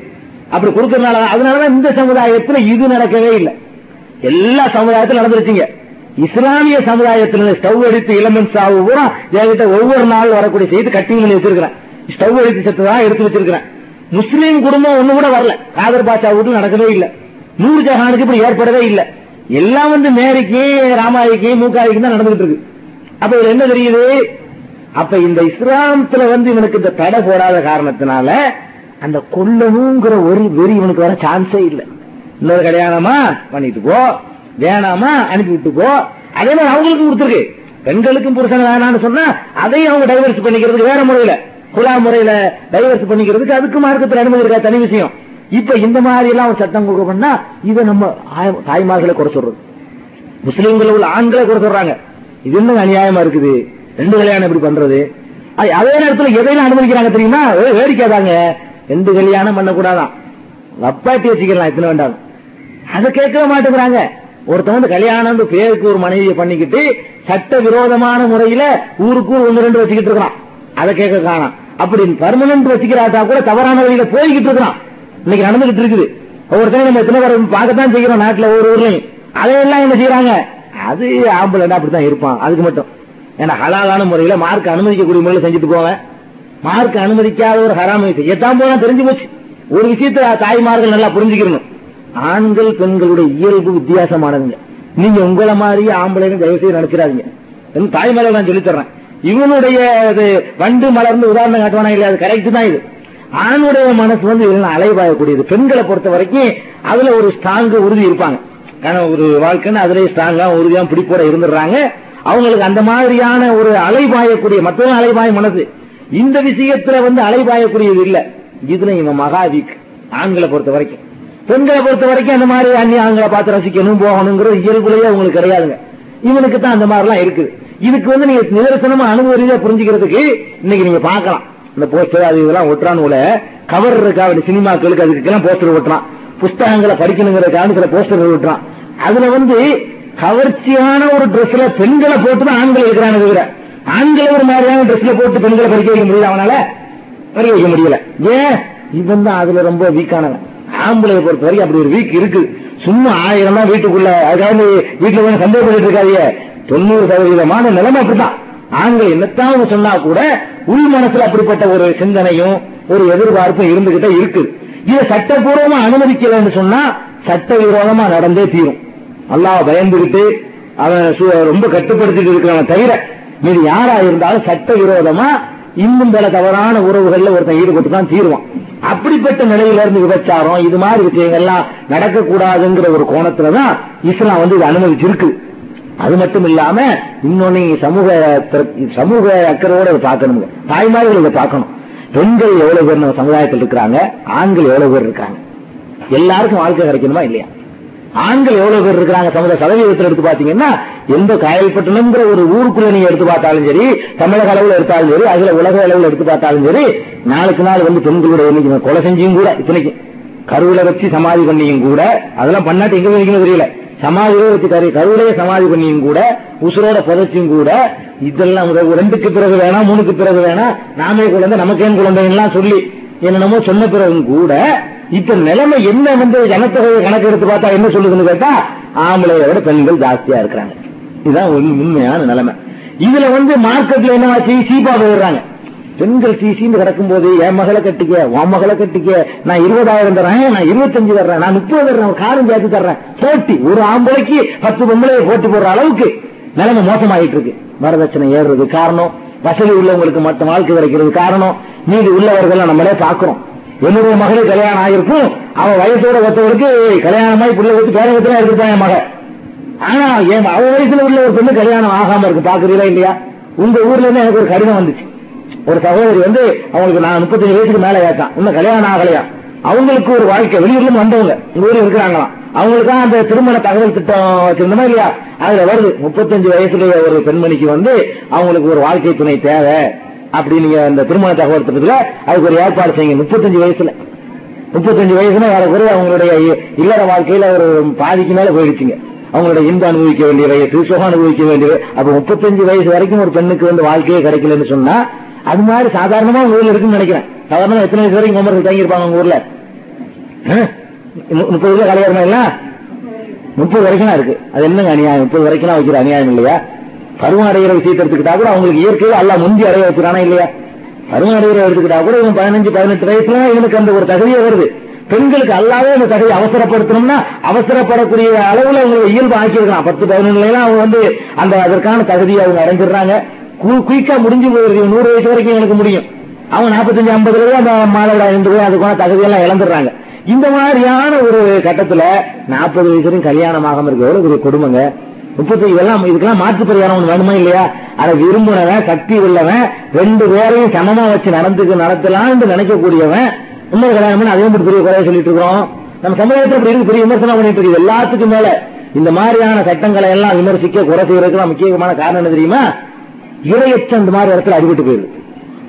அப்படி கொடுக்கறதுனால அதனாலதான் இந்த சமுதாயத்துல இது நடக்கவே இல்லை. எல்லா சமுதாயத்திலும் நடந்துருச்சுங்க. இஸ்லாமிய சமுதாயத்தில் ஸ்டவ் அடித்து இளமன் சாவு பூரா என்கிட்ட ஒவ்வொரு நாள் வரக்கூடிய செய்து கட்டிங் பண்ணி வச்சிருக்கிறேன். ஸ்டவ் அடித்து செத்து தான் எடுத்து வச்சிருக்கிறேன். முஸ்லீம் குடும்பம் ஒண்ணு கூட வரல. காதர் பாஷா வீட்டுல நடக்கவே இல்லை. நூறு ஜஹானுக்கு இப்படி ஏற்படவே இல்லை. எல்லாம் வந்து மேரிக்கு ராமாயிக்கு மூக்காய்க்கு தான் நடந்துகிட்டு இருக்கு. அப்ப இதுல என்ன தெரியுது? அப்ப இந்த இஸ்லாமத்துல வந்து இவனுக்கு இந்த தடை போடாத காரணத்தினால அந்த கொல்லணுங்கிற ஒரு வெறி இவனுக்கு வர சான்ஸே இல்லை. இன்னொரு கல்யாணமா பண்ணிட்டு போ வேணாமா அனுப்பி விட்டு போ. அதே மாதிரி அவங்களுக்கும் கொடுத்துருக்கு. பெண்களுக்கும் புருஷன் வேணாம்னு சொன்னா அதையும் அவங்க டைவர்ஸ் பண்ணிக்கிறதுக்கு வேற முறையில. குலா முறையில டைவர்ஸ் பண்ணிக்கிறதுக்கு அதுக்கு மார்க்கத்தில் அனுமதி இருக்கா? தனி விஷயம். இப்ப இந்த மாதிரி எல்லாம் ஒரு சட்டம் கொடுக்க பண்ணா இதை நம்ம தாய்மார்களை குறை சொல்றது. முஸ்லீம்கள் உள்ள ஆண்களை குறை சொல்றாங்க. இது என்ன அநியாயமா இருக்குது? ரெண்டு கல்யாணம் எப்படி பண்றது? அதே நேரத்தில் எதையும் அனுமதிக்கிறாங்க தெரியுமா? ஏய், வேடிக்கைதாங்க ரெண்டு கல்யாணம் பண்ணக்கூடாதான். அப்பாட்டி வச்சுக்கலாம் எத்தனை வேண்டாம் அதை கேட்கவே மாட்டேங்கிறாங்க. ஒருத்தன் வந்து கல்யாணம் பேருக்கு ஒரு மனைவியை பண்ணிக்கிட்டு சட்ட விரோதமான முறையில ஊருக்கு ஒன்னு ரெண்டு வச்சுக்கிட்டு இருக்கான் அதை கேட்க காணாம். அப்படி பர்மனன்ட் வச்சுக்கிறாட்டா கூட தவறான வழியில போய்கிட்டு இருக்கிறான். இன்னைக்கு நடந்துகிட்டு இருக்குது. ஒவ்வொருத்தனையும் நம்ம எத்தனை பேர் பார்க்கத்தான் செய்கிறோம் நாட்டுல ஒவ்வொரு ஊர்லயும். அதையெல்லாம் என்ன செய்யறாங்க? அது ஆம்பளை அப்படித்தான் இருப்பான். அதுக்கு மட்டும். ஏன்னா ஹலாலான முறையில மார்க் அனுமதிக்கக்கூடிய முறையில செஞ்சுட்டு போவேன். மார்க் அனுமதிக்காத ஒரு ஹராம செய்யத்தான் போனா தெரிஞ்சு போச்சு. ஒரு விஷயத்த தாய்மார்கள் நல்லா புரிஞ்சுக்கணும். ஆண்கள் பெண்களுடைய இயல்பு வித்தியாசமானதுங்க. நீங்க உங்களை மாதிரி ஆம்பளைன்னு தயவு செய்து நினைச்சிடாதீங்க தாய்மார்கள் நான் சொல்லித்தர்றேன் இவனுடைய இது வண்டு மலர்ந்து உதாரணம் காட்டுவானா இல்லையா? அது கரெக்ட் தான் இது. ஆணுடைய மனசு வந்து இதெல்லாம் அலைபாயக்கூடியது. பெண்களை பொறுத்த வரைக்கும் அதுல ஒரு ஸ்ட்ராங் உறுதி இருப்பாங்க. ஒரு வாழ்க்கைன்னு அதுலயே ஸ்ட்ராங்கா உறுதியா பிடிப்போட இருந்துடுறாங்க. அவங்களுக்கு அந்த மாதிரியான ஒரு அலைபாயக்கூடிய மற்ற அலைபாய மனது இந்த விஷயத்துல வந்து அலைபாயக்கூடியது இல்ல. இதுல இவன் மகாவீக் ஆண்களை பொறுத்த வரைக்கும். பெண்களை பொறுத்த வரைக்கும் அந்த மாதிரி அந்நிய ஆண்களை பார்த்து ரசிக்கணும் போகணுங்கிற இயல்புலயே உங்களுக்கு கிடையாதுங்க. இவனுக்கு தான் அந்த மாதிரிலாம் இருக்குது. இதுக்கு வந்து நீங்க நிதர்சனமா அனுபவ ரீதியா புரிஞ்சுக்கிறதுக்கு இன்னைக்கு நீங்க பாக்கலாம் இந்த போஸ்டர் அது இதெல்லாம் ஒட்டுறான்னு கவர் இருக்கா சினிமாக்களுக்கு அதுக்கெல்லாம் போஸ்டர் ஒட்டுறான். புஸ்தகங்களை படிக்கணுங்கிறதுக்காக சில போஸ்டர் ஒட்டுறான். அதுல வந்து கவர்ச்சியான ஒரு ட்ரெஸ்ல பெண்களை போட்டு தான் ஆண்கள் இருக்கிறாங்க தவிர ஆண்களை ஒரு மாதிரியான ட்ரெஸ்ல போட்டு பெண்களை படிக்க வைக்க முடியல அவனால? படிக்க வைக்க முடியல. ஏன்? இவன் தான் அதுல ரொம்ப வீக்கானவன் ஆம்பளை பொறுத்த வரைக்கும் அப்படி ஒரு வீக் இருக்கு. சும்மா ஆயிரம் தான் வீட்டுக்குள்ள அதுக்காக வீட்டுல கொஞ்சம் சந்தேகப்பட்டு இருக்காதிய தொண்ணூறு சதவீதமான நிலைமை அப்படிதான் ஆண்கள் என்னத்தான் சொன்னா கூட உள் மனசுல அப்படிப்பட்ட ஒரு சிந்தனையும் ஒரு எதிர்பார்ப்பும் இருந்துகிட்டே இருக்கு. இதை சட்டப்பூர்வமா அனுமதிக்கலன்னு சொன்னா சட்டவிரோதமா நடந்தே தீரும். அல்லாஹ் பயந்துகிட்டு அவன் ரொம்ப கட்டுப்படுத்திட்டு இருக்கிறவன் தவிர மீது யாரா இருந்தாலும் சட்டவிரோதமா இன்னும் பல தவறான உறவுகள்ல ஒருத்தன் ஈடுபட்டு தான் தீருவான். அப்படிப்பட்ட நிலையில இருந்து விபச்சாரம் இது மாதிரி விஷயங்கள்லாம் நடக்கக்கூடாதுங்கிற ஒரு கோணத்துலதான் இஸ்லாம் வந்து இது அனுமதிச்சிருக்கு. அது மட்டும் இல்லாம இன்னொன்னு சமூக சமூக அக்கறையோட இதை பார்க்கணுங்க. தாய்மார்கள் இதை பார்க்கணும். பெண்கள் எவ்வளவு பேர் நம்ம சமுதாயத்தில் இருக்கிறாங்க? ஆண்கள் எவ்வளவு பேர் இருக்காங்க? எல்லாருக்கும் வாழ்க்கை கிடைக்கணுமா இல்லையா? ஆண்கள் எவ்வளவு பேர் இருக்கிறாங்க? சமூக சதவீதத்தில் எடுத்து பாத்தீங்கன்னா எந்த காயல்பட்டினம்ங்கிற ஒரு ஊருக்குள்ள நீங்க எடுத்து பார்த்தாலும் சரி தமிழக அளவில் எடுத்தாலும் சரி அதுல உலக அளவில் எடுத்து பார்த்தாலும் சரி நாளுக்கு நாள் வந்து பெண்களுடைய எண்ணிக்கை கொலை செஞ்சியும் கூட இத்தனைக்கு. கருவில வச்சு சமாதி பண்ணியும் கூட அதெல்லாம் பண்ணாட்டு எங்க வரைக்கும் தெரியல. சமாதியோ வச்சு கரு கருவிலேயே சமாதி பண்ணியும் கூட உசுரோட புதைச்சும் கூட இதெல்லாம் ரெண்டுக்கு பிறகு வேணாம் மூணுக்கு பிறகு வேணாம் நாமே குழந்தை நமக்கேன் குழந்தைன்னு சொல்லி என்னென்னமோ சொன்ன பிறகும் கூட இப்ப நிலைமை என்ன வந்து ஜனத்தொகையை கணக்கு எடுத்து பார்த்தா என்ன சொல்லுதுன்னு கேட்டா ஆம்பளையை விட பெண்கள் ஜாஸ்தியா இருக்கிறாங்க. இதுதான் உண்மையான நிலைமை. இதுல வந்து மார்க்கெட்ல என்னவாச்சு சீப்பா போயிடுறாங்க. பெண்கள் சீசின்னு கிடக்கும் போது என் மகளை கட்டிக்க உன் மகளை கட்டிக்க நான் இருபதாயிரம் தரேன் நான் இருபத்தஞ்சு தர்றேன் நான் முப்பது தர்றேன் ஒரு காரம் சேர்த்து தர்றேன். போட்டி. ஒரு ஆம்பளைக்கு பத்து பொம்பளையை போட்டி போடுற அளவுக்கு நிலைமை மோசமாயிட்டு இருக்கு வரதட்சணை ஏறுறது காரணம். வசதி உள்ளவங்களுக்கு மற்ற வாழ்க்கை கிடைக்கிறது காரணம். மீதி உள்ளவர்கள் நம்மளே பாக்குறோம் என்னுடைய மகளுக்கு கல்யாணம் ஆகிருக்கும் அவன் வயசோட ஒருத்தவருக்கு கல்யாணமாய் பிள்ளை வச்சு பேர வச்சுலாம் இருப்பான் என் மகன். ஆனா என் அவ வயசுல உள்ள ஒரு பொண்ணு கல்யாணம் ஆகாம இருக்கு. பாக்குறீங்களா இல்லையா? உங்க ஊர்ல இருந்து எனக்கு ஒரு கடிதம் வந்துச்சு. ஒரு சகோதரி வந்து அவங்களுக்கு நான் முப்பத்தஞ்சு வயசுக்கு மேல ஏற்றான் இன்னும் கல்யாணம் ஆகலையா? அவங்களுக்கு ஒரு வாழ்க்கை. வெளியூர்ல இருந்து வந்தவங்க. உங்க ஊர்ல இருக்கிறாங்களாம். அவங்களுக்கு தான் அந்த திருமண தகவல் திட்டம் வச்சிருந்தோமா இல்லையா? அதுல வருது. முப்பத்தஞ்சு வயசுல ஒரு பெண்மணிக்கு வந்து அவங்களுக்கு ஒரு வாழ்க்கை துணை தேவை. அப்படி நீங்க அந்த திருமண தகவல் திட்டத்துல அதுக்கு ஒரு ஏற்பாடு செய்யுங்க. முப்பத்தஞ்சு வயசுல. முப்பத்தஞ்சு வயசுல ஏறக்குறைய அவங்களுடைய இல்லற வாழ்க்கையில ஒரு பாதிக்கு மேல போயிடுச்சுங்க. அவங்களுடைய இன்பம் அனுபவிக்க வேண்டிய வயசு சுகம் அனுபவிக்க வேண்டியது அப்ப முப்பத்தஞ்சு வயசு வரைக்கும் ஒரு பெண்ணுக்கு வந்து வாழ்க்கையே கிடைக்கலன்னு சொன்னா அது மாதிரி சாதாரணமா உங்க ஊர்ல இருக்குன்னு நினைக்கிறேன். சாதாரணமா எத்தனை வயசு வரைக்கும் குமரர்கள் தங்கியிருப்பாங்க உங்க ஊர்ல? முப்பது வயசுல கல்யாணமா இல்ல முப்பது வரைக்கும் இருக்கு. அது என்னங்க அநியாயம்? முப்பது வரைக்கும் வைக்கிற அநியாயம் இல்லையா? பருவம் அடைகிற விஷயத்தை எடுத்துக்கிட்டா கூட அவங்களுக்கு இயற்கையில அல்ல முந்தி அடைய வச்சுறானா இல்லையா? பருவம் அடைகிற எடுத்துக்கிட்டா கூட இவன் பதினஞ்சு பதினெட்டு வயசுல இவனுக்கு அந்த ஒரு தகுதியே வருது. பெண்களுக்கு அல்லாவே அந்த தகுதி அவசரப்படுத்தணும்னா அவசரப்படக்கூடிய அளவுல அவங்களை இயல்பு ஆக்கியிருக்கலாம். பத்து பதினொன்னுல அவங்க வந்து அந்த அதற்கான தகுதியை அவங்க அடைஞ்சிடுறாங்க. குயிக்கா முடிஞ்சு போயிருது நூறு வயசு வரைக்கும் எனக்கு முடியும். அவங்க நாற்பத்தஞ்சு ஐம்பதுல அந்த மாதவிடா இருந்து அதுக்கான தகுதியெல்லாம் இழந்துடுறாங்க. இந்த மாதிரியான ஒரு கட்டத்துல நாற்பது வயசு வரைக்கும் கல்யாணம் ஆகாம இருக்க எவ்வளவு பெரிய கொடுமைங்க. முப்பத்தி இதெல்லாம் இதுக்கெல்லாம் மாற்று பரிகாரம் ஒன்று வேணுமா இல்லையா? அதை விரும்புனவன் சக்தி உள்ளவன் ரெண்டு பேரையும் சமமா வச்சு நடந்துக்கு நடத்தலாம்னு நினைக்கக்கூடியவன் இன்னொரு கல்யாணம் பண்ணி மாதிரி இப்படி பெரிய குறைய சொல்லிட்டு இருக்கிறோம். நம்ம சமுதாயத்தில் இப்படி இருக்கு பெரிய விமர்சனம் பண்ணிட்டு இருக்கு. எல்லாத்துக்கும் மேல இந்த மாதிரியான சட்டங்களை எல்லாம் விமர்சிக்க குறை செய்யறதுக்கு முக்கியமான காரணம் என்ன தெரியுமா? இரையச்சம் இந்த மாதிரி இடத்துல அடிபட்டு போயிடுது.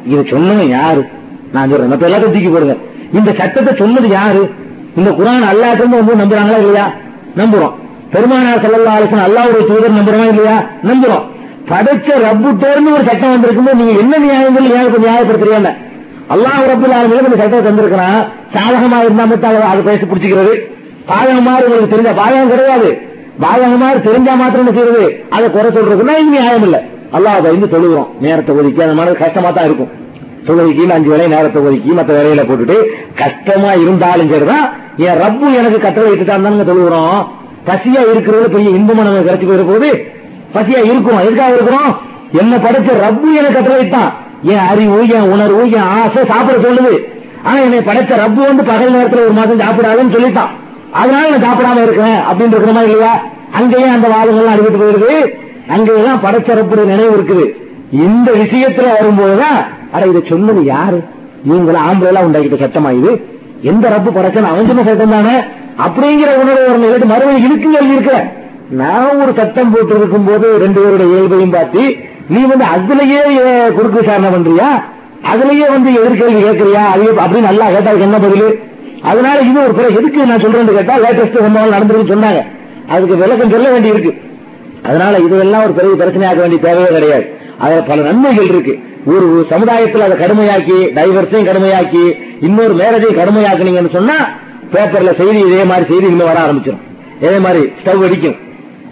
இது சொன்னவன் யாரு? நான் சொல்றேன். மத்த எல்லாத்தையும் தூக்கி போடுங்க. இந்த சட்டத்தை சொன்னது யாரு? இந்த குரான் அல்லாத்திருந்து வந்து நம்புறாங்களா இல்லையா? நம்புறோம். பெருமானார் செல்லல்லா அலிசன் அல்லாவுடைய தூதர் நம்புறோமா இல்லையா? நம்புறோம். படைச்ச ரப்பு தோர்னு ஒரு சட்டம் வந்திருக்கும்போது நீங்க என்ன நியாயங்கள் நியாயத்தை நியாயப்படுத்துறீங்க அல்லாஹ் ரப்பு ஆளுநர்கள் இந்த சட்டத்தை தந்திருக்கிறான். சாதகமா இருந்தா மட்டும் அதை- பேசி பிடிச்சிக்கிறது. பாதகமா உங்களுக்கு தெரிஞ்ச பாதகம் கிடையாது. பாதகமா தெரிஞ்சா மாத்திரம் என்ன செய்யறது? அதை குறை சொல்றதுன்னா இது நியாயம் இல்ல. அல்லாஹ் பயந்து தொழுகிறோம். நேரத்தை ஒதுக்கி அந்த மாதிரி கஷ்டமா தான் இருக்கும். தொழுகைக்கு அஞ்சு வேலை நேரத்தை ஒதுக்கி மற்ற வேலையில போட்டுட்டு கஷ்டமா இருந்தாலும் சரிதான். என் ரப்பு எனக்கு கட்டளை இட்டுட்டான்னு தொழுகிறோம். பசியா இருக்கிறது பெரிய இன்பமா நம்ம கிடைச்சி போயிட போகுது பசியா இருக்கும்? எதுக்காக இருக்கிறோம்? என்ன படைச்ச ரப்பு எனக்கு கட்டளை வைத்தான் என் அறிவு என் உணர்வு என் ஆசை சாப்பிட சொல்லுது. ஆனா என்னை படைச்ச ரப்பு வந்து பகல் நேரத்துல ஒரு மாசம் சாப்பிடாதுன்னு சொல்லிட்டான். அதனால நான் சாப்பிடாம இருக்கேன் அப்படின்னு இருக்கிறோமா இல்லையா? அங்கேயே அந்த வாதங்கள்லாம் அறிவிட்டு போயிருது அங்கேயெல்லாம் படைச்ச ரப்புடைய நினைவு இருக்குது. இந்த விஷயத்துல வரும்போதுதான் அட இதை சொன்னது யாரு? இவங்களை ஆம்பளை எல்லாம் உண்டாக்கிட்ட சட்டமா இது? எந்த ரப்பு படைச்சன அவன் சொன்ன சட்டம் தானே? அப்படிங்கிற உணர்வு வரணும். இல்லாட்டி மறுபடியும் இருக்கு கேள்வி இருக்க நான் ஒரு சட்டம் போட்டு இருக்கும் போது ரெண்டு பேருடைய இயல்பையும் பார்த்து நீ வந்து அதுலயே குறுக்கு விசாரணை பண்றியா? அதுலயே வந்து எதிர்கேள்வி கேட்கறியா? அது அப்படின்னு நல்லா கேட்டா அதுக்கு என்ன பதில்? அதனால இது ஒரு பிறகு எதுக்கு நான் சொல்றேன்னு கேட்டா லேட்டஸ்ட் சம்பவம் நடந்திருக்கு சொன்னாங்க. அதுக்கு விளக்கம் சொல்ல வேண்டி இருக்கு அதனால இதெல்லாம் ஒரு பெரிய பிரச்சனையாக்க வேண்டிய தேவையே கிடையாது. அதுல பல நன்மைகள் இருக்கு. ஒரு சமுதாயத்தில் அதை கடுமையாக்கி டைவர்ஸையும் கடுமையாக்கி இன்னொரு மேரேஜையும் கடுமையாக்குனீங்கன்னு சொன்னா பேப்பர்ல செய்தி இதே மாதிரி செய்தி இன்னும் வர ஆரம்பிச்சிடும் இதே மாதிரி ஸ்டவ் வெடிக்கும்.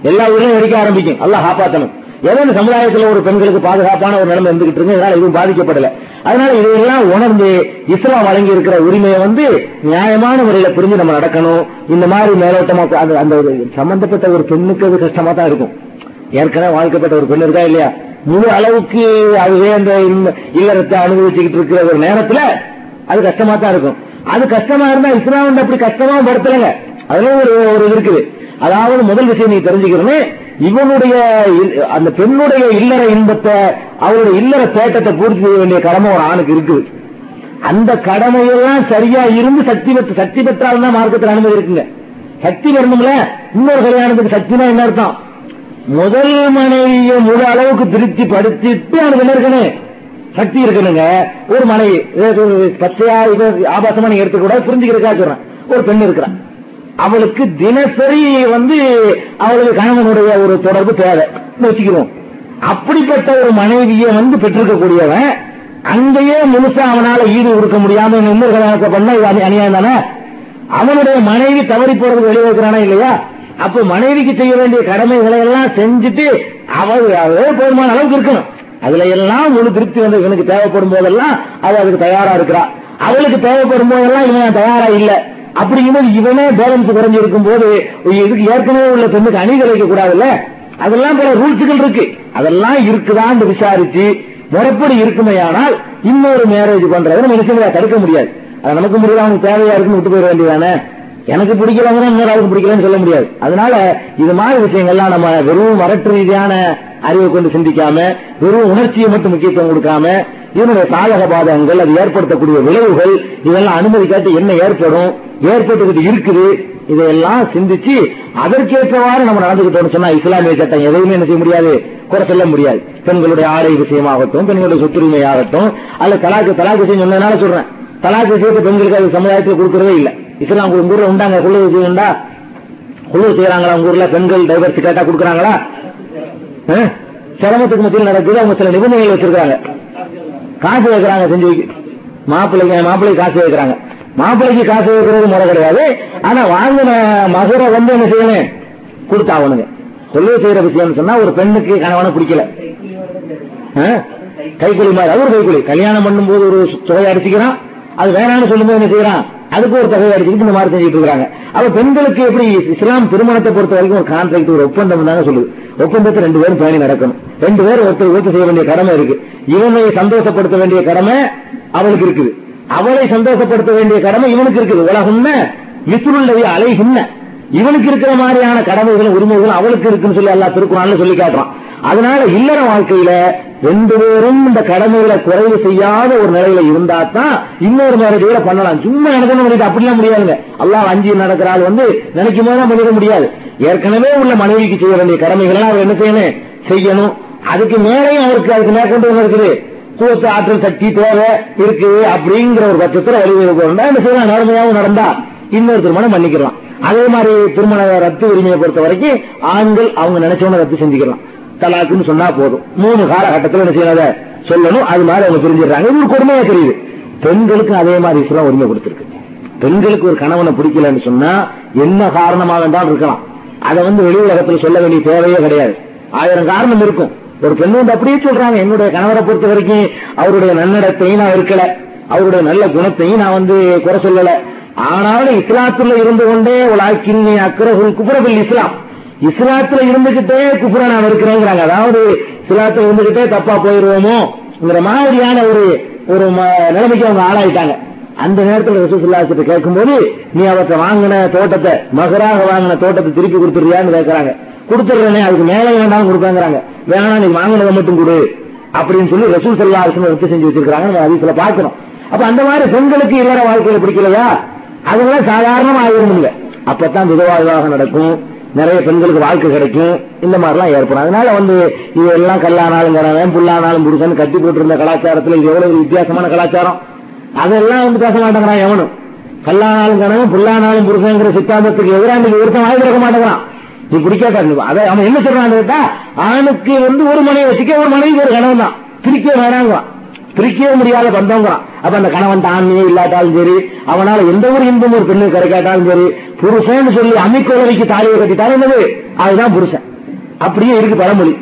எல்லா ஊர்லயும் வெடிக்க ஆரம்பிக்கும். எல்லாம் காப்பாற்றணும் ஏதோ இந்த சமுதாயத்துல ஒரு பெண்களுக்கு பாதுகாப்பான ஒரு நிலைமை இருந்துகிட்டு இருக்கு. இதனால எதுவும் பாதிக்கப்படல. அதனால இதையெல்லாம் உணர்ந்து இஸ்லாம் வழங்கி இருக்கிற உரிமையை வந்து நியாயமான முறையில புரிஞ்சு நம்ம நடக்கணும். இந்த மாதிரி மேலோட்டமா அந்த அந்த ஒரு சம்பந்தப்பட்ட ஒரு பெண்ணுக்கு அது கஷ்டமா தான் இருக்கும். ஏற்கனவே வாழ்க்கப்பட்ட ஒரு பெண் இருக்கா இல்லையா? முழு அளவுக்கு அதுவே அந்த இல்ல- இல்லறத்தை அனுபவிச்சுக்கிட்டு இருக்கிற ஒரு நேரத்துல அது கஷ்டமா தான் இருக்கும். அது கஷ்டமா இருந்தா இஸ்லாம் வந்து அப்படி கஷ்டமா படுத்துறங்க. அதுல ஒரு ஒரு இது இருக்குது. அதாவது முதல் விஷயம் நீ தெரிஞ்சுக்கிறனே இவனுடைய அந்த பெண்ணுடைய இல்லற இன்பத்தை அவருடைய இல்லற தேட்டத்தை பூர்த்தி செய்ய வேண்டிய கடமை ஒரு ஆணுக்கு இருக்குது. அந்த கடமையெல்லாம் சரியா இருந்து சக்தி பெற்று சக்தி பெற்றால் தான் மார்க்கத்தில் அனுமதி இருக்குங்க. சக்தி வரணும்ல? இன்னொரு கல்யாணத்துக்கு சக்தினா என்ன அர்த்தம்? முதல் மனைவியை முழு அளவுக்கு திருப்தி படுத்திட்டு அவனுக்கு என்ன இருக்கணும்? சக்தி இருக்கணுங்க ஒரு மனைவி பச்சையா இது ஆபாசமா நீங்க எடுத்துக்கூட புரிஞ்சுக்கிறதுக்காக சொல்றேன். ஒரு பெண் இருக்கிறான் அவளுக்கு தினசரி வந்து அவளுக்கு கணவனுடைய ஒரு தொடர்பு தேவை. வச்சுக்கிறோம். அப்படிப்பட்ட ஒரு மனைவியை வந்து பெற்றிருக்கக்கூடியவன் அங்கேயே முழுசா அவனால ஈடு கொடுக்க முடியாம இன்னொரு கல்யாணத்தை பண்ணா இது அநியாயம் தானே? அவனுடைய மனைவி தவறி போறது வெளியே வைக்கிறானா இல்லையா? அப்ப மனைவிக்கு செய்ய வேண்டிய கடமைகளை எல்லாம் செஞ்சுட்டு அவள் அவளே போதுமான அளவுக்கு இருக்கணும். அதுல எல்லாம் முழு திருப்தி வந்து இவனுக்கு தேவைப்படும் போதெல்லாம் அவ அதுக்கு தயாரா இருக்கிறா. அவளுக்கு தேவைப்படும் போதெல்லாம் இவன் தயாரா இல்ல? அப்படிங்கும்போது இவனே பேலன்ஸ் குறைஞ்சு இருக்கும் போது இதுக்கு ஏற்கனவே உள்ள பெண்ணுக்கு அணி கிடைக்க கூடாதுல்ல? அதெல்லாம் பல ரூல்ஸுகள் இருக்கு. அதெல்லாம் இருக்குதான்னு விசாரிச்சு முறைப்படி இருக்குமையானால் இன்னொரு மேரேஜ் பண்றது மனுஷங்களை தடுக்க முடியாது. அது நமக்கு முடியல அவனுக்கு தேவையா இருக்குன்னு விட்டு போயிட வேண்டியதானே? எனக்கு பிடிக்கிறவங்க இன்னொரு ஆளுக்கு பிடிக்கலன்னு சொல்ல முடியாது. அதனால இது மாதிரி விஷயங்கள்லாம் நம்ம வெறும் வரட்டு ரீதியான அறிவை கொண்டு சிந்திக்காம வெறும் உணர்ச்சியை மட்டும் முக்கியத்துவம் கொடுக்காம இதனுடைய சாதக பாதகங்கள் அது ஏற்படுத்தக்கூடிய விளைவுகள் இதெல்லாம் அனுமதிக்காட்டு என்ன ஏற்படும் ஏற்பட்டுக்கிட்டு இருக்குது இதையெல்லாம் சிந்திச்சு அதற்கேற்றவாறு நம்ம நடந்துகிட்டோம்னு சொன்னா இஸ்லாமிய சட்டம் எதையுமே என்ன செய்ய முடியாது குறை சொல்ல முடியாது. பெண்களுடைய ஆடை விஷயமாகட்டும் பெண்களுடைய சொத்துரிமையாகட்டும் அல்ல தலாக்கு தலாக்கு விஷயம் சொன்னதுனால சொல்றேன். தலாக்கு விஷயத்தை பெண்களுக்கு அது சமுதாயத்தில் கொடுக்கறதே இல்ல. இஸ்லாம் உங்க ஊர்ல உண்டாங்க குழு விஷயம் உண்டா? குழு செய்யறாங்களா உங்க ஊர்ல? பெண்கள் டைவர்ஸ் கேட்டா கொடுக்குறாங்களா? சிரமத்துக்கு மத்தியில் நடக்குது அவங்க சில நிபந்தனைகள் வச்சிருக்காங்க காசு வைக்கிறாங்க செஞ்சு மாப்பிள்ளைக்கு மாப்பிள்ளைக்கு காசு வைக்கிறாங்க மாப்பிள்ளைக்கு காசு வைக்கிறது முறை கிடையாது. ஆனா வாங்கின மகரை வந்து என்ன செய்யணும்? கொடுத்தாவணுங்க கொள்கை செய்யற விஷயம்னு சொன்னா ஒரு பெண்ணுக்கு கணவனை பிடிக்கல. ஆ? கைக்கூலி மாதிரி அது ஒரு கைக்கூலி. கல்யாணம் பண்ணும்போது ஒரு தொகையை அடிச்சுக்கிறான். அது வேணாம்னு சொல்லும்போது என்ன செய்யறான்? அதுக்கு ஒரு தொகையை அடிச்சுக்கிட்டு இந்த மாதிரி செஞ்சுட்டு இருக்காங்க அப்ப பெண்களுக்கு எப்படி இஸ்லாம் திருமணத்தை பொறுத்த வரைக்கும் ஒரு கான்ட்ராக்ட் ஒரு ஒப்பந்தம் தாங்க சொல்லுது. ஒப்பந்தத்தை ரெண்டு பேரும் பேணி நடக்கணும். ரெண்டு பேரும் ஒருத்தர் ஒத்து செய்ய வேண்டிய கடமை இருக்கு. இவனை சந்தோஷப்படுத்த வேண்டிய கடமை அவளுக்கு இருக்குது. அவளை சந்தோஷப்படுத்த வேண்டிய கடமை இவனுக்கு இருக்குது. உலகம்ன மிசுருள்ளவி அலைகின்ன. இவனுக்கு இருக்கிற மாதிரியான கடமைகளும் உரிமைகளும் அவளுக்கு இருக்குன்னு சொல்லி எல்லா திருக்குறான்னு சொல்லி காட்டுறான். அதனால இல்லற வாழ்க்கையில ரெண்டு பேரும் இந்த கடமைகளை குறைவு செய்யாத ஒரு நிலையில இருந்தா தான் இன்னொரு மேரேஜ்ல பண்ணலாம். சும்மா நடக்கணும் பண்ணிட்டு அப்படிலாம் முடியாதுங்க. அல்லாஹ் அஞ்சு நடக்கிற ஆள் வந்து நினைக்கும் போது பண்ணிட முடியாது. ஏற்கனவே உள்ள மனைவிக்கு செய்ய வேண்டிய கடமைகளை அவர் என்ன செய்யணும்? செய்யணும். அதுக்கு மேலேயும் அவருக்கு அதுக்கு மேற்கொண்டு என்ன இருக்குது. கூத்து ஆற்றல் சக்தி தேவை இருக்கு அப்படிங்கிற ஒரு பட்சத்தில் வழிவகுப்பு இருந்தா என்ன செய்யலாம்? நேர்மையாகவும் நடந்தா இன்னொரு திருமணம் பண்ணிக்கலாம் அதே மாதிரி திருமண ரத்து உரிமையை பொறுத்த வரைக்கும் ஆண்கள் அவங்க நினைச்சவன ரத்து செஞ்சுக்கலாம். தலாக்குன்னு சொன்னா போதும். மூணு காலகட்டத்தில் என்ன செய்யறத சொல்லணும். அது மாதிரி அவங்க புரிஞ்சிடறாங்க. இது ஒரு கொடுமையா தெரியுது. பெண்களுக்கு அதே மாதிரி இஸ்லாம் உரிமை கொடுத்திருக்கு. பெண்களுக்கு ஒரு கணவனை பிடிக்கலன்னு சொன்னா என்ன காரணமாக வேண்டாம் இருக்கலாம். அதை வந்து வெளி உலகத்தில் சொல்ல வேண்டிய தேவையே கிடையாது. ஆயிரம் காரணம் இருக்கும். ஒரு பெண் வந்து அப்படியே சொல்றாங்க. என்னுடைய கணவரை பொறுத்த வரைக்கும் அவருடைய நன்னடத்தையும் நான் இருக்கல. அவருடைய நல்ல குணத்தையும் நான் வந்து குறை சொல்லல. ஆனாலும் இஸ்லாத்துல இருந்து கொண்டே உலாக்கின் அக்கரகுல் குபரபில் இஸ்லாம். இஸ்லாத்துல இருந்துகிட்டே குப்புற நான் இருக்கிறோங்கிறாங்க. அதாவது இஸ்லாத்துல இருந்துகிட்டே தப்பா போயிருவோமோங்கிற மாதிரியான ஒரு ஒரு ம- நிலைமைக்கு அவங்க ஆளாயிட்டாங்க. அந்த நேரத்தில் ரசூசுல்லாசிட்ட கேட்கும்போது நீ அவற்றை வாங்கின தோட்டத்தை மகராக வாங்கின தோட்டத்தை திருப்பி கொடுத்துறியான்னு கேட்கறாங்க. கொடுத்துடுறேனே அதுக்கு மேலே வேண்டாம் கொடுப்பாங்கிறாங்க. வேணாம் நீ வாங்கினதை மட்டும் கொடு அப்படின்னு சொல்லி ரசூல் சல்லா அரசு வச்சு செஞ்சு வச்சிருக்காங்க நம்ம அதிசல பாக்கிறோம் அப்ப அந்த மாதிரி பெண்களுக்கு இல்லற வாழ்க்கையில பிடிக்கலையா? அதுங்களாம் சாதாரணமா ஆயிரும் அப்பதான் விதவா விவாகம் நடக்கும். நிறைய பெண்களுக்கு வாழ்க்கை கிடைக்கும். இந்த மாதிரிலாம் ஏற்படும். அதனால வந்து இது எல்லாம் கல்லானாலும் கணவன் புல்லானாலும் புருஷன் கட்டி போட்டு இருந்த கலாச்சாரத்துல இது எவ்வளவு வித்தியாசமான கலாச்சாரம்? அதெல்லாம் வந்து பேச மாட்டேங்கிறான் எவனும். கல்லானாலும் கணவன் புல்லானாலும் புருஷங்கிற சித்தாந்தத்துக்கு எதிராக நீங்க ஒருத்தன் வாய் திறக்க மாட்டேங்கிறான். நீ பிடிக்காத அதை அவன் என்ன சொல்றான்னு கேட்டா ஆணுக்கு வந்து ஒரு மனைவி வச்சுக்க ஒரு மனைவி ஒரு கணவன் தான். பிரிக்க வேணாங்கிறான். பிரிக்கவே முடியாத பந்தங்கிறான் அப்ப அந்த கணவன் தானே இல்லாட்டாலும் சரி அவனால எந்த ஒரு இன்பம் ஒரு பெண்ணு கிடைக்காட்டாலும் சரி புருஷன் சொல்லி அம்மிக்குழவைக்கு தாலியை கட்டிட்டாலும் என்னது? அதுதான் புருஷன். அப்படியே இருக்கு பழமொழி.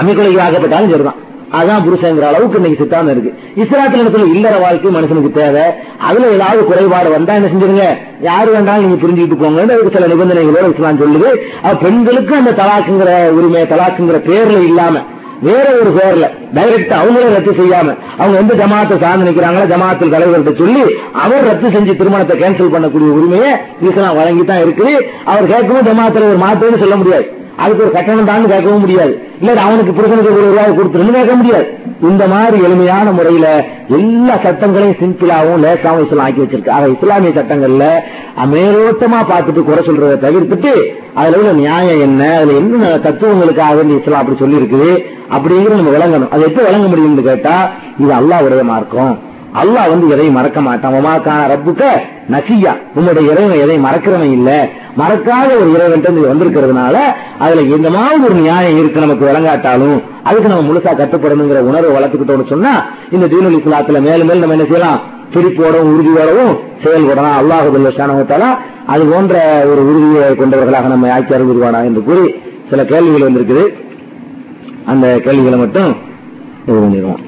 அம்மிக்குழைக்கு ஆக்கப்பட்டாலும் சரிதான். அதான் புருஷங்கிற அளவுக்கு இன்னைக்கு சித்தாந்தம் இருக்கு. இஸ்லாத்துல இடத்துல இல்லற வாழ்க்கை மனுஷனுக்கு தேவை. அதுல ஏதாவது குறைபாடு வந்தா என்ன செஞ்சிருங்க? யாரு வேண்டாலும் நீங்க புரிஞ்சுக்கிட்டு போங்க. அதுக்கு சில நிபந்தனைகளோட இஸ்லாம் சொல்லுது. அப்ப பெண்களுக்கு அந்த தலாக்குங்கிற உரிமை தலாக்குங்கிற பேர்ல இல்லாம வேற ஒரு பேர்ல டைரக்ட் அவங்களே ரத்து செய்யாம. அவங்க எந்த ஜமாத்தை சார்ந்து நிக்கிறாங்களோ? ஜமாத்தில் தலைவர்கிட்ட சொல்லி அவர் ரத்து செஞ்சு திருமணத்தை கேன்சல் பண்ணக்கூடிய உரிமையை இஸ்லாம் வழங்கி தான் இருக்குது. அவர் கேட்கவும் ஜமாத் தலைவர் மாத்தேன்னு சொல்ல முடியாது. அதுக்கு ஒரு கட்டணம் தான் கேட்கவும் முடியாது. இல்ல அவனுக்கு புருஷனுக்கு ஒரு ரூபாய் கொடுத்துருன்னு கேட்க முடியாது. இந்த மாதிரி எளிமையான முறையில எல்லா சட்டங்களையும் சிம்பிளாவும் லேசாவும் இஸ்லாம் ஆக்கி வச்சிருக்கு. ஆக இஸ்லாமிய சட்டங்கள்ல மேலோட்டமா பார்த்துட்டு குறை சொல்றதை தவிர்த்துட்டு அதுல உள்ள நியாயம் என்ன அதுல என்ன தத்துவங்களுக்காக இஸ்லாம் அப்படி சொல்லி இருக்குது அப்படிங்கிறது நம்ம விளங்கணும். அது எப்ப விளங்க முடியும்னு கேட்டா இது அல்லாவுடைய மார்க்கம். அல்லாஹ் வந்து எதையும் மறக்க மாட்டான். உமாக்கான ரப்புக்க நசியா. உங்களுடைய இறைவன் எதை மறக்கிறவன் இல்ல. மறக்காத ஒரு இறைவன் வந்திருக்கிறதுனால அதுல எந்த மாதிரி ஒரு நியாயம் இருக்கு நமக்கு விளங்காட்டாலும் அதுக்கு நம்ம முழுசா கட்டுப்படணுங்கிற உணர்வை வளர்த்துக்கிட்டோம்னு சொன்னா இந்த தீனுல் இஸ்லாத்துல மேலும் மேலும் நம்ம என்ன செய்யலாம்? பிரிப்போடவும் உறுதியோடவும் செயல்படலாம். அல்லாஹுல்லான அது போன்ற ஒரு உறுதியை கொண்டவர்களாக நம்ம ஆக்கி அறிவிடுவானா என்று கூறி சில கேள்விகள் வந்திருக்குது. அந்த கேள்விகளை மட்டும் இது பண்ணிடுவோம்.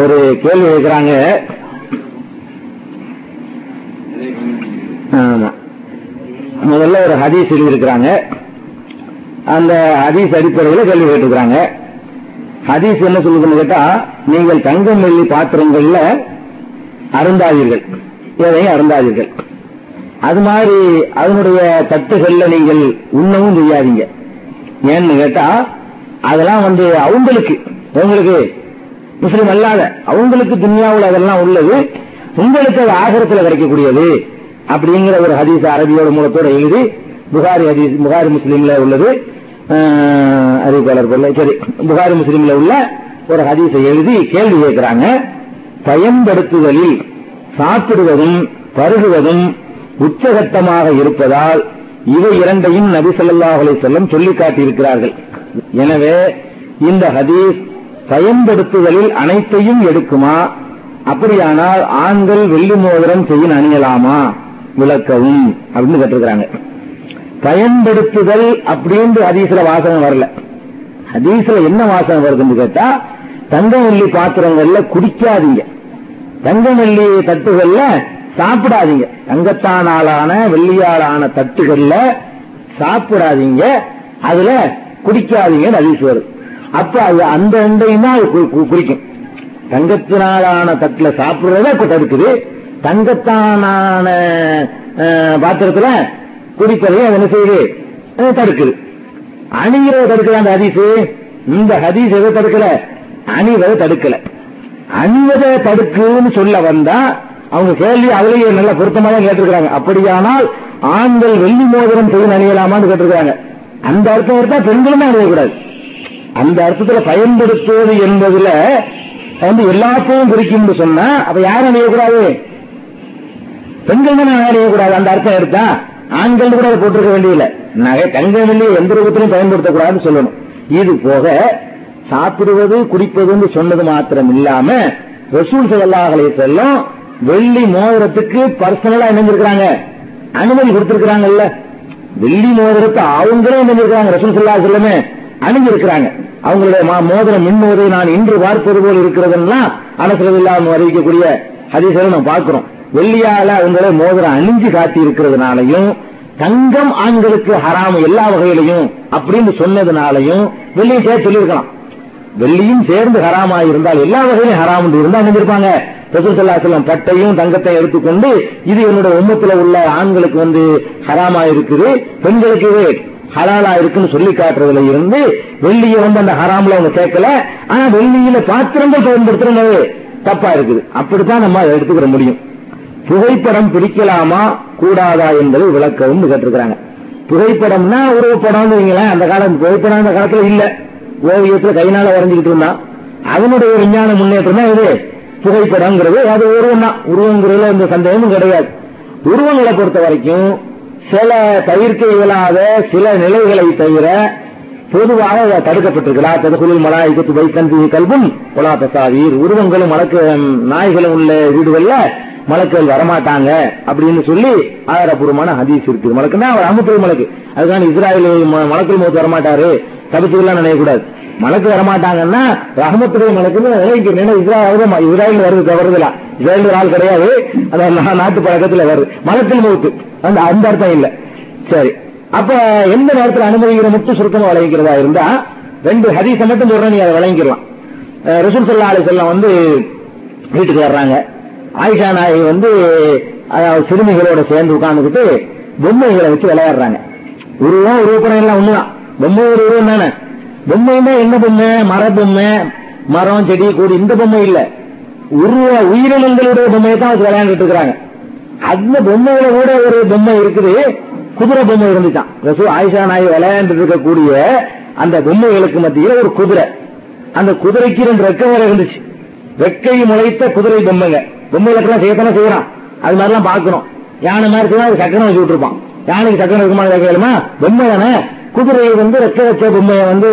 ஒரு கேள்வி கேட்கிறாங்க முதல்ல ஒரு ஹதீஸ் எழுதியிருக்கிறாங்க. அந்த ஹதீஸ் அடிப்படையில் கேள்வி கேட்டிருக்கிறாங்க. ஹதீஸ் என்ன சொல்லுதுன்னு கேட்டா நீங்கள் தங்கம் வெள்ளி பாத்திரங்கள்ல அருந்தாதீர்கள். எதையும் அருந்தாதீர்கள். அது மாதிரி அதனுடைய தட்டுகள்ல நீங்கள் உண்ணவும் செய்யாதீங்க. ஏன்னு கேட்டா அதெல்லாம் வந்து அவங்களுக்கு உங்களுக்கு முஸ்லீம் அல்லாத அவங்களுக்கு துன்யாவில் அதெல்லாம் உள்ளது உங்களுக்கு அது ஆகரத்தில் கிடைக்கக்கூடியது அப்படிங்கிற ஒரு ஹதீஸ் அரபியோட மூலத்தோட எழுதி புகாரி ஹதீஸ் புகாரி முஸ்லீம்ல உள்ளது. அறிவிப்பாளர் சரி புகாரி முஸ்லீம்ல உள்ள ஒரு ஹதீஸை எழுதி கேள்வி கேட்கிறாங்க. பயன்படுத்துதலில் சாப்பிடுவதும் பருகுவதும் உச்சகட்டமாக இருப்பதால் இவை இரண்டையும் நபி ஸல்லல்லாஹு செல்லும் வஸல்லம் சொல்லி காட்டியிருக்கிறார்கள் எனவே இந்த ஹதீஸ் பயன்படுத்துதலில் அனைத்தையும் எடுக்குமா? அப்படியானால் ஆண்கள் வெள்ளி மோதிரம் செய்ய அணியலாமா? விளக்கவும் அப்படின்னு கேட்டிருக்கிறாங்க. பயன்படுத்துதல் அப்படின்னு ஹதீஸ்ல வாசகம் வரல. ஹதீஸ்ல என்ன வாசகம் வருதுன்னு கேட்டா தங்கமல்லி பாத்திரங்கள்ல குடிக்காதீங்க. தங்கம் தட்டுகள்ல சாப்பிடாதீங்க. தங்கத்தானாலான வெள்ளியாலான தட்டுகள்ல சாப்பிடாதீங்க. அதுல குடிக்காதீங்கன்னு ஹதீஸ் வருது. அப்ப அது அந்த அண்டையும் தான் கு- கு- குறிக்கும். தங்கத்தினாலான தட்டுல சாப்பிடுறத இப்ப தடுக்குது. தங்கத்தானான அஹ், பாத்திரத்துல குடிப்பதையும் அது என்ன செய்யுது? தடுக்குது. அணிகிறத தடுக்கல அந்த ஹதீஸ். இந்த ஹதீஸ் எதை தடுக்கல? அணிவதை தடுக்கல. அணிவதை தடுக்குன்னு சொல்ல வந்தா அவங்க கேள்வி அதுலயே நல்ல பொருத்தமா தான் கேட்டிருக்கிறாங்க. அப்படியானால் ஆண்கள் வெள்ளி மோதிரம் செய்து அணியலாமான்னு கேட்டிருக்காங்க அந்த அர்த்தம் எடுத்தா பெண்களுமே அணியக்கூடாது. அந்த அர்த்தத்துல பயன்படுத்துவது என்பதுல வந்து எல்லாத்தையும் குறிக்கும்னு சொன்னா அப்ப யாரும் அணியக்கூடாது? பெண்கள் தானே அணியக்கூடாது? அந்த அர்த்தம் எடுத்தா ஆண்கள் கூட அதை போட்டிருக்க வேண்டியதில்லை. நகை தங்க வெள்ளி எந்த ரூபத்திலும் பயன்படுத்தக்கூடாதுன்னு சொல்லணும். இது போக சாப்பிடுவது குடிப்பதுன்னு சொன்னது மாத்திரம் இல்லாம ரசூல் செல்லாஹலை செல்லும் வெள்ளி மோதிரத்துக்கு பர்சனலா இணைஞ்சிருக்கிறாங்க. அனுமதி கொடுத்திருக்கிறாங்கல்ல. வெள்ளி மோதிரத்தை அவங்களே இணைஞ்சிருக்கிறாங்க ரசூல் செல்லா செல்லமே அணிஞ்சிருக்கிறாங்க. அவங்களுடைய மா- மோதிரம் மின்மோதை நான் இன்று பார்ப்பது போல் இருக்கிறதுன்னா அனசரவில்லாம அறிவிக்கக்கூடிய ஹதீஸ்களை நம்ம பார்க்கிறோம். வெள்ளியால அவங்களே மோதிரம் அணிஞ்சு காட்டி இருக்கிறதுனாலையும் தங்கம் ஆண்களுக்கு ஹராம் எல்லா வகையிலையும் அப்படின்னு சொன்னதுனாலையும் வெள்ளியும் சேர்த்து சொல்லியிருக்கலாம். வெள்ளியும் சேர்ந்து ஹராமா இருந்தால் எல்லா வகையிலும் ஹராம் இருந்தா அணிஞ்சிருப்பாங்க. ரசூல் பட்டையும் தங்கத்தையும் எடுத்துக்கொண்டு இது என்னோட உம்மத்துல உள்ள ஆண்களுக்கு வந்து ஹராமா இருக்குது பெண்களுக்கு ஹலாலா இருக்குன்னு சொல்லி காட்டுறதுல இருந்து வெள்ளியை வந்து அந்த ஹராம்ல அவங்க கேட்கல. ஆனா வெள்ளியில பாத்திரங்கள் பயன்படுத்துறது தப்பா இருக்குது. அப்படித்தான் நம்ம அதை எடுத்துக்கிற முடியும். புகைப்படம் பிடிக்கலாமா கூடாதா என்பதை விளக்கவும் கேட்டிருக்கிறாங்க. புகைப்படம்னா உருவப்படம் வைங்களேன் அந்த காலம் புகைப்படம் அந்த காலத்துல இல்ல. ஓவியத்துல கைனால வரைஞ்சுக்கிட்டு இருந்தான். அதனுடைய விஞ்ஞான முன்னேற்றம் தான் இது. புகைப்படம்ங்கிறது அது உருவம் தான் உருவங்கிறதுல எந்த சந்தேகமும் கிடையாது. உருவங்களை பொறுத்த வரைக்கும் சில தவிர்க்க இயலாத சில நிலைகளை தவிர பொதுவாக தடுக்கப்பட்டிருக்கிறா ததுகுலில் மலாய்க்கு வைக்கந்தி கல்வும் கொலா தசாவீர் உருவங்களும் மலக்கு நாய்களும் உள்ள வீடுகள்ல மலக்கள் வரமாட்டாங்க அப்படின்னு சொல்லி ஆதாரபூர்வமான ஹதீஸ் இருக்குது. மலக்குன்னா அவர் அமுத்துறை மலக்கு. அதுக்கான இஸ்ராயல் ம- மலக்குள் மௌத்து வரமாட்டாரு. தபிச்சுலாம் நினைக்கக்கூடாது. மலக்கு வரமாட்டாங்கன்னா ரஹமத்துடைய மலக்குன்னு இங்க இஸ்ராயல் இஸ்ராயல் வருது தவறுதலா இஸ்ராயல் ஆள் கிடையாது. அது நா- நாட்டு பழக்கத்துல வருது மலத்தில் மூத்து. அந்த அந்த அர்த்தம் இல்ல. சரி. அப்ப எந்த நேரத்தில் அனுமதிக்கிற முத்து சுருக்கமா வழங்கிக்கிறதா இருந்தா ரெண்டு ஹதீச மட்டும் சொல்றேன் நீ அதை வழங்கிக்கலாம் அஹ் ரசூல் அலி செல்லம் வந்து வீட்டுக்கு வர்றாங்க. ஆயிஷா நாயகி வந்து சிறுமிகளோட சேர்ந்து உட்கார்ந்துக்கிட்டு பொம்மைகளை வச்சு விளையாடுறாங்க. உருவம் உருவப்படம் எல்லாம் ஒண்ணுதான். பொம்மை ஒரு உருவம் தானே. பொம்மைன்னா என்ன பொம்மை? மர பொம்மை மரம் செடி கூடி இந்த பொம்மை இல்லை. உருவ உயிரினங்களுடைய பொம்மையை தான் வச்சு விளையாண்டுட்டு இருக்கிறாங்க. அந்த பொம்மையில கூட ஒரு பொம்மை இருக்குது. குதிரை பொம்மை இருந்துச்சான் ரசூ ஆயிஷா நாய் விளையாண்டு இருக்கக்கூடிய அந்த பொம்மைகளுக்கு மத்தியில் ஒரு குதிரை. அந்த குதிரைக்கு ரெண்டு ரெக்க வேற இருந்துச்சு. ரெக்கை முளைத்த குதிரை பொம்மைங்க. பொம்மைகளுக்கெல்லாம் செய்யத்தானே செய்யறான். அது மாதிரிலாம் பார்க்கணும். யானை மாதிரி செய்யணும் அது சக்கரம் வச்சு விட்டுருப்பான். யானைக்கு சக்கரம் இருக்குமா கேளுமா பொம்மை தானே. குதிரையை வந்து ரெக்க வச்ச பொம்மையை வந்து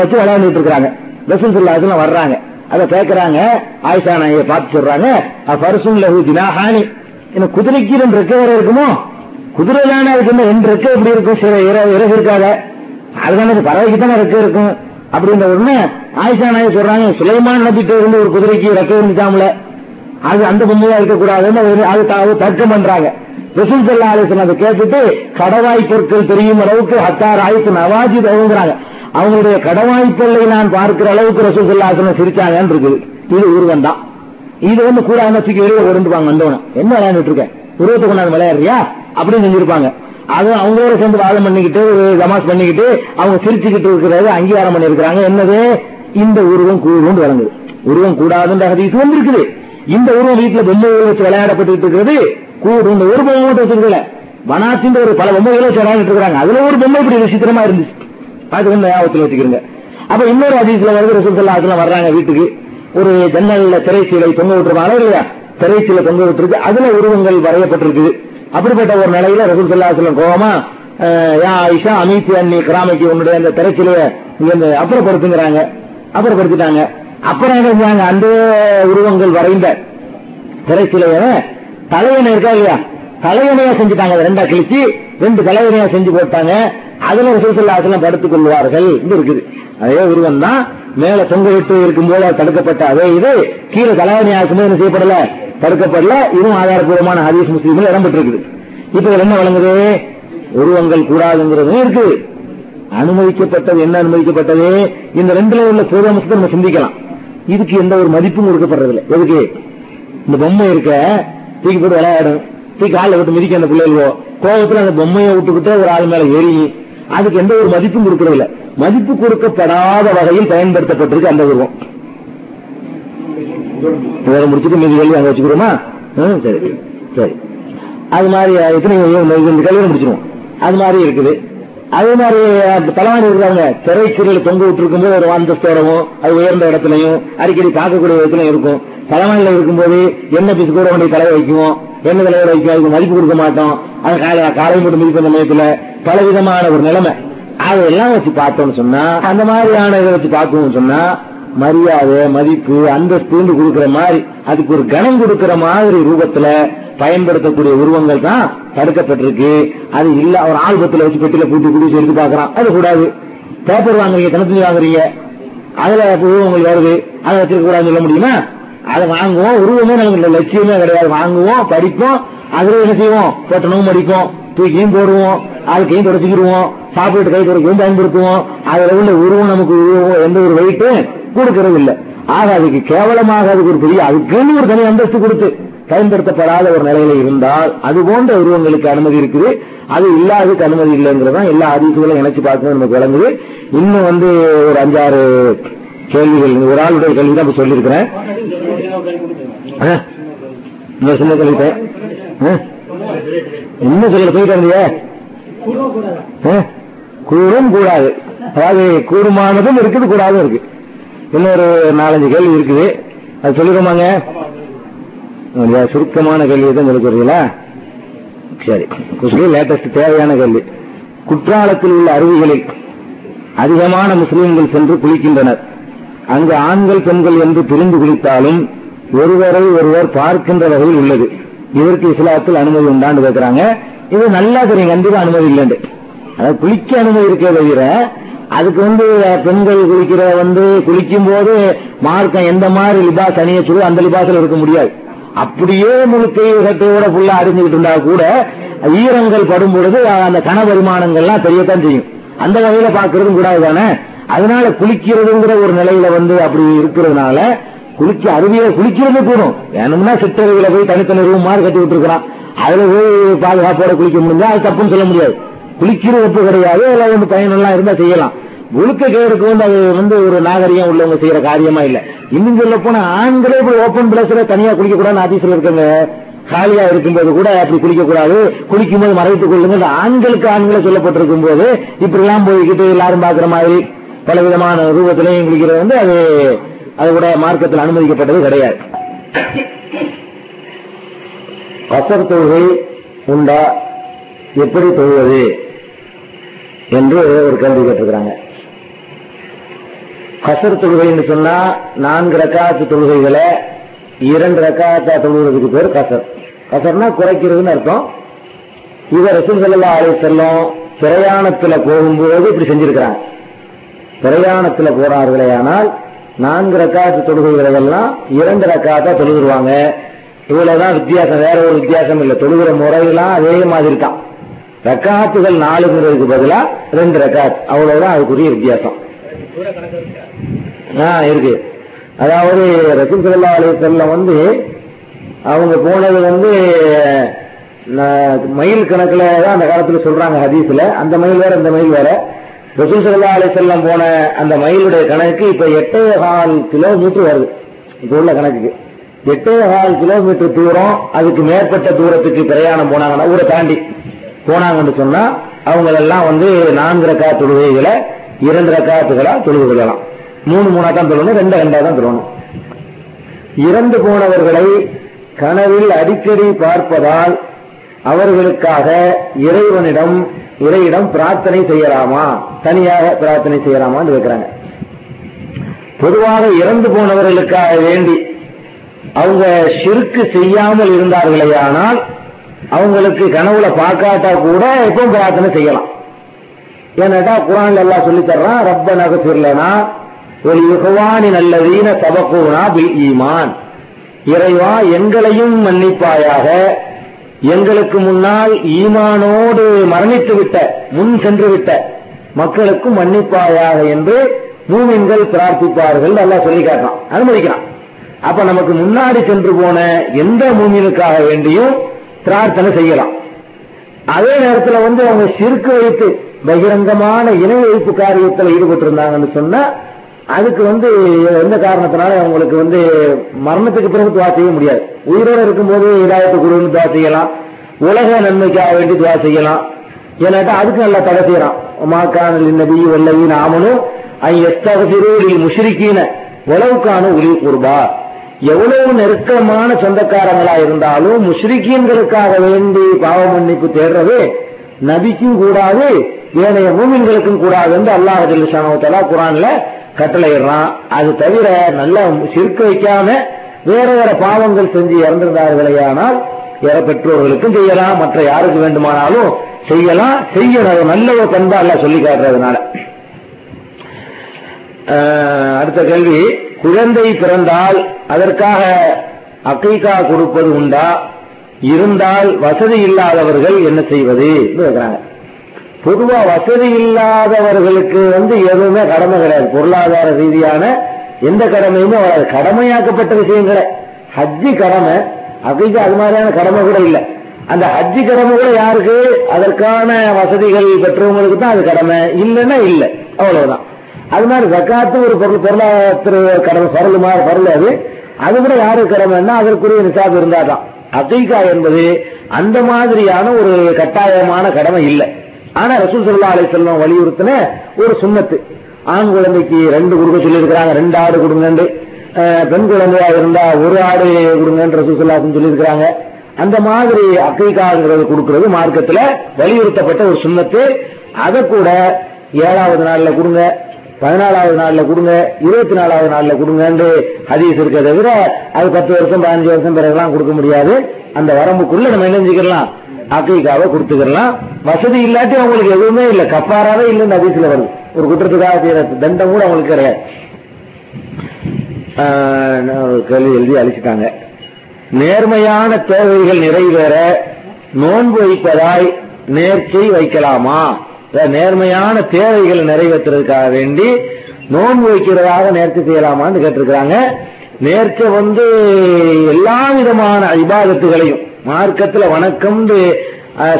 வச்சு விளையாண்டுட்டு இருக்கிறாங்க. ரசூல் சொல்லாதுலாம் வர்றாங்க. அதை கேட்கறாங்க ஆயிஷா நாயை பார்த்து சொல்றாங்க. பரிசும் லகு ஜினாஹானி. என்ன குதிரைக்கு ரெண்டு ரெக்க வேற இருக்குமோ? குதிரை தானே இருக்குமோ? ரெண்டு ரெக்கை எப்படி இருக்கும்? சில இரவு இறகு இருக்காத அதுதானே பறவைக்கு தானே இருக்க இருக்கும். அப்படின்ற உடனே ஆயிஷா நாயை சொல்றாங்க சுலைமான் நபிட்டு இருந்து ஒரு குதிரைக்கு ரெக்க இருந்துச்சாமல. அது அந்த பொம்மையா இருக்கக்கூடாதுன்னு அது- அது தர்க்கம் பண்றாங்க. ரசூல் சல்லா அதை கேட்டுட்டு கடவாய் பொருட்கள் தெரியும் அளவுக்கு ஹத்தார் ஆயிரத்து நவாஜி தகுங்கிறாங்க அவங்களுடைய கடவாய்ப்பல்லை நான் பார்க்கிற அளவுக்கு ரசூல் சொல்லாசனம் சிரிச்சாங்கன்னு இருக்குது இது உருவம் தான் இது வந்து கூட அவங்க தூக்கி வெளியே உருண்டுப்பாங்க வந்தவன. என்ன விளையாண்டுட்டு இருக்க? உருவத்தை கொண்டாந்து விளையாடுறியா? அப்படின்னு செஞ்சிருப்பாங்க அது அவங்களோட சேர்ந்து வாதம் பண்ணிக்கிட்டு ஒரு ஜமாஸ் பண்ணிக்கிட்டு அவங்க சிரிச்சுக்கிட்டு இருக்கிறது அங்கீகாரம் பண்ணிருக்கிறாங்க என்னது? இந்த உருவம் கூடும் வழங்குது உருவம் கூடாதுன்ற ஹதீஸ் வந்து இருக்குது இந்த உருவம் வீட்டுல பொம்மை வச்சு விளையாடப்பட்டு இருக்கிறது கூடும் இந்த ஒரு பொம்மை மட்டும் வச்சிருக்கல. வனாத்தின் ஒரு பல பொம்மைகளை விளையாடிட்டு இருக்காங்க அதுல ஒரு பொம்மை இப்படி விசித்திரமா இருந்துச்சு. அது வந்து ஞாபகத்தில் வச்சுக்கிறீங்க அப்ப இன்னொரு அதிசயம் வருது ரசூல்லா அதுல வர்றாங்க வீட்டுக்கு. ஒரு ஜன்னல்ல திரைச்சீலை தொங்க விட்டுருவாங்க இல்லையா? திரைச்சீலை தொங்க விட்டுருக்கு. அதுல உருவங்கள் வரையப்பட்டிருக்குது. அப்படிப்பட்ட ஒரு நிலையில ரசூல் சல்லாஹலம் கோபமா யா ஐஷா அமீத்தி அன்னி கிராமைக்கு உன்னுடைய அந்த திரைச்சீலைய அப்புறப்படுத்துங்கிறாங்க. அப்புறப்படுத்திட்டாங்க. அப்புறம் என்ன செஞ்சாங்க? அந்த உருவங்கள் வரைந்த திரைச்சிலைய தலையணை இருக்கா இல்லையா? தலையணையா செஞ்சுட்டாங்க. ரெண்டா கிழிச்சு ரெண்டு தலையணையா செஞ்சு போட்டாங்க. அதுல ரசூசல்லாசலம் படுத்துக் கொள்வார்கள் இது இருக்குது. அதே உருவம் தான் மேல தொங்க விட்டு இருக்கும் போல தடுக்கப்பட்ட அதே இது கீழே தலைவணி ஆக்கும்போது என்ன செய்யப்படல தடுக்கப்படல இதுவும் ஆதாரப்பூர்வமான ஹதீஸ் முஸ்லீம்ல இடம்பெற்றிருக்குது. இப்ப இதுல என்ன வழங்குது? உருவங்கள் கூடாதுங்கிறதும் இருக்கு. அனுமதிக்கப்பட்டது என்ன அனுமதிக்கப்பட்டது? இந்த ரெண்டுல உள்ள பூர்வமசத்தை நம்ம சிந்திக்கலாம். இதுக்கு எந்த ஒரு மதிப்பும் கொடுக்கப்படுறதில்ல. எதுக்கு? இந்த பொம்மை இருக்க தூக்கி போட்டு விளையாடும் தூக்கி காலில் விட்டு மிதிக்க அந்த பிள்ளைகளோ கோபத்துல அந்த பொம்மையை விட்டுக்கிட்டு ஒரு ஆள் மேல ஏறி அதுக்கு எந்த ஒரு மதிப்பும் கொடுக்கறதில்ல. மதிப்பு கொடுக்கப்படாத வகையில் பயன்படுத்தப்பட்டிருக்கு அந்த உருவம். வேற முடிச்சுட்டு மீதி கேள்வி அங்க வச்சுக்கிறோமா? சரி சரி. அது மாதிரி எத்தனை இந்த கேள்வி முடிச்சிருவோம். அது மாதிரி இருக்குது. அதே மாதிரி தலைவாணி இருக்கிறவங்க திரைச்சீரில் தொங்க விட்டு இருக்கும்போது ஒரு அந்தஸ்தோடவும் அது உயர்ந்த இடத்துலயும் அடிக்கடி பார்க்கக்கூடிய இடத்துலயும் இருக்கும். தலைவாணியில இருக்கும்போது என்ன பிசு கூட வேண்டிய தலை வைக்குவோம் என்ன தலைவர் வைக்கும் அதுக்கு மதிப்பு கொடுக்க மாட்டோம். அது காலை காலை மட்டும் மிதிப்பு சமயத்துல பல விதமான ஒரு நிலைமை. அதெல்லாம் வச்சு பார்த்தோம்னு சொன்னா அந்த மாதிரியான இதை வச்சு பார்த்தோம்னு சொன்னா மரியாதை மதிப்பு அந்தஸ்து கொடுக்கிற மாதிரி அதுக்கு ஒரு கணம் கொடுக்கிற மாதிரி ரூபத்துல பயன்படுத்தக்கூடிய உருவங்கள் தான் தடுக்கப்பட்டிருக்கு. அது இல்ல ஒரு ஆல்பத்துல வச்சு பெட்டில பூட்டி குடிச்சு எடுத்து பாக்குறான் அது கூடாது. பேப்பர் வாங்குறீங்க கணக்கு வாங்குறீங்க. அதுல உருவங்கள் வருது. அதை வச்சிருக்க கூடாதுன்னு சொல்ல முடியுமா? அதை வாங்குவோம் உருவமே நமக்கு லட்சியமே கிடையாது. வாங்குவோம் படிப்போம் அதுல என்ன செய்வோம்? போட்டணும் அடிப்போம் தூக்கியும் போடுவோம் ஆளுக்கையும் தொடச்சிக்கிடுவோம் சாப்பிட்டு கை குறைக்கவும் பயன்படுத்துவோம். அதுல உள்ள உருவம் நமக்கு உருவம் எந்த ஒரு வெயிட்டு கொடுக்கறது இல்லை. ஆக அதுக்கு கேவலமாக அதுக்கு ஒரு பெரிய அதுக்குன்னு ஒரு தனி அந்தஸ்து கொடுத்து பயன்படுத்தப்படாத ஒரு நிலையில இருந்தால் அது போன்ற உருவங்களுக்கு அனுமதி இருக்குது. அது இல்லாததுக்கு அனுமதி இல்லைங்கிறதான் எல்லா அதிசுகளும் இணைச்சு பார்க்கணும் நமக்கு விளங்குது. இன்னும் வந்து ஒரு அஞ்சாறு கேள்விகள் ஒரு ஆளுடைய கேள்வி தான் இப்ப சொல்லியிருக்கிறேன் ஆ? இன்னும் சின்ன கேள்விட்டேன் இன்னும் சொல்ல போயிட்டு கூறும் கூடாது. அதாவது கூடுமானதும் இருக்குது கூடாதும் இருக்கு. இன்னொரு நாலஞ்சு கேள்வி இருக்குது. அது சொல்லிடுமாங்க சுருக்கமான கேள்வி தான் சொல்லிக்கிறீங்களா சரி. குஸ்லி லேட்டஸ்ட் தேவையான கேள்வி. குற்றாலத்தில் உள்ள அருவிகளில் அதிகமான முஸ்லீம்கள் சென்று குளிக்கின்றனர். அங்கு ஆண்கள் பெண்கள் என்று பிரிந்து குளித்தாலும் ஒருவரை ஒருவர் பார்க்கின்ற வகையில் உள்ளது. இதற்கு இஸ்லாத்தில் அனுமதி உண்டாண்டு கேட்கிறாங்க. இது நல்லா தெரியும் கண்டிப்பா அனுமதி இல்லைன்னு அதாவது குளிக்க அனுமதி இருக்கே தவிர அதுக்கு வந்து பெண்கள் குளிக்கிற வந்து குளிக்கும் போது மார்க்கம் எந்த மாதிரி லிபாஸ் அணியச்சோ அந்த லிபாஸ்ல இருக்க முடியாது. அப்படியே முழுக்கை சட்டையோட ஃபுல்லா அறிஞ்சுக்கிட்டு இருந்தா கூட ஈரங்கள் படும் பொழுது அந்த கன வருமானங்கள்லாம் தெரியத்தான் செய்யும். அந்த வகையில பாக்குறதும் கூடாது தானே அதனால குளிக்கிறதுங்கிற ஒரு நிலையில வந்து அப்படி இருக்கிறதுனால குளிக்க அருவியில குளிக்கிறது கூடும் வேணும்னா சிற்றருவியில போய் தனித்தனி ரூம் மாதிரி கட்டி விட்டுருக்கான் அதுல போய் பாதுகாப்போட குளிக்க முடிஞ்சா அது தப்புன்னு சொல்ல முடியாது. குளிக்கிறது தப்பு கிடையாது. அதில் வந்து பயனெல்லாம் இருந்தா செய்யலாம். ஒழுக்க கேடுக்கு வந்து அது வந்து ஒரு நாகரிகம் உள்ளவங்க செய்யற காரியமா இல்ல. இன்னும் சொல்ல போனா ஆண்களே இப்படி ஓப்பன் பிளஸ்ல தனியா குளிக்க கூடாது ஆபீஸ்ல இருக்காங்க காலியா இருக்கும்போது கூட அப்படி குளிக்க கூடாது குளிக்கும் போது மறைத்துக் கொள்ளுங்க ஆண்களுக்கு ஆண்களை சொல்லப்பட்டிருக்கும் போது இப்படி எல்லாம் போய்கிட்டு எல்லாரும் பாக்குற மாதிரி பல விதமான ரூபத்திலையும் எங்களுக்கு வந்து அது அது கூட மார்க்கத்தில் அனுமதிக்கப்பட்டது கிடையாது. கசர் தொழுகை உண்டா? எப்படி தொழுவது? என்று ஒரு கேள்வி கேட்டிருக்கிறாங்க. கசர் தொழுகைன்னு சொன்னா நான்கு ரக்காத்து தொழுகைகளை இரண்டு ரக்காத்தா தொழுகிறதுக்கு பேர் கசர். கசர்னா குறைக்கிறதுன்னு அர்த்தம். இதை ரசூல் செல்லா அலை செல்லும் பிரயாணத்துல போகும்போது இப்படி செஞ்சிருக்கிறாங்க. பிரயாணத்துல போறார்களே ஆனால் நான்கு ரக்காத்து தொழுகைகளை இரண்டு ரக்காத்தா தொழுதுருவாங்க. இவ்வளவுதான் வித்தியாசம் வேற ஒரு வித்தியாசம் இல்லை. தொழுகிற முறையெல்லாம் அதே மாதிரி தான் ரக்காத்துகள் நாலுங்கிறதுக்கு பதிலா ரெண்டு ரக்காத். அவ்வளவுதான் அதுக்குரிய வித்தியாசம். ஆஹ் இருக்கு. அதாவது ரசூல் சல்லா அலிசல்லம் வந்து அவங்க போனது வந்து மயில் கணக்குல தான் அந்த காலத்துல சொல்றாங்க ஹதீஸ்ல. அந்த மயில் வேற இந்த மயில் வேற. ரசூல் சல்லா போன அந்த மயிலுடைய கணக்கு இப்ப எட்டே கால் கிலோமீட்டர் வருது. இப்ப உள்ள கணக்குக்கு. எட்டே கால் கிலோமீட்டர் தூரம் அதுக்கு மேற்பட்ட தூரத்துக்கு பிரயாணம் போனாங்கன்னா ஊரை தாண்டி போனாங்கன்னு சொன்னா அவங்க எல்லாம் வந்து நான்கு ரக்கா தொழுகைகளை இரண்டு ரக்காத்துகளா தொழுது கொள்ளலாம். மூணு மூணா தான் தொழணும் ரெண்டு ரெண்டா தான் தொழணும். இறந்து போனவர்களை கனவில் அடிக்கடி பார்ப்பதால் அவர்களுக்காக இறைவனிடம் இறையிடம் பிரார்த்தனை செய்யலாமா? தனியாக பிரார்த்தனை செய்யலாமான்னு கேட்கிறாங்க பொதுவாக இறந்து போனவர்களுக்காக வேண்டி அவங்க சிறுக்கு செய்யாமல் இருந்தார்களேயானால் அவங்களுக்கு கனவுல பார்க்காட்டா கூட எப்பவும் பிரார்த்தனை செய்யலாம். ஏன்னாட்டா குரான் எல்லாம் சொல்லி தர்றான் ரப்ப நகசிர்லனா ஒரு யுகவானி நல்லதீன சபக்கூனா பில் ஈமான். இறைவா எங்களையும் மன்னிப்பாயாக எங்களுக்கு முன்னால் ஈமானோடு மரணித்து விட்ட முன் சென்று விட்ட மக்களுக்கும் மன்னிப்பாயாக என்று மூமின்கள் பிரார்த்திப்பார்கள். நல்லா சொல்லி காட்டுறான் அனுமதிக்கிறான். அப்ப நமக்கு முன்னாடி சென்று போன எந்த மூமினுக்காக வேண்டியும் பிரார்த்தனை செய்யலாம். அதே நேரத்துல வந்து அவங்க சிறுக்கு வைத்து பகிரங்கமான இணை வைப்பு காரியத்தில் ஈடுபட்டிருந்தாங்கன்னு சொன்னா அதுக்கு வந்து எந்த காரணத்தினால அவங்களுக்கு வந்து மரணத்துக்கு பிறகு துவா செய்ய முடியாது. உயிரோட இருக்கும்போது இதாயத்து குருன்னு துவா செய்யலாம். உலக நன்மைக்காக வேண்டி துவா செய்யலாம். ஏன்னாட்டா அதுக்கு நல்லா தடை செய்யறான். மாக்கான நபி வல்லவி நாமனும் ஐயஸ்தகசிரூரில் முஷ்ரிக்கீன உளவுக்கான உலி குர்பா. எவ்வளவு நெருக்கமான சொந்தக்காரங்களா இருந்தாலும் முஷ்ரிக்கீன்களுக்காக வேண்டி பாவ மன்னிப்பு தேடுறது நபிக்கும் கூடாது ஏனைய மூமின்களுக்கும் கூடாது என்று அல்லாஹ் ஜல்லுஷானவத்தலா குரான்ல கட்டளையிடுறான். அது தவிர நல்ல சிறுக்க வைக்காம வேற வேற பாவங்கள் செஞ்சு இறந்திருந்தார்களேயானால் வேற பெற்றோர்களுக்கும் செய்யலாம். மற்ற யாருக்கு வேண்டுமானாலும் செய்யலாம். செய்யணும். நல்ல ஒரு பண்பா எல்லாம் சொல்லி காட்டுறதுனால. அஹ், அடுத்த கேள்வி. குழந்தை பிறந்தால் அதற்காக அக்கைக்கா கொடுப்பது உண்டா? இருந்தால் வசதி இல்லாதவர்கள் என்ன செய்வது? கேட்கிறாங்க பொதுவா வசதி இல்லாதவர்களுக்கு வந்து எதுவுமே கடமை கிடையாது. பொருளாதார ரீதியான எந்த கடமையுமே வராது. கடமையாக்கப்பட்ட விஷயங்களே. ஹஜ்ஜி கடமை அகைக்கு அது மாதிரியான கடமை கூட இல்லை. அந்த ஹஜ்ஜி கடமை கூட யாருக்கு? அதற்கான வசதிகள் பெற்றவங்களுக்கு தான் அது கடமை. இல்லைன்னா இல்லை. அவ்வளவுதான். அது மாதிரி ஜக்காத்து ஒரு பொருள் பொருளாதார கடமை பரல் மாதிரி பரல் அது. அது கூட யாருக்கு கடமைன்னா அதற்குரிய நிசாப் இருந்தாதான். அகைகா என்பது அந்த மாதிரியான ஒரு கட்டாயமான கடமை இல்லை. ஆனா ரசூல் சல்லா அலை செல்வம் வலியுறுத்தின ஒரு சுண்ணத்து. ஆண் குழந்தைக்கு ரெண்டு கொடுக்க சொல்லியிருக்கிறாங்க ரெண்டு ஆடு கொடுங்கண்டு. பெண் குழந்தையா இருந்தா ஒரு ஆடு கொடுங்கன்னு ரசூல் சல்லாசன் சொல்லியிருக்கிறாங்க. அந்த மாதிரி அக்கைக்காங்கிறது கொடுக்கறது மார்க்கத்துல வலியுறுத்தப்பட்ட ஒரு சுண்ணத்து. அதை கூட ஏழாவது நாள்ல கொடுங்க பதினாலாவது நாள்ல கொடுங்க இருபத்தி நாலாவது நாள்ல கொடுங்கன்னு ஹதீஸ் இருக்க தவிர அது பத்து வருஷம் பதினஞ்சு வருஷம் பிறகுலாம் கொடுக்க முடியாது. அந்த வரம்புக்குள்ள நம்ம என்ன செஞ்சுக்கலாம்? அக்கைக்காவை கொடுத்துக்கலாம் வசதி இல்லாட்டி அவங்களுக்கு எதுவுமே இல்லை. கப்பாராவே இல்லைன்னு ஹதீஸ்ல வருது. ஒரு குற்றத்துக்காக செய்யற தண்டம் கூட அவங்களுக்கு கிடையாது. கேள்வி எழுதி அழிச்சிட்டாங்க. நேர்மையான தேவைகள் நிறைவேற நோன்பு வைப்பதாய் நேர்ச்சை வைக்கலாமா? நேர்மையான தேவைகளை நிறைவேற்றுறதுக்காக வேண்டி நோன்பு வைக்கிறதாக நேர்ச்சி செய்யலாமான்னு கேட்டிருக்கிறாங்க. நேர்ச்சை வந்து எல்லா விதமான இபாதத்துகளையும் மார்க்கத்துல வணக்கம்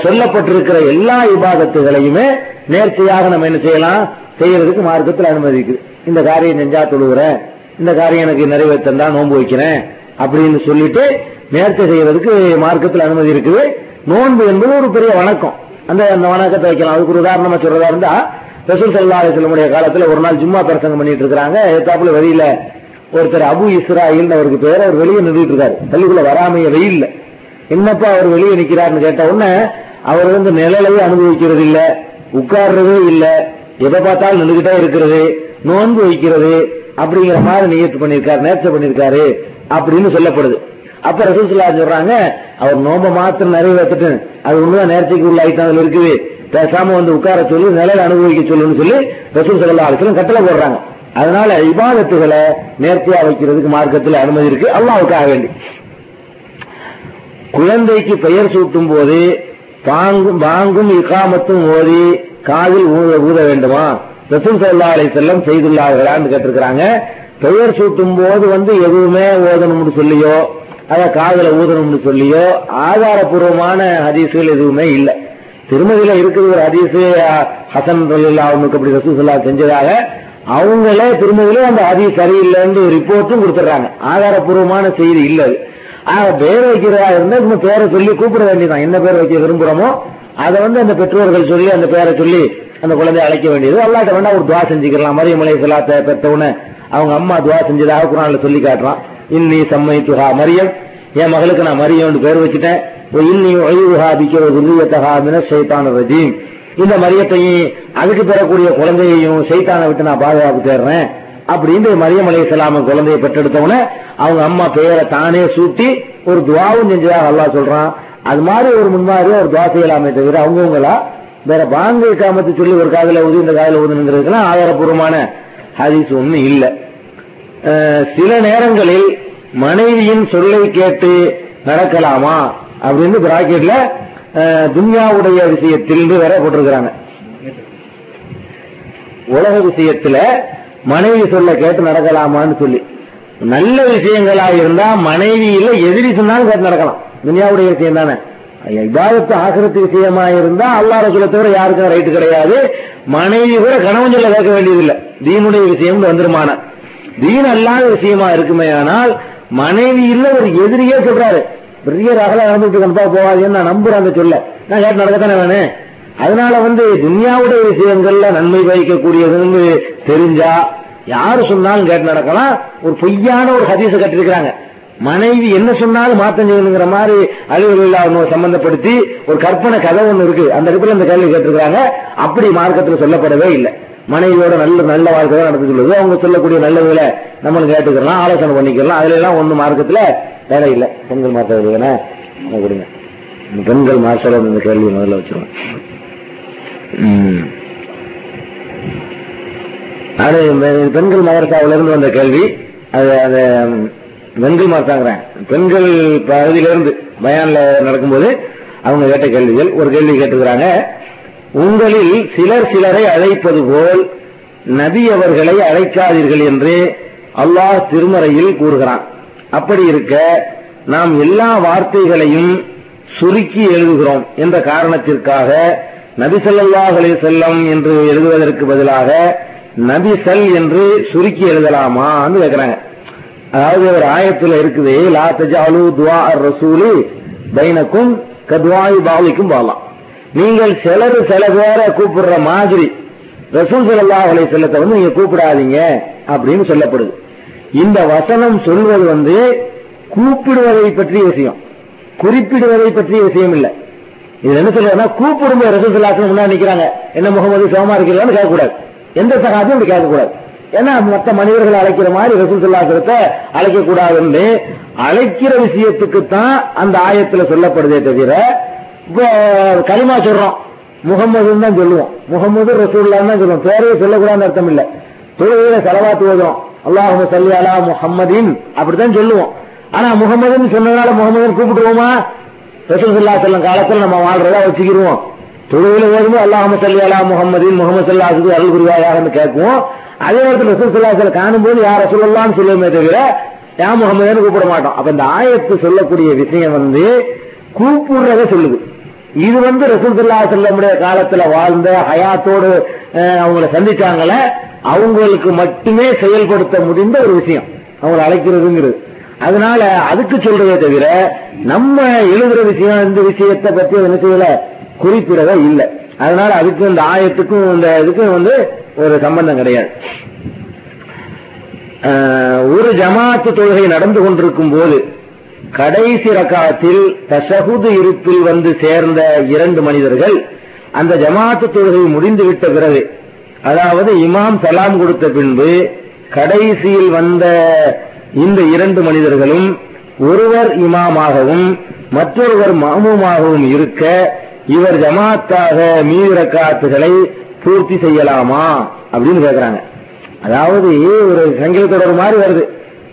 சொல்லப்பட்டிருக்கிற எல்லா விபாகத்துகளையுமே நேர்த்தியாக நம்ம என்ன செய்யலாம்? செய்யறதுக்கு மார்க்கத்தில் அனுமதிக்குது இந்த காரியம் செஞ்சா தொழுகிறேன் இந்த காரியம் எனக்கு நிறைவேற்றா நோன்பு வைக்கிறேன் அப்படின்னு சொல்லிட்டு நேர்த்தி செய்யறதுக்கு மார்க்கத்தில் அனுமதி இருக்குது. நோன்பு என்பது ஒரு பெரிய வணக்கம். அந்த அந்த வணக்கத்தை வைக்கலாம். அதுக்கு ஒரு உதாரணமா சொல்றதா இருந்தா ரசூல் சல்லா அலிஸ்லமுடைய காலத்துல ஒரு நாள் ஜும்மா பிரசங்கம் பண்ணிட்டு இருக்காங்க ஏத்தாப்புல வெளியில ஒருத்தர் அபு இஸ்ராயில் அவருக்கு பேர் அவர் வெளியே நின்றுட்டு இருக்காரு. பள்ளிக்குள்ள வராமைய வெயில்ல. என்னப்பா அவர் வெளியே நிக்கிறாருன்னு கேட்ட உடனே அவர் வந்து நிழலையே அனுபவிக்கிறது இல்ல உட்கார்றதே இல்ல எதை பார்த்தாலும் நின்றுகிட்டே இருக்கிறது நோன்பு வைக்கிறது அப்படிங்கிற மாதிரி நியத்து பண்ணிருக்காரு நேர்ச்சை பண்ணிருக்காரு அப்படின்னு சொல்லப்படுது. அப்ப ரசூசுல்லா சொல்றாங்க அவர் நோம்ப மாத்திரம் நிறைவேற்றிட்டு அது ஒண்ணுதான் நேர்ச்சைக்கு உள்ள ஐட்டம் அதுல இருக்குது. பேசாம வந்து உட்கார சொல்லி நிலையில அனுபவிக்க சொல்லுன்னு சொல்லி ரசூல் சல்லா அலிஸ்லம் கட்டளை போடுறாங்க. அதனால இபாதத்துகளை நேர்த்தியா வைக்கிறதுக்கு மார்க்கத்தில் அனுமதி இருக்கு அல்லாவுக்காக வேண்டி. குழந்தைக்கு பெயர் சூட்டும் போது பாங்கும் பாங்கும் இக்காமத்தும் ஓதி காதில் ஊத ஊத வேண்டுமா? ரசூல் சல்லா அலி செல்லம் செய்துள்ளார்களான்னு கேட்டிருக்கிறாங்க. பெயர் சூட்டும் போது வந்து எதுவுமே ஓதணும்னு சொல்லியோ அத காதல ஊதணும்னு சொல்லியோ ஆதாரபூர்வமான ஹதீசுகள் எதுவுமே இல்லை. திருமதியில இருக்குது ஒரு ஹதீசு ஹசன் ரலில்லா அவனுக்கு அப்படி ரசூல் சல்லா செஞ்சதாக. அவங்களே திருமதியில அந்த ஹதீஸ் சரியில்லைன்னு ரிப்போர்ட்டும் கொடுத்துட்றாங்க. ஆதாரபூர்வமான செய்தி இல்லை ஆக பேர் வைக்கிறதா இருந்தா நம்ம பேரை சொல்லி கூப்பிட வேண்டியதான் என்ன பேர் வைக்க விரும்புறோமோ அதை வந்து அந்த பெற்றோர்கள் சொல்லி அந்த பேரை சொல்லி அந்த குழந்தைய அழைக்க வேண்டியது. அல்லாட்ட வேணா ஒரு துவா செஞ்சுக்கலாம். மரியம் அலை சலாத்த அவங்க அம்மா துவா செஞ்சதாக குரான்ல சொல்லி காட்டுறான். இன்னி சம்மை துஹா மரியம். என் மகளுக்கு நான் மரியம்னு பேர் வச்சுட்டேன். இன்னி ஒய்வுஹா பிக்க துல்லியத்தகா மின சைத்தான ரஜீம். இந்த மரியத்தையும் அதுக்கு பெறக்கூடிய குழந்தையையும் சைத்தானை விட்டு நான் பாதுகாப்பு தேடுறேன் அப்படின்னு மரியம் அலை சலாம குழந்தையை பெற்றெடுத்தவன அவங்க அம்மா பெயரை தானே சூட்டி ஒரு துவாவும் செஞ்சதாக அல்லா சொல்றான். அது மாதிரி ஒரு முன்மாதிரி ஒரு துவா செய்யலாமே தவிர அவங்கவுங்களா வேற பாங்கு காமத்து சொல்லி ஒரு காதல ஊதி இந்த காதல ஊதுங்கிறதுக்கெல்லாம் ஆதாரபூர்வமான ஹதீஸ் ஒண்ணு இல்ல. சில நேரங்களில் மனைவியின் சொல்லை கேட்டு நடக்கலாமா அப்படின்னு பிராக்கெட்ல துன்யாவுடைய விஷயத்தில் வேற போட்டிருக்கிறாங்க. உலக விஷயத்துல மனைவி சொல்ல கேட்டு நடக்கலாமான்னு சொல்லி. நல்ல விஷயங்களா இருந்தா மனைவியில எதிரி சொன்னாலும் கேட்டு நடக்கலாம். துனியாவுடைய விஷயம் தானே. இபாதத்து ஆசிரத்து விஷயமா இருந்தா அல்லா ரசூலை தவிர யாருக்கும் ரைட்டு கிடையாது. மனைவி கூட கணவன் சொல்ல கேட்க வேண்டியதில்லை. தீனுடைய விஷயம் வந்துருமான? தீன் அல்லாத விஷயமா இருக்குமே ஆனால் மனைவி இல்ல ஒரு எதிரியே சொல்றாரு. பெரிய ரகல நடந்துட்டு கண்டிப்பா போவாதுன்னு நான் நம்புறேன் அந்த சொல்ல. நான் கேட்டு நடக்கத்தானே வேணும்? அதனால வந்து துன்யாவுடைய விஷயங்கள்ல நன்மை பயக்கக்கூடியதுன்னு தெரிஞ்சா யாரு சொன்னாலும் கேட்டு நடக்கலாம். ஒரு பொய்யான ஒரு ஹதீச கட்டிருக்கிறாங்க. மனைவி என்ன சொன்னாலும் மாத்தம் செய்யணுங்கிற மாதிரி அலுவலக சம்பந்தப்படுத்தி ஒரு கற்பனை கதை ஒண்ணு இருக்கு. அந்த இடத்துல இந்த கேள்வி கேட்டிருக்காங்க அப்படி மார்க்கத்தில் சொல்லப்படவே இல்லை. மனைவியோட நல்ல நல்ல வாழ்க்கை தான் நடந்து சொல்லுது அவங்க சொல்லக்கூடிய நல்லதுல நம்மளும் கேட்டுக்கலாம் ஆலோசனை பண்ணிக்கலாம். அதுல எல்லாம் ஒண்ணு மார்க்கத்துல வேலை இல்லை. பெண்கள் மாற்ற கொடுங்க. பெண்கள் மாற்ற இந்த கேள்வி முதல்ல வச்சிருவோம். அது பெண்கள் மதரசாவிலிருந்து வந்த கேள்வி. அது அது பெண்கள் மதரசாங்கிறேன். பெண்கள் பகுதியிலிருந்து பயான்ல நடக்கும்போது அவங்க கேட்ட கேள்விகள் ஒரு கேள்வி கேட்டிருக்கிறாங்க. உங்களில் சிலர் சிலரை அழைப்பது போல் நபி அவர்களை அழைக்காதீர்கள் என்று அல்லாஹ் திருமறையில் கூறுகிறான். அப்படி இருக்க நாம் எல்லா வார்த்தைகளையும் சுருக்கி எழுதுகிறோம் என்ற காரணத்திற்காக நபி ஸல்லல்லாஹு அலே செல்லம் என்று எழுதுவதற்கு பதிலாக நபி செல் என்று சுருக்கி எழுதலாமான்னு கேட்கிறாங்க அதாவது ஒரு ஆயத்துல இருக்குது லா தஜாலு துவா ரசூலி பைனக்கும் கத்வாய் பாவிக்கும் பாலாம் நீங்கள் சிலர் சில பேரை கூப்பிடுற மாதிரி ரசூல் ஸல்லல்லாஹு அலைஹி செல்லத்தை வந்து நீங்க கூப்பிடாதீங்க அப்படின்னு சொல்லப்படுது. இந்த வசனம் சொல்வது வந்து கூப்பிடுவதை பற்றிய விஷயம். குறிப்பிடுவதை பற்றிய விஷயம் இல்லை. இது என்ன சொல்றதுன்னா கூப்பிடும்போது ரசூல் முன்னாடி நிக்கிறாங்க. என்ன முகமது சோமா இருக்கிறான்னு கேட்கக்கூடாது. எந்த சகாத்தையும் அப்படி கேட்கக்கூடாது. ஏன்னா மற்ற மனிதர்கள் அழைக்கிற மாதிரி ரசூல் அழைக்கக்கூடாதுன்னு அழைக்க கூடாதுன்னு அழைக்கிற விஷயத்துக்கு தான் அந்த ஆயத்துல சொல்லப்படுதே தவிர இப்போ சொல்றோம். முகமதுன்னு தான் சொல்லுவோம். முகமது ரசூல்லான்னு தான் சொல்லுவோம். பேரையே சொல்லக்கூடாதுன்னு அர்த்தம் இல்ல. தொழுகையில செலவாத்து வரும் அல்லாஹு சல்லி அலா முஹம்மதின் அப்படித்தான் சொல்லுவோம். ஆனா முகமதுன்னு சொன்னதுனால முகமதுன்னு கூப்பிட்டுருவோமா? ரசூசல்லா செல்லும் செல்லம் நம்ம வாழ்றதா வச்சுக்கிருவோம் தொழுகையில ஓதுமோ அல்லாஹ் சல்லி அலா முஹம்மதின் முகமது சல்லாஹுக்கு அல் குருவாயாகன்னு கேட்குவோம். அதே நேரத்தில் ரசூல் சல்லாஹ் காணும்போது யார் ரசூல்லான்னு சொல்லுவோமே தவிர யா முகமதுன்னு கூப்பிட மாட்டோம். அப்ப இந்த ஆயத்து சொல்லக்கூடிய விஷயம் வந்து கூப்பிடுறத சொல்லுது. இது வந்து ரசூல்லா செல்லமுடைய காலத்துல வாழ்ந்த ஹயாத்தோடு அவங்கள சந்திச்சாங்கள அவங்களுக்கு மட்டுமே செயல்படுத்த முடிந்த ஒரு விஷயம். அவங்களை அழைக்கிறதுங்கிறது. அதனால அதுக்கு சொல்றதே தவிர நம்ம எழுதுற விஷயம் இந்த விஷயத்தை பத்தி என்ன செய்யல? குறிப்பிடவே இல்லை. அதனால அதுக்கும் இந்த ஆயத்துக்கும் இந்த இதுக்கும் வந்து ஒரு சம்பந்தம் கிடையாது. ஒரு ஜமாத்து தொழுகை நடந்து கொண்டிருக்கும் போது கடைசி ரக்காத்தில் தசகுது இருப்பில் வந்து சேர்ந்த இரண்டு மனிதர்கள் அந்த ஜமாத்து தொழுகை முடிந்துவிட்ட பிறகு அதாவது இமாம் சலாம் கொடுத்த பின்பு கடைசியில் வந்த இந்த இரண்டு மனிதர்களும் ஒருவர் இமாமாகவும் மற்றொருவர் மாமுமாகவும் இருக்க இவர் ஜமாத்தாக மீது பூர்த்தி செய்யலாமா அப்படின்னு கேட்கிறாங்க அதாவது ஒரு சங்கீத தொடர் மாதிரி வருது.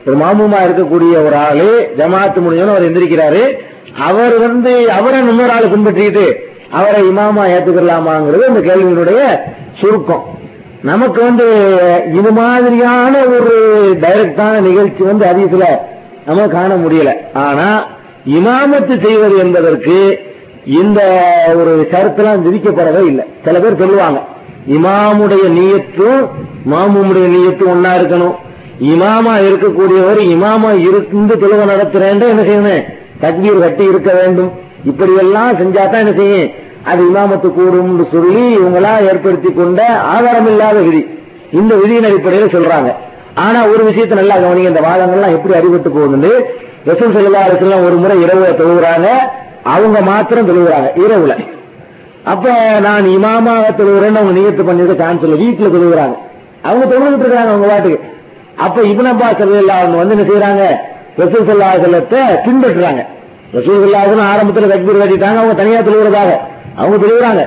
ஒரு மாமுமா இருக்கக்கூடிய ஒரு ஆளு ஜமாத்து முடிஞ்சோன்னு அவர் எந்திரிக்கிறாரு. அவர் வந்து அவரை இன்னொரு ஆள் பின்பற்றிட்டு அவரை இமாமா ஏத்துக்கலாமாங்கிறது அந்த கேள்வியினுடைய சுருக்கம். நமக்கு வந்து இது மாதிரியான ஒரு டைரக்டான நிகழ்ச்சி வந்து அதிகத்துல நம்ம காண முடியல. ஆனா இமாமத்து செய்வது என்பதற்கு இந்த ஒரு கருத்தெல்லாம் விதிக்கப்படவே இல்லை. சில பேர் சொல்லுவாங்க இமாமுடைய நீயத்தும் மாமுடைய நீயத்தும் ஒன்னா இருக்கணும். இமாமா இருக்கக்கூடியவர் இமாமா இருந்து தொழுவ நடத்துறேன் என்ன செய்யணும்? தக்பீர் கட்டி இருக்க வேண்டும். இப்படி எல்லாம் செஞ்சா தான் என்ன செய்யும்? அது இமாமத்து கூடும்னு சொல்லி இவங்களா ஏற்படுத்தி கொண்ட ஆதாரம் இல்லாத விதி. இந்த விதியின் அடிப்படையில் சொல்றாங்க. ஆனா ஒரு விஷயத்தை நல்லா கவனிங்க இந்த வாதங்கள்லாம் எப்படி அறிவிட்டு போகுதுன்னு? ரசூல் செல்லா அரசுலாம் ஒரு முறை இரவு தொழுகிறாங்க அவங்க மாத்திரம் தொழுகிறாங்க இரவுல. அப்ப நான் இமாமாக தொழுகிறேன்னு அவங்க நியத்து பண்ணிருக்க சான்ஸ் இல்லை வீட்டுல தொழுகிறாங்க அவங்க தொழுகிட்டு இருக்காங்க அவங்க வாட்டுக்கு அப்ப இபனப்பா செல்லா அவங்க வந்து என்ன செய்யறாங்க ரசூல் செல்லா செல்லத்தை பின்பற்றுறாங்க. ரசூல் செல்லாசன் ஆரம்பத்தில் தக்பீர் கட்டிட்டாங்க அவங்க தனியா தொழுகிறதாக அவங்க தொழுகிறாங்க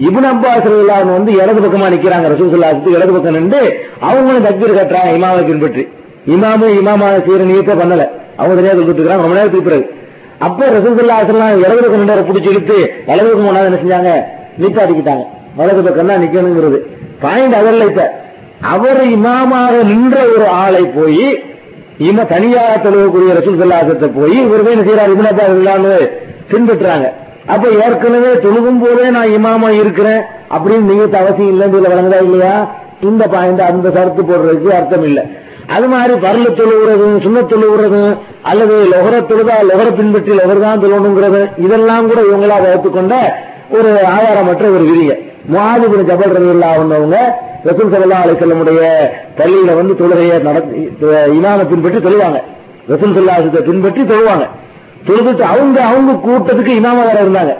இபுன் அப்பாஸ் அவங்க வந்து இடது பக்கமா நிக்கிறாங்க. ரசூல் இடது பக்கம் நின்று அவங்களும் தக்பீர் கட்டுறாங்க இமாமை பின்பற்றி. இமாமும் இமாமா செய்யற நீக்க பண்ணல. அவங்க தனியா தொழுதுட்டு ரொம்ப நேரத்துக்கு பிறகு. அப்ப ரசூல் சல்லாசல்லாம் இடது பக்கம் நின்று பிடிச்சி இழுத்து வலது பக்கம் ஒன்னாவது என்ன செஞ்சாங்க? நிப்பாட்டிக்கிட்டாங்க வலது பக்கம் தான் நிக்கணுங்கிறது. பாயிண்ட் அவர்ல இப்ப. அவர் இமாமாக நின்ற ஒரு ஆளை போய் இம தனியாக தொழுவக்கூடிய ரசூல் சல்லாசத்தை போய் இவர் போய் என்ன செய்யறாரு இபுன் அப்பாஸ் பின்பற்றுறாங்க. அப்ப ஏற்கனவே தொழுகும் போதே நான் இமாமா இருக்கிறேன் அப்படின்னு நீங்க அவசியம் இல்லைன்னு சொல்ல வழங்குதா இல்லையா? இந்த பாயிண்ட் அந்த சரத்து போடுறதுக்கு அர்த்தம் இல்ல. அது மாதிரி பரல தொழுகிறதும் சுண்ண தொழுகிறதும் அல்லது லொகர தொழுதா லொகர பின்பற்றி லொகர் தான் தொழணுங்கிறது இதெல்லாம் கூட இவங்களா வகுத்துக்கொண்ட ஒரு ஆதாரமற்ற ஒரு விதிங்க. முகாதிபின் ஜபல் ரவி இல்லாதவங்க ரசூல் சல்லா அலிசல்லமுடைய பள்ளியில வந்து தொழுகையை நடத்தி இமாம பின்பற்றி தொழுவாங்க. ரசூல் சல்லா பின்பற்றி தொழுவாங்க. தொழுதுட்டு அவங்க அவங்க கூட்டத்துக்கு இமாம வேற இருந்தாங்க.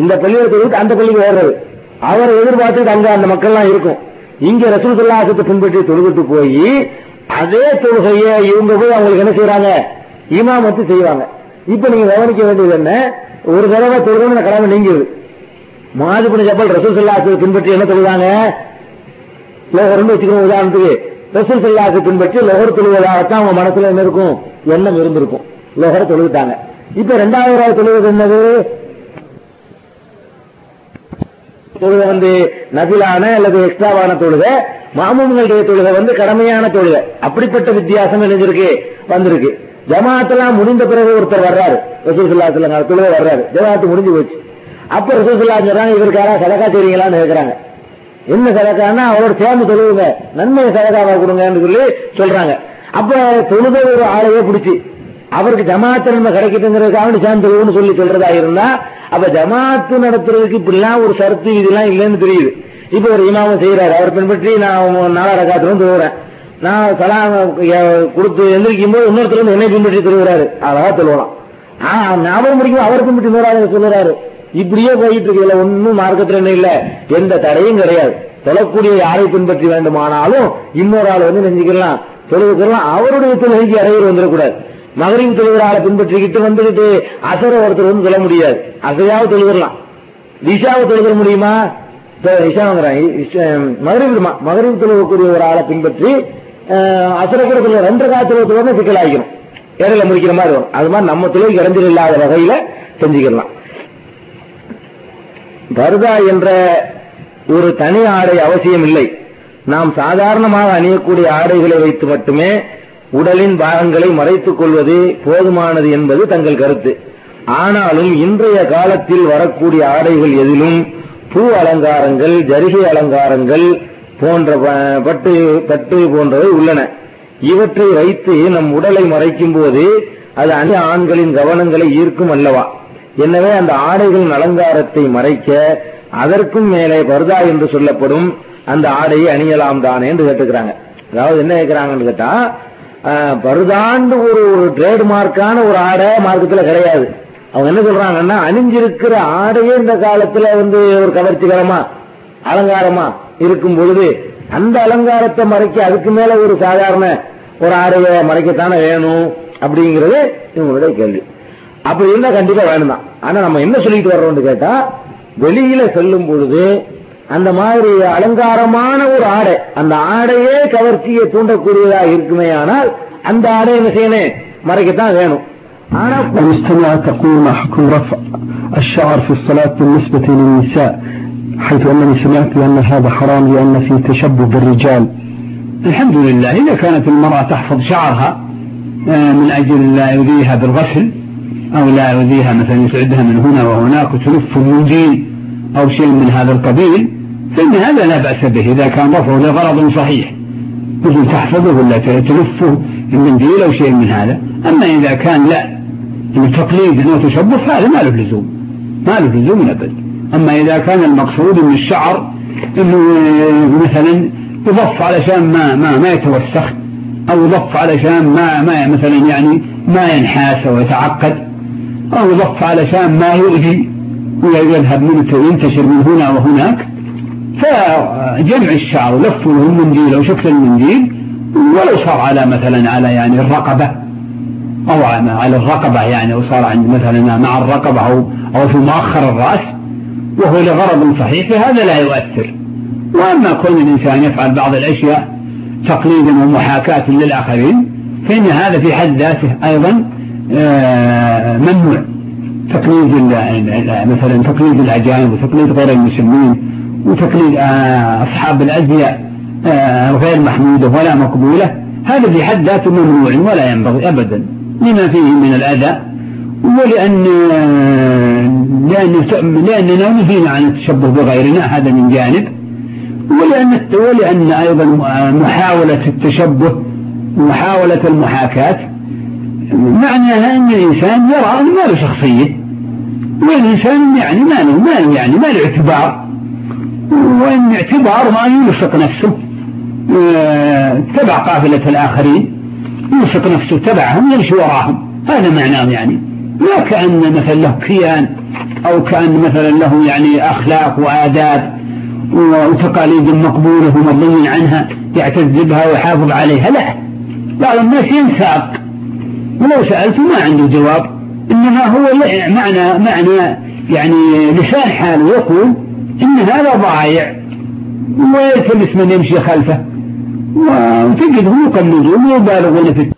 இந்த பள்ளியில தொழுது அந்த பள்ளிக்கு வர்றது அவரை எதிர்பார்த்துட்டு அங்க அந்த மக்கள்லாம் இருக்கும். இங்க ரசூல் பின்பற்றி தொழுதுட்டு போய் அதே தொழுகைய இவங்க போய் அவங்களுக்கு என்ன செய்யறாங்க இமாமத்து செய்வாங்க. இப்ப நீங்க கவனிக்க வேண்டியது என்ன? ஒரு தடவை தொழுகணும் கடமை நீங்குது மாதிரி ஜப்பல் ரசூல் சல்லாசத்தை பின்பற்றி என்ன தொழுதாங்க? லோகர்னு வச்சுக்கணும் உதாரணத்துக்கு. ரசூல் சல்லாசத்தை பின்பற்றி லோகர் தொழுவதாகத்தான் அவங்க மனசுல என்ன இருக்கும்? எண்ணம் இருந்திருக்கும். லோகரை தொழுவிட்டாங்க இப்ப ரெண்டாவது தொழுவது என்னது? தொழுக வந்து நபிலான அல்லது எக்ஸ்ட்ராவான தொழுக மாமூன்களுடைய தொழுக வந்து கடமையான தொழுக. அப்படிப்பட்ட வித்தியாசம் இணைஞ்சிருக்கு வந்திருக்கு. ஜமாத்தெல்லாம் முடிந்த பிறகு ஒருத்தர் வர்றாரு. ரசூசுல்லா சொல்லுங்க தொழுக வர்றாரு. ஜமாத்து முடிஞ்சு போச்சு. அப்ப ரசூசுல்லா சொல்றாங்க இவருக்கு யாராவது சதக்கா செய்றீங்களான்னு கேட்கறாங்க என்ன சதக்கான்னா அவரோட சேர்ந்து தொழுவுங்க. நன்மையை சதக்காவா கொடுங்கன்னு சொல்லி சொல்றாங்க. அப்ப தொழுகை ஒரு ஆளையே பிடிச்சி. அவருக்கு ஜமாத்து நன்மை கிடைக்கிட்டுங்கிறதுக்காக சேர்ந்துருவோம்னு சொல்லி சொல்றதா இருந்தா அப்ப ஜமாத்து நடத்துறதுக்கு இப்படிலாம் ஒரு சருத்து இதெல்லாம் இல்லைன்னு தெரியுது. இப்ப ஒரு இமாம செய்யறாரு அவர் பின்பற்றி நான் நாலா ரகாத்துல தொழுகிறேன் நான் சலாம் கொடுத்து எந்திரிக்கும் போது இன்னொருத்தர் வந்து என்னை பின்பற்றி தருகிறாரு அழகா சொல்லலாம் ஆஹ் ஞாபகம் முடிக்கும் அவர் பின்பற்றி தருவாரு சொல்லுறாரு. இப்படியே போயிட்டு இருக்கு ஒன்னும் மார்க்கத்துல என்ன இல்ல. எந்த தடையும் கிடையாது. தொழக்கூடிய யாரை பின்பற்றி வேண்டுமானாலும் இன்னொரு ஆள் வந்து நெஞ்சுக்கலாம் தொழுதுக்கலாம். அவருடைய தொழுகைக்கு இடையூறு வந்துடக்கூடாது. மகரின் தொழுகிறாளை பின்பற்றிக்கிட்டு வந்துகிட்டு அசர ஒருத்தர் வந்து சொல்ல முடியாது. அசையாவது தொழுகிறலாம். விஷாவை தொழுகிற முடியுமா? மகரிவு மகரிவு தொழுவக்கூடிய ஒரு ஆளை பின்பற்றி அசர கூட தொழுக. ரெண்டு காலத்துல தொழுக சிக்கலாகிக்கணும் இடையில முடிக்கிற மாதிரி வரும். அது மாதிரி நம்ம தொழில் இறந்தில் இல்லாத வகையில செஞ்சுக்கலாம். பர்தா என்ற ஒரு தனி ஆடை அவசியம் இல்லை நாம் சாதாரணமாக அணியக்கூடிய ஆடைகளை வைத்து மட்டுமே உடலின் பாகங்களை மறைத்துக் கொள்வது போதுமானது என்பது தங்கள் கருத்து. ஆனாலும் இன்றைய காலத்தில் வரக்கூடிய ஆடைகள் எதிலும் பூ அலங்காரங்கள் ஜரிகை அலங்காரங்கள் போன்ற பட்டு பட்டு போன்றவை உள்ளன. இவற்றை வைத்து நம் உடலை மறைக்கும் போது அது அந்நிய ஆண்களின் கவனங்களை ஈர்க்கும் அல்லவா? எனவே அந்த ஆடைகளின் அலங்காரத்தை மறைக்க அதற்கும் மேலே பர்தா என்று சொல்லப்படும் அந்த ஆடையை அணியலாம் தானே என்று கேட்டுக்கிறாங்க. அதாவது என்ன கேட்கிறாங்கன்னு கேட்டா பருதாண்டு ஒரு ஒரு ட்ரேட்மார்க்கான ஒரு ஆடை மார்க்கத்துல கிடையாது. அவங்க என்ன சொல்றாங்கன்னா அணிஞ்சிருக்கிற ஆடையே இந்த காலத்துல வந்து ஒரு கவர்ச்சிகரமா அலங்காரமா இருக்கும் பொழுது அந்த அலங்காரத்தை மறைக்க அதுக்கு மேல ஒரு சாதாரண ஒரு ஆடையை மறைக்கத்தானே வேணும் அப்படிங்கிறது இவங்களுடைய கேள்வி. அப்படி இருந்தா கண்டிப்பா வேணும் தான் ஆனா நம்ம என்ன சொல்லிட்டு வர்றோம்னு கேட்டா வெளியில செல்லும் பொழுது அந்த மாதிரி அலங்காரமான ஒரு ஆடை அந்த ஆடையே கவர்ச்சியை தூண்டக்கூடியதா இருக்குமே ஆனால் அந்த ஆடை என்ன செய்யணும் மறைக்கத்தான் வேணும் المستمعة تقول ما حكم رفع الشعر في الصلاة بالنسبة للنساء حيث أنني سمعت بأن هذا حرام لأن فيه تشبه بالرجال الحمد لله إذا كانت المرأة تحفظ شعرها من أجل لا يؤذيها بالغسل أو لا يؤذيها مثلا يسعدها من هنا وهناك وتلف المنديل أو شيء من هذا القبيل فإن هذا لا بأس به إذا كان رفعه لغرض صحيح. مثل تحفظه ولا تلفه المنديل أو شيء من هذا. أما إذا كان لا تقليد أو تشبه فهذا ما له لزوم. ما له لزوم أبد. أما إذا كان المقصود من الشعر أنه مثلا يضف علشان ما ما ما يتوسخ أو يضف علشان ما ما مثلا يعني ما ينحاس أو يتعقد أو يضف علشان ما يؤذي. ويذهب منه وينتشر من هنا وهناك فجمع الشعر ولفه المنديل أو شكل المنديل ولو صار على مثلا على يعني الرقبة أو على الرقبة يعني أو صار عند مثلا مع الرقبة أو أو في مؤخر الرأس وهو لغرض صحيح فهذا لا يؤثر. وأما كون الإنسان يفعل بعض الأشياء تقليدا ومحاكاة للآخرين فإن هذا في حد ذاته أيضا ممنوع. تقليد مثلا تقليد الأجانب وتقليد غير المسلمين وتقليد أصحاب الأزياء غير محمودة ولا مقبولة هذا في حد ذاته ممنوع ولا ينبغي أبدا لما فيه من الأذى ولأن لأن لأننا نهينا عن التشبه بغيرنا هذا من جانب ولأن ولأن أيضا محاولة التشبه محاولة المحاكاة معناها أن الإنسان يرى أن ما له شخصية والإنسان يعني ما له ما له يعني ما له اعتبار. وإن اعتبار ما يلصق نفسه. تبع قافلة الآخرين. يلصق نفسه تبعهم يمشي وراهم. هذا معناه يعني. لا كأن مثلا له كيان أو كأن مثلا له يعني أخلاق وآداب وتقاليد مقبولة ومرضي عنها يعتز بها ويحافظ عليها. لا. بعض الناس ينساق. ولو سألته ما عنده جواب إنما هو معنى معنى يعني لسان حاله يقول إن هذا ضايع ويلتمس من يمشي خلفه. وتجدهم يقلدون ويبالغون في